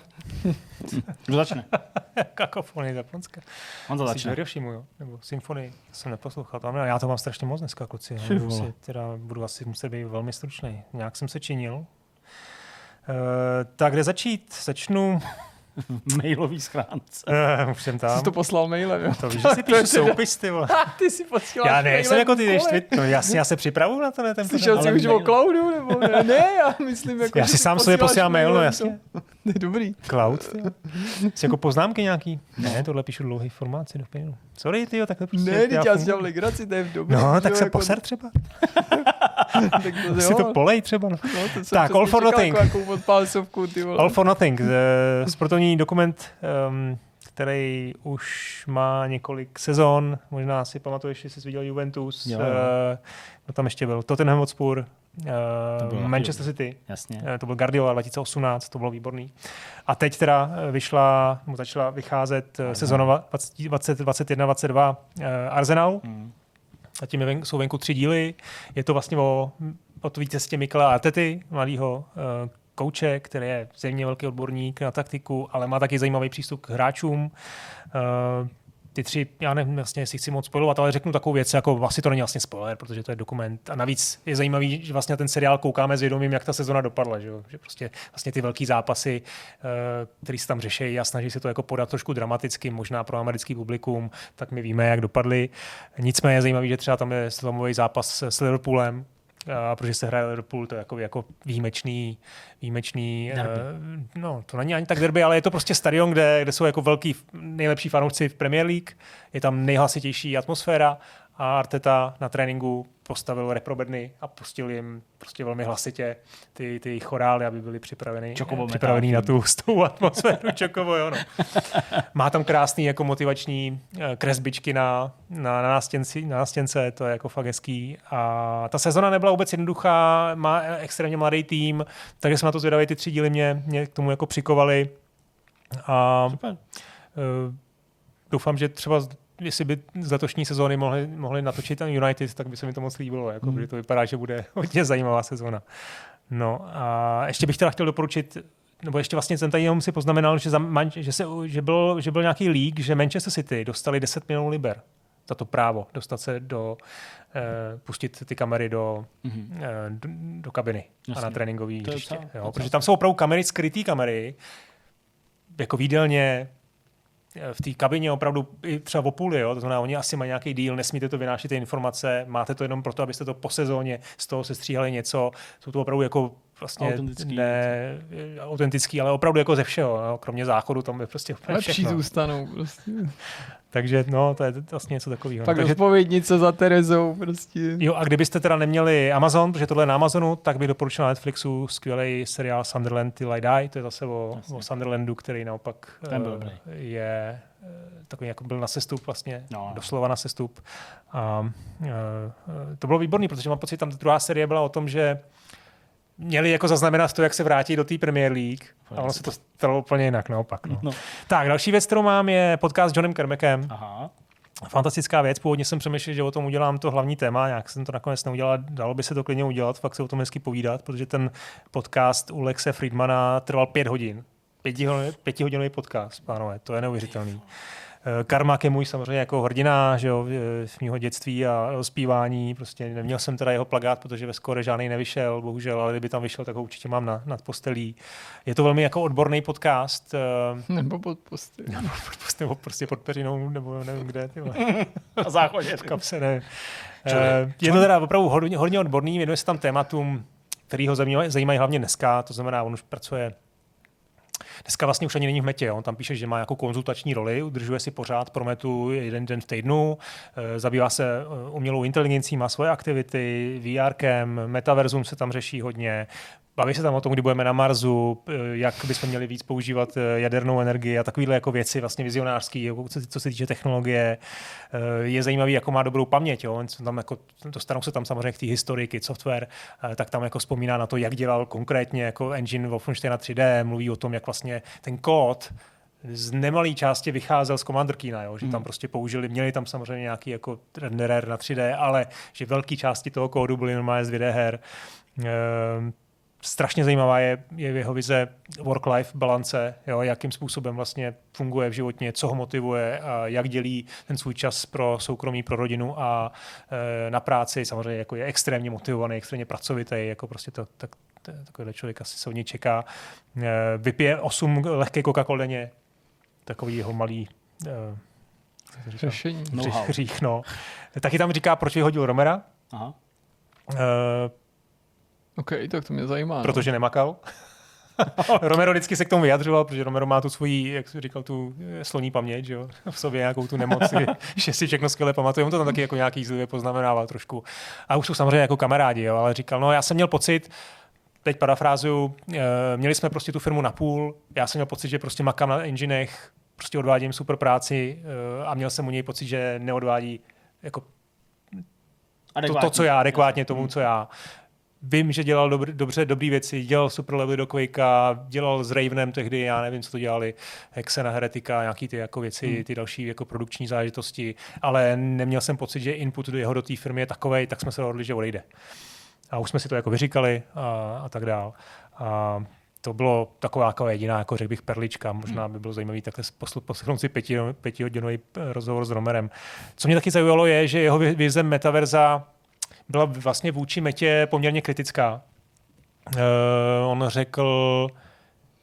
Kdo začne? kakofonii z Japonska. On to začne. Hirošimu, jo? Nebo symfonii. Jsem neposlouchal. To já to mám strašně moc dneska, kluci. Budu, si, teda, budu asi muset být velmi stručný. Nějak jsem se činil. Uh, tak kde začít? Začnu mailový schránce. Uh, už jsem tam. Jsi to poslal mailem, jo? To víš, že si píšu soupis, ty vole. ty si posíláš Já nejsem jako ty, ty, no jasně, já se připravuju na to, ne? Ten Slyšel jsi už o cloudu, nebo ne? Ne, já myslím, jako... Já si sám sobě posílám mail, no jasně. To je dobrý. Cloud, ty Jsi jako poznámky nějaký? Ne, tohle píšu dlouhý formáci do pěnu. Sorry, ty jo, takhle prostě. Ne, teď já si dělám legraci, to je v dobrý. No, tak se jako... poser třeba. tak to, si to polej třeba. No. no to tak, All for Nothing. All for Nothing. Sportovní dokument, um, který už má několik sezon. Možná si pamatuješ, že jsi viděl Juventus. Jo, jo. Uh, tam ještě byl Tottenham Hotspur, Uh, Manchester City. Jasně. Uh, to byl Guardiola 2018, to bylo výborný. A teď teda vyšla, mu začala vycházet sezona 2021-2022 uh, Arsenal. Hmm. Zatím je ven, jsou venku tři díly. Je to vlastně o, o tvý cestě Mikla Artety, mladého uh, kouče, který je zřejmě velký odborník na taktiku, ale má taky zajímavý přístup k hráčům. Uh, ty tři, já nevím vlastně, jestli chci moc spojovat, ale řeknu takovou věc, jako vlastně to není vlastně spoiler, protože to je dokument. A navíc je zajímavý, že vlastně ten seriál koukáme s vědomím, jak ta sezona dopadla, že, že prostě vlastně ty velký zápasy, uh, které se tam řeší a snaží se to jako podat trošku dramaticky, možná pro americký publikum, tak my víme, jak dopadly. Nicméně je zajímavý, že třeba tam je slomový zápas s Liverpoolem, a protože se hraje Liverpool, to je jako, jako výjimečný, výjimečný uh, no to není ani tak derby, ale je to prostě stadion, kde, kde jsou jako velký, nejlepší fanoušci v Premier League, je tam nejhlasitější atmosféra a Arteta na tréninku postavil reprobedny a pustil jim prostě velmi hlasitě ty, ty chorály, aby byli připraveni, připraveni na tu, tu atmosféru Čokovo, jo, no. Má tam krásný jako motivační eh, kresbičky na, na, na, nástěnci, na nástěnce, to je jako fakt hezký. A ta sezona nebyla vůbec jednoduchá, má extrémně mladý tým, takže jsme na to zvědavili, ty tři díly mě, mě k tomu jako přikovali. A, Super. Uh, doufám, že třeba jestli by z letošní sezóny mohli, mohli natočit ten United, tak by se mi to moc líbilo, jako, mm. to vypadá, že bude hodně zajímavá sezóna. No a ještě bych teda chtěl doporučit, nebo ještě vlastně jsem tady jenom si poznamenal, že, za, že, se, že, byl, že byl nějaký leak, že Manchester City dostali 10 milionů liber za to právo dostat se do, eh, pustit ty kamery do, mm-hmm. eh, do, do kabiny Jasně. a na tréninkový hřiště. Jo, protože tam jsou opravdu kamery, skrytý kamery, jako výdelně, v té kabině opravdu i třeba o půli, jo? to znamená, oni asi mají nějaký díl, nesmíte to vynášet ty informace, máte to jenom proto, abyste to po sezóně z toho se stříhali něco, jsou to opravdu jako vlastně autentický, ne, autentický ale opravdu jako ze všeho, no? kromě záchodu, tam je prostě úplně Lepší všechno. zůstanou prostě. Takže no, to je vlastně něco takového. Tak Takže, odpovědnice za Terezou prostě. Jo, a kdybyste teda neměli Amazon, protože tohle je na Amazonu, tak bych doporučil na Netflixu skvělý seriál Sunderland Till I Die, to je zase o, o Sunderlandu, který naopak uh, je uh, takový jako byl na sestup vlastně, no, no. doslova na sestup. A uh, to bylo výborný, protože mám pocit, tam ta druhá série byla o tom, že měli jako zaznamenat to, jak se vrátí do té Premier League. A ono se to stalo úplně jinak, naopak. No. No. Tak, další věc, kterou mám, je podcast s Johnem Kermekem. Aha. Fantastická věc, původně jsem přemýšlel, že o tom udělám to hlavní téma, jak jsem to nakonec neudělal, dalo by se to klidně udělat, fakt se o tom hezky povídat, protože ten podcast u Lexe Friedmana trval pět hodin. Pětihodinový podcast, pánové, to je neuvěřitelný. Eh, Karmak je můj samozřejmě jako hrdina že jo, z mého dětství a zpívání. Prostě neměl jsem teda jeho plagát, protože ve skore žádný nevyšel, bohužel, ale kdyby tam vyšel, tak ho určitě mám na, nad postelí. Je to velmi jako odborný podcast. Eh, nebo pod postelí. Nebo, pod postelí, nebo prostě pod peřinou, nebo nevím kde. Ty Na záchodě. V kapse, ne. Eh, je to teda opravdu hodně, hodně odborný, věnuje se tam tématům, který ho zajímají hlavně dneska, to znamená, on už pracuje Dneska vlastně už ani není v metě. On tam píše, že má jako konzultační roli, udržuje si pořád pro metu jeden den v týdnu, eh, zabývá se eh, umělou inteligencí, má svoje aktivity, VRkem, metaverzum se tam řeší hodně, Baví se tam o tom, kdy budeme na Marsu, eh, jak bychom měli víc používat jadernou energii a takovéhle jako věci vlastně vizionářský, jako co se týče technologie. Je zajímavý, jako má dobrou paměť. Jo. Tam jako, dostanou se tam samozřejmě k té historiky, software, tak tam jako vzpomíná na to, jak dělal konkrétně jako engine Wolfensteina 3D, mluví o tom, jak vlastně ten kód z nemalé části vycházel z Commander Keyna, jo? že tam hmm. prostě použili, měli tam samozřejmě nějaký jako renderer na 3D, ale že velké části toho kódu byly normálně z 2D her. Ehm, strašně zajímavá je, je jeho vize work-life balance, jo, jakým způsobem vlastně funguje v životě, co ho motivuje, a jak dělí ten svůj čas pro soukromí, pro rodinu a e, na práci. Samozřejmě jako je extrémně motivovaný, extrémně pracovitý, jako prostě to, tak, takovýhle člověk asi se od něj čeká. E, vypije 8 lehké Coca-Cola denně, takový jeho malý e, řešení. Hřích, no. Taky tam říká, proč vyhodil Romera. Aha. E, OK, tak to mě zajímá. No. Protože no. nemakal. Romero vždycky se k tomu vyjadřoval, protože Romero má tu svoji, jak jsi říkal, tu eh, sloní paměť, že jo? v sobě nějakou tu nemoc, že si všechno skvěle pamatuje. On to tam taky jako nějaký zlivě poznamenával trošku. A už jsou samozřejmě jako kamarádi, jo? ale říkal, no já jsem měl pocit, teď parafrázuju, eh, měli jsme prostě tu firmu na půl, já jsem měl pocit, že prostě makám na enginech, prostě odvádím super práci eh, a měl jsem u něj pocit, že neodvádí jako to, to, co já, adekvátně tomu, co já vím, že dělal dobře, dobře dobré věci, dělal super levely do Quakea, dělal s Ravenem tehdy, já nevím, co to dělali, Hexena, Heretika, nějaký ty jako věci, hmm. ty další jako produkční záležitosti, ale neměl jsem pocit, že input do jeho do té firmy je takový, tak jsme se dohodli, že odejde. A už jsme si to jako vyříkali a, a tak dál. A to bylo taková jako jediná, jako řekl bych, perlička. Možná hmm. by bylo zajímavé takhle poslechnout si pěti, pětihodinový rozhovor s Romerem. Co mě taky zaujalo je, že jeho vize metaverza byla vlastně vůči Metě poměrně kritická. Uh, on řekl,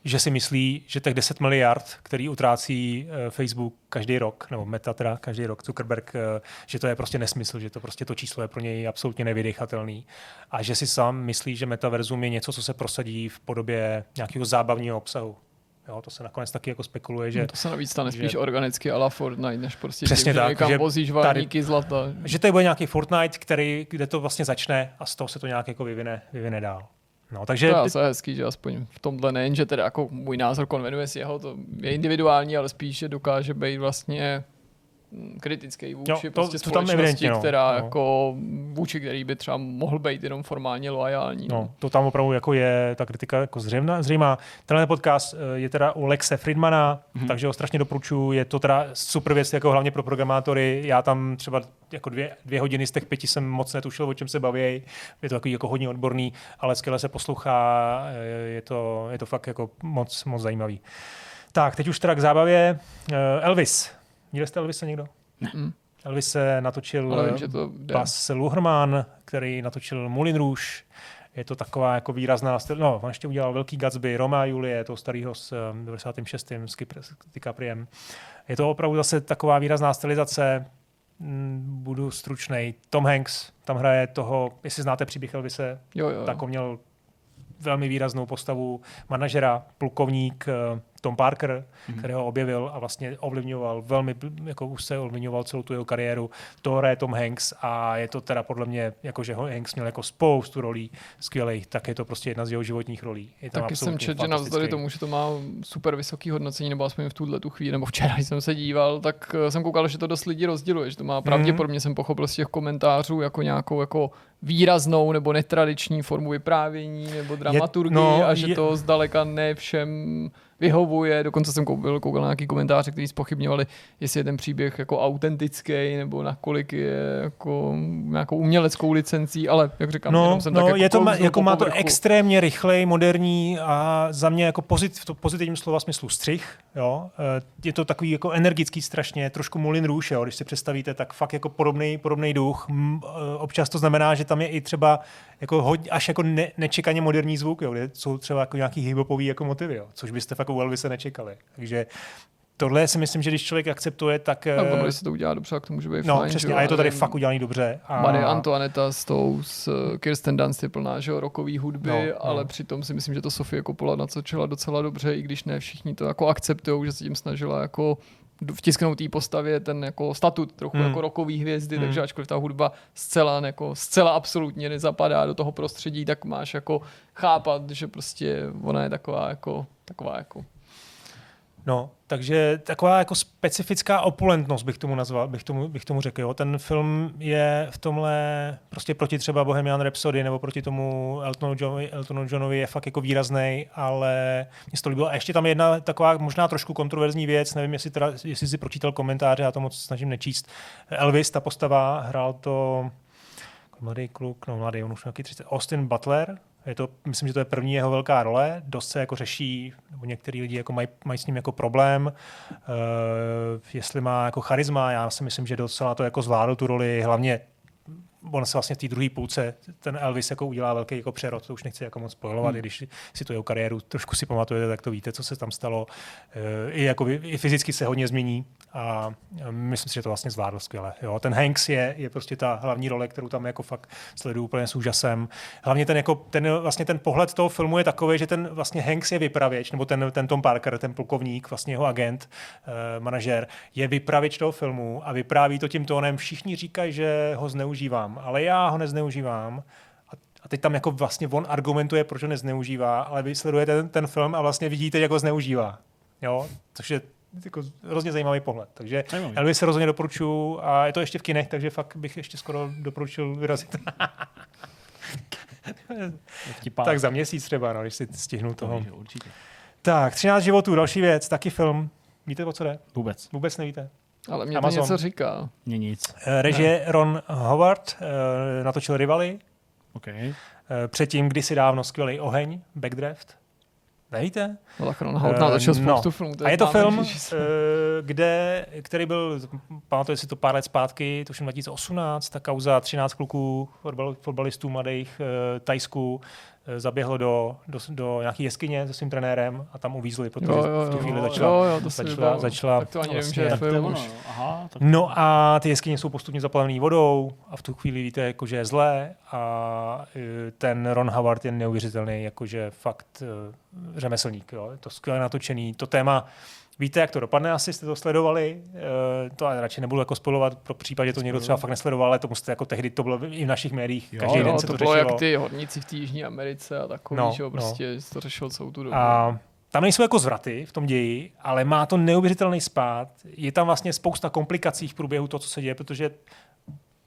že si myslí, že těch 10 miliard, který utrácí uh, Facebook každý rok, nebo Meta teda každý rok, Zuckerberg, uh, že to je prostě nesmysl, že to prostě to číslo je pro něj absolutně nevydechatelný a že si sám myslí, že metaverzum je něco, co se prosadí v podobě nějakého zábavního obsahu. Jo, to se nakonec taky jako spekuluje, že... No to se navíc stane že, spíš organicky a la Fortnite, než prostě Přesně tím, tak, někam že vozíš varníky zlata. Že to bude nějaký Fortnite, který, kde to vlastně začne a z toho se to nějak jako vyvine, vyvine dál. No, takže... To je hezký, že aspoň v tomhle nejen, že teda jako můj názor konvenuje s jeho, to je individuální, ale spíš, že dokáže být vlastně kritický vůči jo, to, prostě to společnosti, tam no, která no. jako vůči který by třeba mohl být jenom formálně loajální. No. no. to tam opravdu jako je ta kritika jako zřejmá. zřejmá. Tenhle podcast eh, je teda u Lexe Friedmana, mm-hmm. takže ho strašně doporučuji. Je to teda super věc jako hlavně pro programátory. Já tam třeba jako dvě, dvě hodiny z těch pěti jsem moc netušil, o čem se baví. Je to takový jako hodně odborný, ale skvěle se poslouchá. Eh, je to, je to fakt jako moc, moc zajímavý. Tak, teď už teda k zábavě. Eh, Elvis. Viděli jste Elvise někdo? Ne. Mm. Elvis se natočil Ale vím, že to jde. Bas Luhrmann, který natočil Moulin Rouge. Je to taková jako výrazná styl. No, on ještě udělal Velký Gatsby, Roma a Julie, toho starého s um, 96. s Kypr- s DiCapriem. Je to opravdu zase taková výrazná stylizace. Mm, Budu stručnej. Tom Hanks tam hraje toho, jestli znáte příběh Elvise, Jo, jo. tak on měl velmi výraznou postavu manažera, plukovník eh, Tom Parker, mm. který ho objevil a vlastně ovlivňoval, velmi jako už se ovlivňoval celou tu jeho kariéru. To hraje Tom Hanks a je to teda podle mě, jako že Hanks měl jako spoustu rolí skvělých, tak je to prostě jedna z jeho životních rolí. Je tam Taky jsem četl, že navzdory tomu, že to má super vysoký hodnocení, nebo aspoň v tuhle tu chvíli, nebo včera, jsem se díval, tak eh, jsem koukal, že to dost lidí rozděluje, že to má pravděpodobně jsem pochopil z těch komentářů jako nějakou jako výraznou nebo netradiční formu vyprávění nebo dramaturgii no, a že je- to zdaleka ne všem vyhovuje. Dokonce jsem koukal, koukal na nějaký komentáře, kteří spochybňovali, jestli je ten příběh jako autentický nebo nakolik je jako nějakou uměleckou licencí, ale jak říkám, No, jenom jsem no tak je to, ma- jako má to extrémně rychlej, moderní a za mě jako pozit, v to pozitivním slova smyslu střih. Jo? Eh, Je to takový jako energický strašně, trošku Moulin Rouge, jo? když si představíte, tak fakt jako podobný, podobný duch. Eh, Občas to znamená, že tam je i třeba jako hodně, až jako ne, nečekaně moderní zvuk, jo? kde jsou třeba jako nějaký hiphopový jako motivy, jo? což byste fakt u Elvise nečekali. Takže tohle si myslím, že když člověk akceptuje, tak... Tak ono, eh, se to udělá dobře, tak to může být no, fajn. přesně, jo, a je to tady fakt udělaný dobře. A... Marie Antoineta s tou, s eh, Kirsten Dunst je plná, že jo, rokový hudby, No, no, no. ale přitom si myslím, že to Sofie Coppola nacočila docela dobře, i když ne všichni to jako akceptují, že se tím snažila jako vtisknout té postavě ten jako statut trochu Hmm. jako rokový hvězdy, Hmm. takže ačkoliv ta hudba zcela, jako, zcela absolutně nezapadá do toho prostředí, tak máš jako chápat, že prostě ona je taková jako, taková jako No, takže taková jako specifická opulentnost bych tomu nazval, bych tomu, bych tomu řekl. Jo. Ten film je v tomhle prostě proti třeba Bohemian Rhapsody nebo proti tomu Eltonu Johnovi, Eltonu Johnovi je fakt jako výrazný, ale mně se to líbilo. A ještě tam je jedna taková možná trošku kontroverzní věc, nevím, jestli, teda, jestli si pročítal komentáře, já to moc snažím nečíst. Elvis, ta postava, hrál to mladý kluk, no mladý, on už nějaký 30, Austin Butler, je to, myslím, že to je první jeho velká role, dost se jako řeší, nebo některý lidi jako mají, mají s ním jako problém, uh, jestli má jako charisma, já si myslím, že docela to jako zvládl tu roli, hlavně on se vlastně v té druhé půlce, ten Elvis jako udělá velký jako přerod, to už nechci jako moc spojovat, hmm. i když si tu jeho kariéru trošku si pamatujete, tak to víte, co se tam stalo. E, I, jako, I fyzicky se hodně změní a e, myslím si, že to vlastně zvládl skvěle. Jo. Ten Hanks je, je prostě ta hlavní role, kterou tam jako fakt sleduju úplně s úžasem. Hlavně ten, jako, ten, vlastně ten pohled toho filmu je takový, že ten vlastně Hanks je vypravěč, nebo ten, ten Tom Parker, ten plukovník, vlastně jeho agent, e, manažer, je vypravěč toho filmu a vypráví to tím tónem. Všichni říkají, že ho zneužívám, ale já ho nezneužívám. A, teď tam jako vlastně on argumentuje, proč ho nezneužívá, ale vy sledujete ten, ten film a vlastně vidíte, jak ho zneužívá. Jo? Což je jako hrozně zajímavý pohled. Takže Zajímavý. Elvis se rozhodně doporučuju a je to ještě v kinech, takže fakt bych ještě skoro doporučil vyrazit. Tak za měsíc třeba, no, když si stihnu toho. Víš, určitě. Tak, 13 životů, další věc, taky film. Víte, o co jde? Vůbec. Vůbec nevíte. Ale mě Amazon. to něco říká. Mně nic. Eh, Režie Ron Howard, eh, natočil Rivali, OK. eh, předtím kdysi dávno skvělý Oheň, Backdraft. Nevíte? Lachron Hout natočil spoustu filmů. to A je to film, eh, kde, který byl, pamatuje si to pár let zpátky, tuším 2018, ta kauza 13 kluků, fotbal, fotbalistů mladých, eh, Tajsku, zaběhlo do, do, do nějaké jeskyně se svým trenérem a tam uvízli, protože Jo, jo, v tu chvíli jo, začala, jo, jo, to začala, vybavilo. začala Tak to ani nevím, vlastně- že Tak to je film ono. Aha, tak No a ty jeskyně jsou postupně zaplavené vodou a v tu chvíli víte, jako, že je zlé a e, ten Ron Howard je neuvěřitelný, jakože fakt e, řemeslník. Jo. Je to skvěle natočený. To téma, víte, jak to dopadne, asi jste to sledovali. E, to radši nebudu jako spolovat, pro případ, že to někdo třeba fakt nesledoval, ale to musíte jako tehdy, to bylo i v našich médiích, Jo, každý Jo, den se to to, bylo řešilo. jak ty horníci v té Jižní Americe a takový, No, že jo, no. prostě to řešil celou tu dobu. A tam nejsou jako zvraty v tom ději, ale má to neuvěřitelný spát. Je tam vlastně spousta komplikací v průběhu toho, co se děje, protože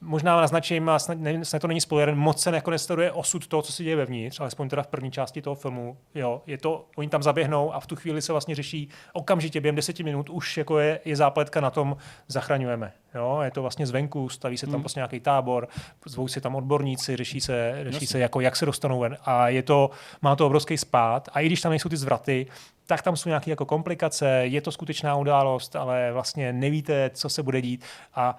možná naznačím, a snad, nevím, snad to není spoiler, moc se jako nesleduje osud toho, co se děje vevnitř, alespoň teda v první části toho filmu. Jo, je to, oni tam zaběhnou a v tu chvíli se vlastně řeší okamžitě během deseti minut už jako je, je zápletka na tom, zachraňujeme. Jo, je to vlastně zvenku, staví se tam Hmm. prostě nějaký tábor, zvou se tam odborníci, řeší se, řeší Jasně. se jako jak se dostanou ven a je to, má to obrovský spát a i když tam nejsou ty zvraty, tak tam jsou nějaké jako komplikace, je to skutečná událost, ale vlastně nevíte, co se bude dít a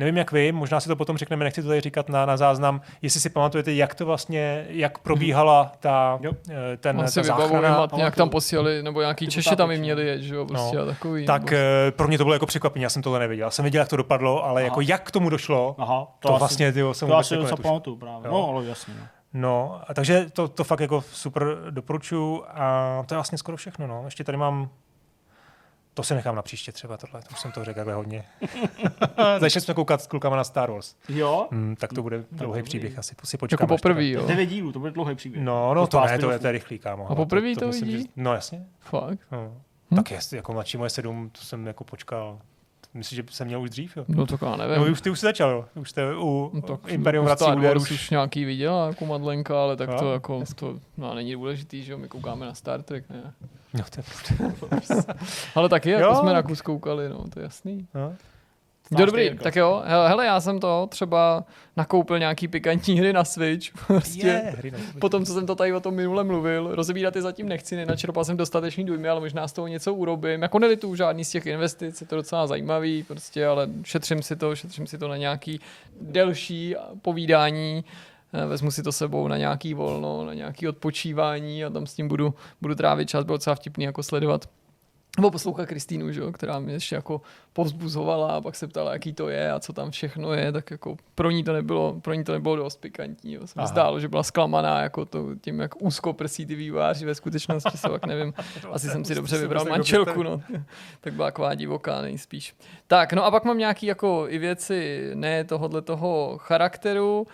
nevím jak vy, možná si to potom řekneme, nechci to tady říkat na, na záznam, jestli si pamatujete, jak to vlastně, jak probíhala ta, Jo. eh, ten, On ta záchrana. vybavuji, nějak pamatuju. tam posílali, nebo nějaký Ty Češi tam i měli jet, že jo, prostě No. a takový. Tak nebo- eh, pro mě to bylo jako překvapení, já jsem tohle neviděl. Já jsem viděl, jak to dopadlo, ale Aha. jako jak k tomu došlo, Aha, to, vlastně tyjo, jsem to vůbec asi jako pamatuju právě. Jo. No, ale jasně. No. No, a takže to, to fakt jako super doporučuju a to je vlastně skoro všechno. No. Ještě tady mám to si nechám na příště třeba tohle, to už jsem to řekl takhle hodně. Začali jsme koukat s klukama na Star Wars. Jo? Hmm, tak to bude dlouhý dobrý. příběh, asi si Jako počkám. až poprvé, teda- jo. Devět dílů, to bude dlouhý příběh. No, no Jako to ne, to je, to je rychlý, kámo. A poprvé to myslím, vidí? že- No jasně. Fakt. No. Hm? Tak jest, jako mladší moje sedm, to jsem jako počkal. Myslím, že jsem měl už dřív, jo. No to já nevím. No, už ty už jsi začal, jo. Už jste u No, tak Imperium jako vrací Star Wars už. už nějaký viděla jako Madlenka, ale tak Jo, to jako, to no, není důležitý, že jo, my koukáme na Star Trek, ne? No, to je, Ale taky, jako Jo. jsme na kus koukali, no, to je jasný. no. Jo, dobrý, Jirko. tak jo, hele, hele, já jsem to třeba nakoupil nějaký pikantní hry na Switch, prostě. Je, hry na Po tom, co jsem to tady o tom minule mluvil, rozebírat je zatím nechci, nenačerpal jsem dostatečný dojmy, ale možná z toho něco urobím. Jako nelituju žádný z těch investic, je to docela zajímavý, prostě, ale šetřím si to, šetřím si to na nějaký delší povídání, vezmu si to sebou na nějaký volno, na nějaký odpočívání a tam s tím budu, budu trávit čas, bylo docela vtipný jako sledovat nebo poslouchat Kristýnu, že, jo, která mě ještě jako povzbuzovala a pak se ptala, jaký to je a co tam všechno je, tak jako pro ní to nebylo, pro ní to nebylo dost pikantní. Jo. Aha. zdálo, že byla zklamaná jako to, tím, jak úzko prsí ty vývojáři ve skutečnosti, se tak nevím. Asi jsem si dobře vybral manželku, no. tak byla taková divoká nejspíš. Tak, no a pak mám nějaký jako i věci ne tohohle toho charakteru.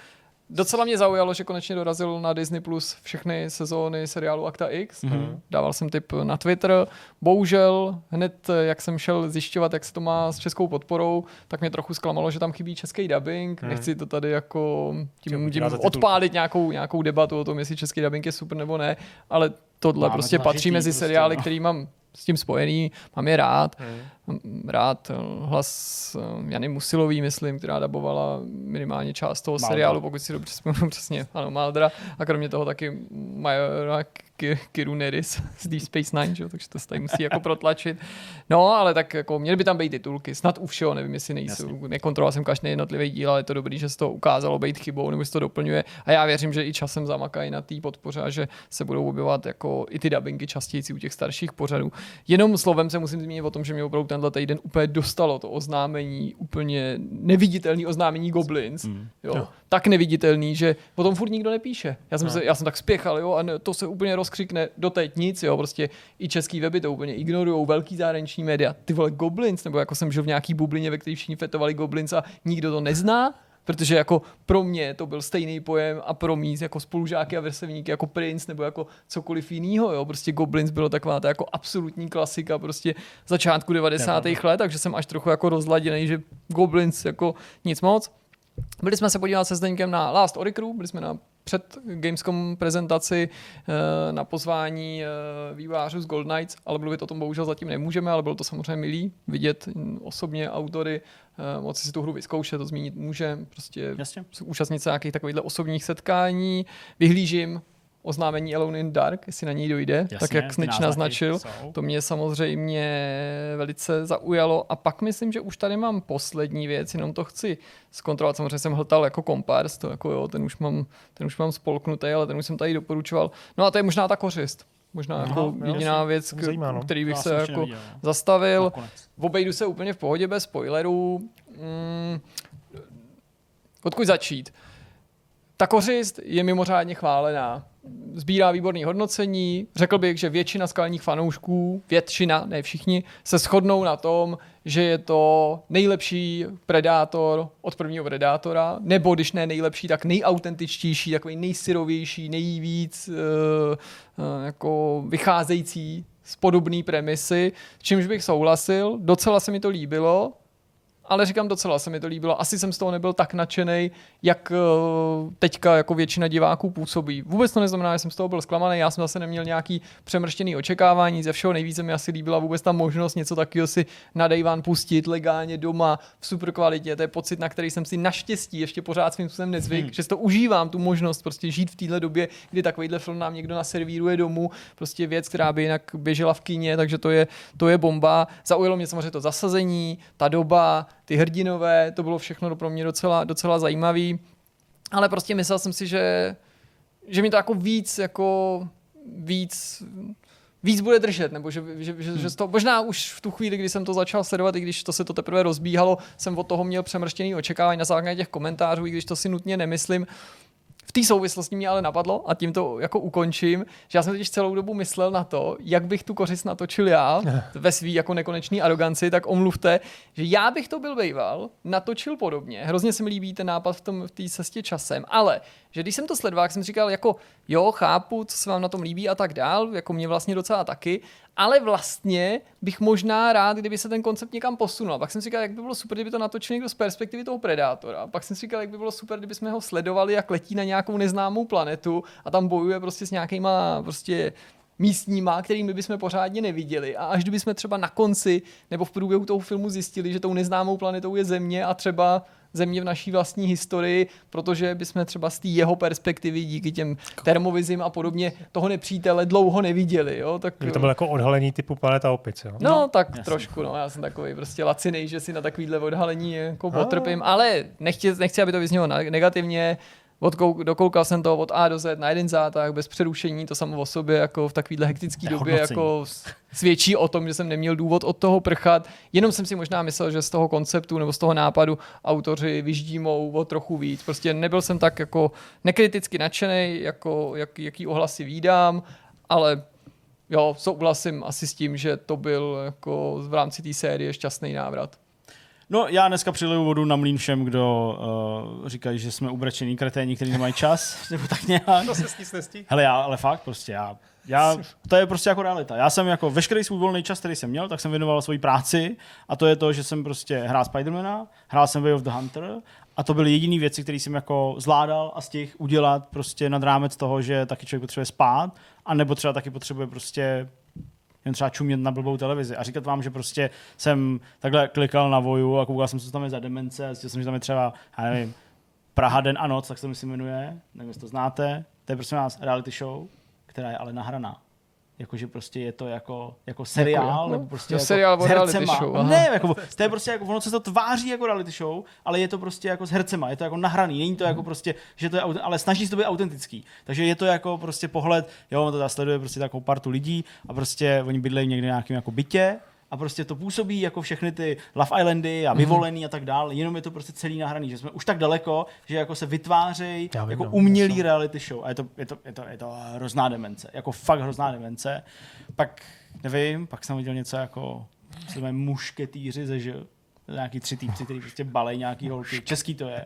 Docela mě zaujalo, že konečně dorazil na Disney Plus všechny sezóny seriálu Akta X. Mhm. Dával jsem tip na Twitter. Bohužel hned, jak jsem šel zjišťovat, jak se to má s českou podporou, tak mě trochu zklamalo, že tam chybí český dubbing. Mhm. Nechci to tady jako tím, tím odpálit nějakou, nějakou debatu o tom, jestli český dubbing je super nebo ne, ale tohle Máme prostě to patří mezi prostě, seriály, no. který mám s tím spojený, mám je rád. Hmm. Rád eh, hlas eh, Jany Musilový, myslím, která dabovala minimálně část toho Maldra. seriálu, pokud si dobře vzpomínám přesně, ano, Maldra. A kromě toho taky Majora Ki- Kiruneris z Deep Space Nine, že? jo, takže to se tady musí jako protlačit. No, ale tak jako měly by tam být titulky, snad u všeho, nevím, jestli nejsou, nekontroloval jsem každý jednotlivý díl, ale je to dobrý, že se to ukázalo být chybou, nebo se to doplňuje. A já věřím, že i časem zamakají na té podpoře a že se budou objevovat jako i ty dubbingy častěji u těch starších pořadů. Jenom slovem se musím zmínit o tom, že mě opravdu tenhle týden úplně dostalo to oznámení, úplně neviditelný oznámení Goblins. Hmm. Jo. Jo. Tak neviditelný, že o tom furt nikdo nepíše. Já jsem, No. se, já jsem tak spěchal, jo, a to se úplně rozkřikne doteď nic, jo, prostě i český weby to úplně ignorují, velký zahraniční média. Ty vole Goblins, nebo jako jsem žil v nějaký bublině, ve které všichni fetovali Goblins a nikdo to nezná, protože jako pro mě to byl stejný pojem a pro mý jako spolužáky a vrstevníky jako Prince nebo jako cokoliv jiného, jo, prostě Goblins bylo taková ta jako absolutní klasika prostě začátku 90. let, takže jsem až trochu jako rozladěný, že Goblins jako nic moc. Byli jsme se podívat se Zdeňkem na Last Oricru, byli jsme na před Gamescom prezentaci eh, na pozvání eh, vývářů z Gold Knights, ale mluvit o tom bohužel zatím nemůžeme, ale bylo to samozřejmě milý vidět osobně autory, eh, moci si tu hru vyzkoušet, to zmínit může, prostě Jasně. účastnit se nějakých takovýchhle osobních setkání. Vyhlížím oznámení Alone in Dark, jestli na ní dojde, Jasně, tak jak Snitch naznačil. jsou. To mě samozřejmě velice zaujalo. A pak myslím, že už tady mám poslední věc, jenom to chci zkontrolovat. Samozřejmě jsem hltal jako kompars, to jako jo, ten už mám, ten už mám spolknutý, ale ten už jsem tady doporučoval. No a to je možná ta kořist. Možná Aha, jako jo, jediná jasně, věc, zajímá, no. který bych Já se jsem jako neviděl, no. zastavil. Nakonec. Obejdu se úplně v pohodě bez spoilerů. Mm, odkud začít? Ta kořist je mimořádně chválená. Sbírá výborný hodnocení. Řekl bych, že většina skalních fanoušků, většina, ne všichni, se shodnou na tom, že je to nejlepší Predátor od prvního Predátora, nebo když ne nejlepší, tak nejautentičtější, takový nejsyrovější, nejvíc uh, uh, jako vycházející z podobné premisy, čímž bych souhlasil. Docela se mi to líbilo, ale říkám docela se mi to líbilo. Asi jsem z toho nebyl tak nadšený, jak eh, teďka jako většina diváků působí. Vůbec to neznamená, že jsem z toho byl zklamaný, já jsem zase neměl nějaký přemrštěný očekávání, ze všeho nejvíce mi asi líbila vůbec ta možnost něco takového si na One pustit legálně doma v super kvalitě. To je pocit, na který jsem si naštěstí ještě pořád svým způsobem nezvyk, hmm. že si to užívám, tu možnost prostě žít v téhle době, kdy takovýhle film nám někdo naservíruje domů, prostě věc, která by jinak běžela v kině, takže to je, to je bomba. Zaujalo mě samozřejmě to zasazení, ta doba, ty hrdinové, to bylo všechno pro mě docela, docela zajímavý. Ale prostě myslel jsem si, že, že mi to jako víc, jako víc víc bude držet, nebo že, že, že, hmm. že to, možná už v tu chvíli, kdy jsem to začal sledovat, i když to se to teprve rozbíhalo, jsem od toho měl přemrštěný očekávání na základě těch komentářů, i když to si nutně nemyslím, té souvislosti mě ale napadlo a tím to jako ukončím, že já jsem teď celou dobu myslel na to, jak bych tu kořist natočil já ve svý jako nekonečný aroganci, tak omluvte, že já bych to byl bejval, natočil podobně. Hrozně se mi líbí ten nápad v tom v té cestě časem, ale že když jsem to sledoval, jsem říkal jako jo, chápu, co se vám na tom líbí a tak dál, jako mě vlastně docela taky, ale vlastně bych možná rád, kdyby se ten koncept někam posunul. Pak jsem říkal, jak by bylo super, kdyby to natočil někdo z perspektivy toho predátora. Pak jsem říkal, jak by bylo super, kdyby jsme ho sledovali, jak letí na nějakou neznámou planetu a tam bojuje prostě s nějakýma prostě místníma, kterými bychom pořádně neviděli. A až kdybychom třeba na konci nebo v průběhu toho filmu zjistili, že tou neznámou planetou je Země a třeba země v naší vlastní historii, protože bychom třeba z té jeho perspektivy díky těm termovizím a podobně toho nepřítele dlouho neviděli. Jo? Tak, to bylo jako odhalení typu planeta opic. Jo? No, no tak jasný. trošku, no, já jsem takový prostě lacinej, že si na takovýhle odhalení jako potrpím, ale nechci, nechci, aby to vyznělo negativně, Odkou, dokoukal jsem to od A do Z na jeden zátah, bez přerušení, to samo o sobě jako v takovéhle hektické době jako svědčí o tom, že jsem neměl důvod od toho prchat. Jenom jsem si možná myslel, že z toho konceptu nebo z toho nápadu autoři vyždímou o trochu víc. Prostě nebyl jsem tak jako nekriticky nadšený, jako jak, jaký ohlasy výdám, ale jo, souhlasím asi s tím, že to byl jako v rámci té série šťastný návrat. No, já dneska přiliju vodu na mlín všem, kdo uh, říkají, že jsme ubračený kreténi, kteří nemají čas, nebo tak nějak. To se s nestí. Hele, já, ale fakt, prostě já, já, to je prostě jako realita. Já jsem jako veškerý svůj volný čas, který jsem měl, tak jsem věnoval svoji práci a to je to, že jsem prostě hrál Spidermana, hrál jsem Way of the Hunter a to byly jediné věci, které jsem jako zvládal a stihl udělat prostě nad rámec toho, že taky člověk potřebuje spát, a nebo třeba taky potřebuje prostě jen třeba čumět na blbou televizi a říkat vám, že prostě jsem takhle klikal na voju a koukal jsem, co tam je za demence a zjistil jsem, že tam je třeba, já nevím, Praha den a noc, tak se mi si jmenuje, nevím, jestli to znáte, to je prostě nás reality show, která je ale nahraná jakože prostě je to jako, jako seriál, jako, nebo prostě no, jako seriál s hercema. Show, aha. Ne, jako, to je prostě jako, ono se to tváří jako reality show, ale je to prostě jako s hercema, je to jako nahraný, není to jako prostě, že to je, ale snaží se to být autentický. Takže je to jako prostě pohled, jo, on to sleduje prostě takovou partu lidí a prostě oni bydlejí někde nějakým jako bytě, a prostě to působí jako všechny ty Love Islandy a mhm. vyvolený mm-hmm. a tak dále, jenom je to prostě celý nahraný, že jsme už tak daleko, že jako se vytvářejí jako no, umělý reality show a je to, je, to, je, to, je to hrozná demence, jako fakt hrozná demence. Pak, nevím, pak jsem viděl něco jako, jsme mušketýři ze nějaký tři týpci, který prostě balej nějaký holky. Český to je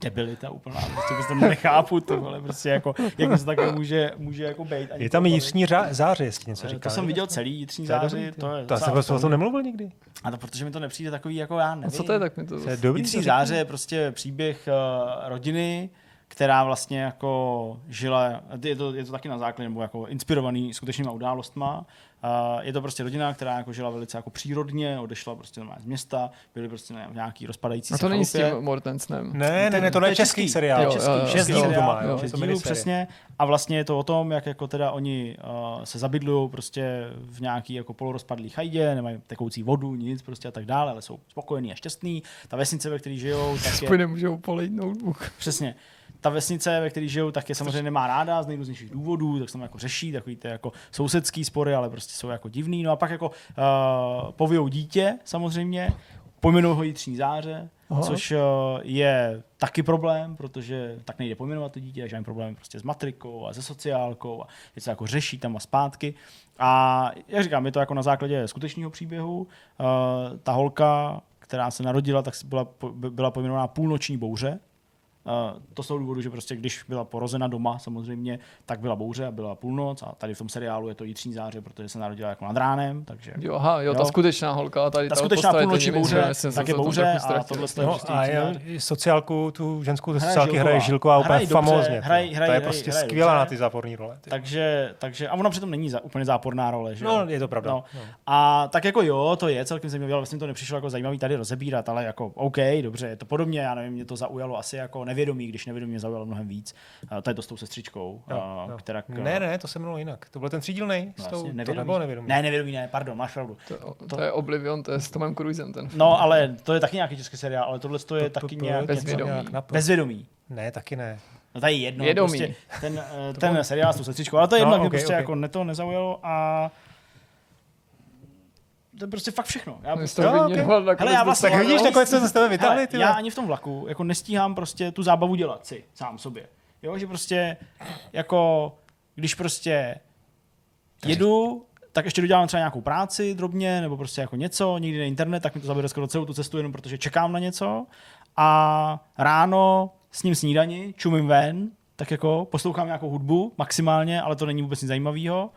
debilita úplná. Prostě, prostě nechápu to, ale prostě jako, jak se takhle může, může jako být. Je tam jitřní záře, jestli něco říká. To jsem viděl celý jitřní záře. To, je to jsem prostě o tom nemluvil nikdy. A to protože mi to nepřijde takový, jako já nevím. A co to je, tak mi to... jitřní záře je prostě příběh uh, rodiny, která vlastně jako žila, je to, je to taky na základě, nebo jako inspirovaný skutečnýma událostma, Uh, je to prostě rodina, která jako žila velice jako přírodně, odešla prostě z města, byli prostě na nějaký rozpadající A to není s tím Mortensnem. Ne, ne, ne, to je český seriál. Jo, český, jo, jo, šest dílů to má, jo, šest dílů, přesně. A vlastně je to o tom, jak jako teda oni uh, se zabydlují prostě v nějaký jako polorozpadlý chajdě, nemají tekoucí vodu, nic prostě a tak dále, ale jsou spokojení a šťastní. Ta vesnice, ve které žijou, tak je... nemůžou polejt notebook. Přesně ta vesnice, ve které žijou, tak je samozřejmě nemá ráda z nejrůznějších důvodů, tak se tam jako řeší takový ty jako sousedský spory, ale prostě jsou jako divný. No a pak jako uh, povějou dítě samozřejmě, pojmenou ho jitřní záře, Aha. což uh, je taky problém, protože tak nejde pojmenovat to dítě, takže mám problém prostě s matrikou a se sociálkou a to jako řeší tam a zpátky. A jak říkám, je to jako na základě skutečného příběhu. Uh, ta holka, která se narodila, tak byla, byla pojmenovaná půlnoční bouře, To jsou důvody, že prostě když byla porozena doma samozřejmě, tak byla bouře a byla půlnoc a tady v tom seriálu je to jitřní záře, protože se narodila jako nad ránem, takže... Jo, aha, jo, jo. ta skutečná holka, tady ta, skutečná půlnoční bouře, tak je bouře a tohle je no, a je, sociálku, tu ženskou sociálky hraje Žilková úplně famózně. Hraj, hraj, to je prostě hraj, skvělá na ty záporné role. Takže, takže, a ona přitom není za, úplně záporná role, že No, je to pravda. No. No. A tak jako jo, to je celkem zajímavé, ale vlastně to nepřišlo jako zajímavý tady rozebírat, ale jako OK, dobře, je to podobně, já nevím, mě to zaujalo asi jako nevědomí, když nevědomí mě zaujalo mnohem víc. Uh, to je to s tou sestřičkou, Jo, uh, jo. která... Ne, ne, to se jmenovalo jinak. To byl ten třídílný. No, s tou, jasně, to nevědomí. nebylo nevědomí. Ne, nevědomí, ne, pardon, máš pravdu. To, to, to je Oblivion, to je s Tomem Cruisem ten. No, ale to je taky nějaký český seriál, ale tohle to je To- to- taky to- nějak něco- Bezvědomí. nějak bezvědomí. Ne, taky ne. No tady je jedno, Vědomí. prostě ten, eh, ten seriál s tou sestřičkou, ale to je jedno, No, no, mě okay, prostě okay. jako ne to nezaujalo a to je prostě fakt všechno. Já, My prostě, Jo, vyměňoval nakonec Hele, já vlastně- Tak vidíš, nakonec se z tebe vytáhli, já ani v tom vlaku jako nestíhám prostě tu zábavu dělat si sám sobě. Jo, že prostě jako když prostě jedu, tak ještě dodělám třeba nějakou práci drobně, nebo prostě jako něco, někdy na internet, tak mi to zabere skoro celou tu cestu, jenom protože čekám na něco. A ráno s ním snídani, čumím ven, tak jako poslouchám nějakou hudbu maximálně, ale to není vůbec nic zajímavého.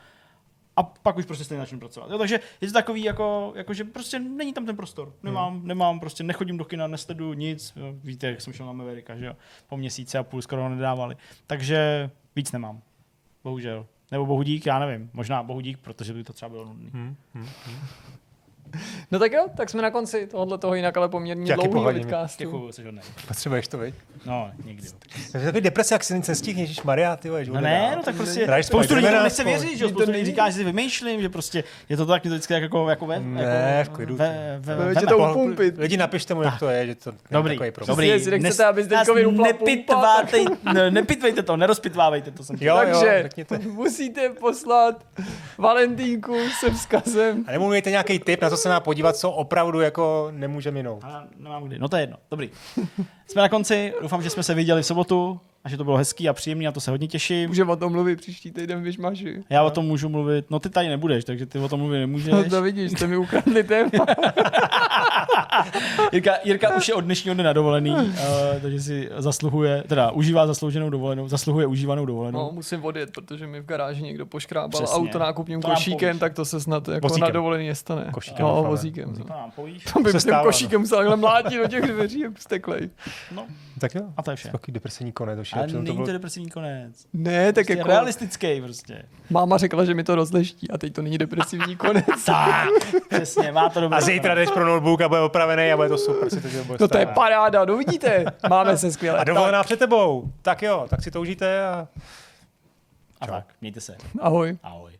A pak už prostě stejně začnu pracovat. Jo, takže je to takový, jako, jako, že prostě není tam ten prostor. Nemám, nemám prostě, nechodím do kina, nesledu nic. Jo, víte, jak jsem šel na Mavericka, že jo. Po měsíci a půl skoro ho nedávali. Takže víc nemám. Bohužel. Nebo bohudík, já nevím. Možná bohudík, protože by to třeba bylo nudný. Hm, hm. No tak jo, tak jsme na konci tohohle toho jinak, ale poměrně Jaký dlouhého pohledně. vidcastu. Děkuju, jsi hodnej. Potřebuješ to, viď? No, někdy. To je takový deprese, jak si nic nestihneš, Ježíš Maria, ty vole, že No ne, no tak prostě Hraješ spoustu lidí nechce věřit, že To spoustu lidí říká, že si vymýšlím, že prostě je to tak, mě to vždycky jako, jako ve, Ne, jako, v klidu. ve, ve, Ve- to upumpit. Lidi napište mu, jak to je, že to Dobrý, takový problém. dobrý. Jestli nechcete, aby Zdeňkovi nepitvejte to, nerozpitvávejte to. Jsem Jo, jo, Takže musíte poslat Valentínku se vzkazem. A mějte nějaký tip, na co se má podívat, co opravdu jako nemůže minout. A nemám kdy. No to je jedno. Dobrý. Jsme na konci. Doufám, že jsme se viděli v sobotu a že to bylo hezký a příjemný a to se hodně těším. Můžeme o tom mluvit příští týden, když máš. Já o tom můžu mluvit. No ty tady nebudeš, takže ty o tom mluvit nemůžeš. No to vidíš, jste mi ukradli téma. Jirka, Jirka už je od dnešního dne na dovolený, uh, takže si zasluhuje, teda užívá zaslouženou dovolenou, zasluhuje užívanou dovolenou. No, musím odjet, protože mi v garáži někdo poškrábal Přesně. auto nákupním To košíkem, povíš. tak to se snad jako Vozíkem. na dovolený nestane. Košíkem No, vozíkem. To No. nám povíš. To by Se tím stává, košíkem takhle mlátit do těch dveří, jak steklej. No, Tak jo. a to je vše. Takový depresivní konec. Přitom není to to depresivní konec. Ne, tak Prostě jako realistický prostě. máma řekla, že mi to rozleští a teď to není depresivní konec. Tak, přesně, má to dobré. A zítra jdeš pro notebook a bude opravený a bude to super. Si to, bude No to je paráda, no vidíte, máme se skvěle. A dovolená před tebou. Tak jo, tak si to užijte a A tak, mějte se. Ahoj. Ahoj.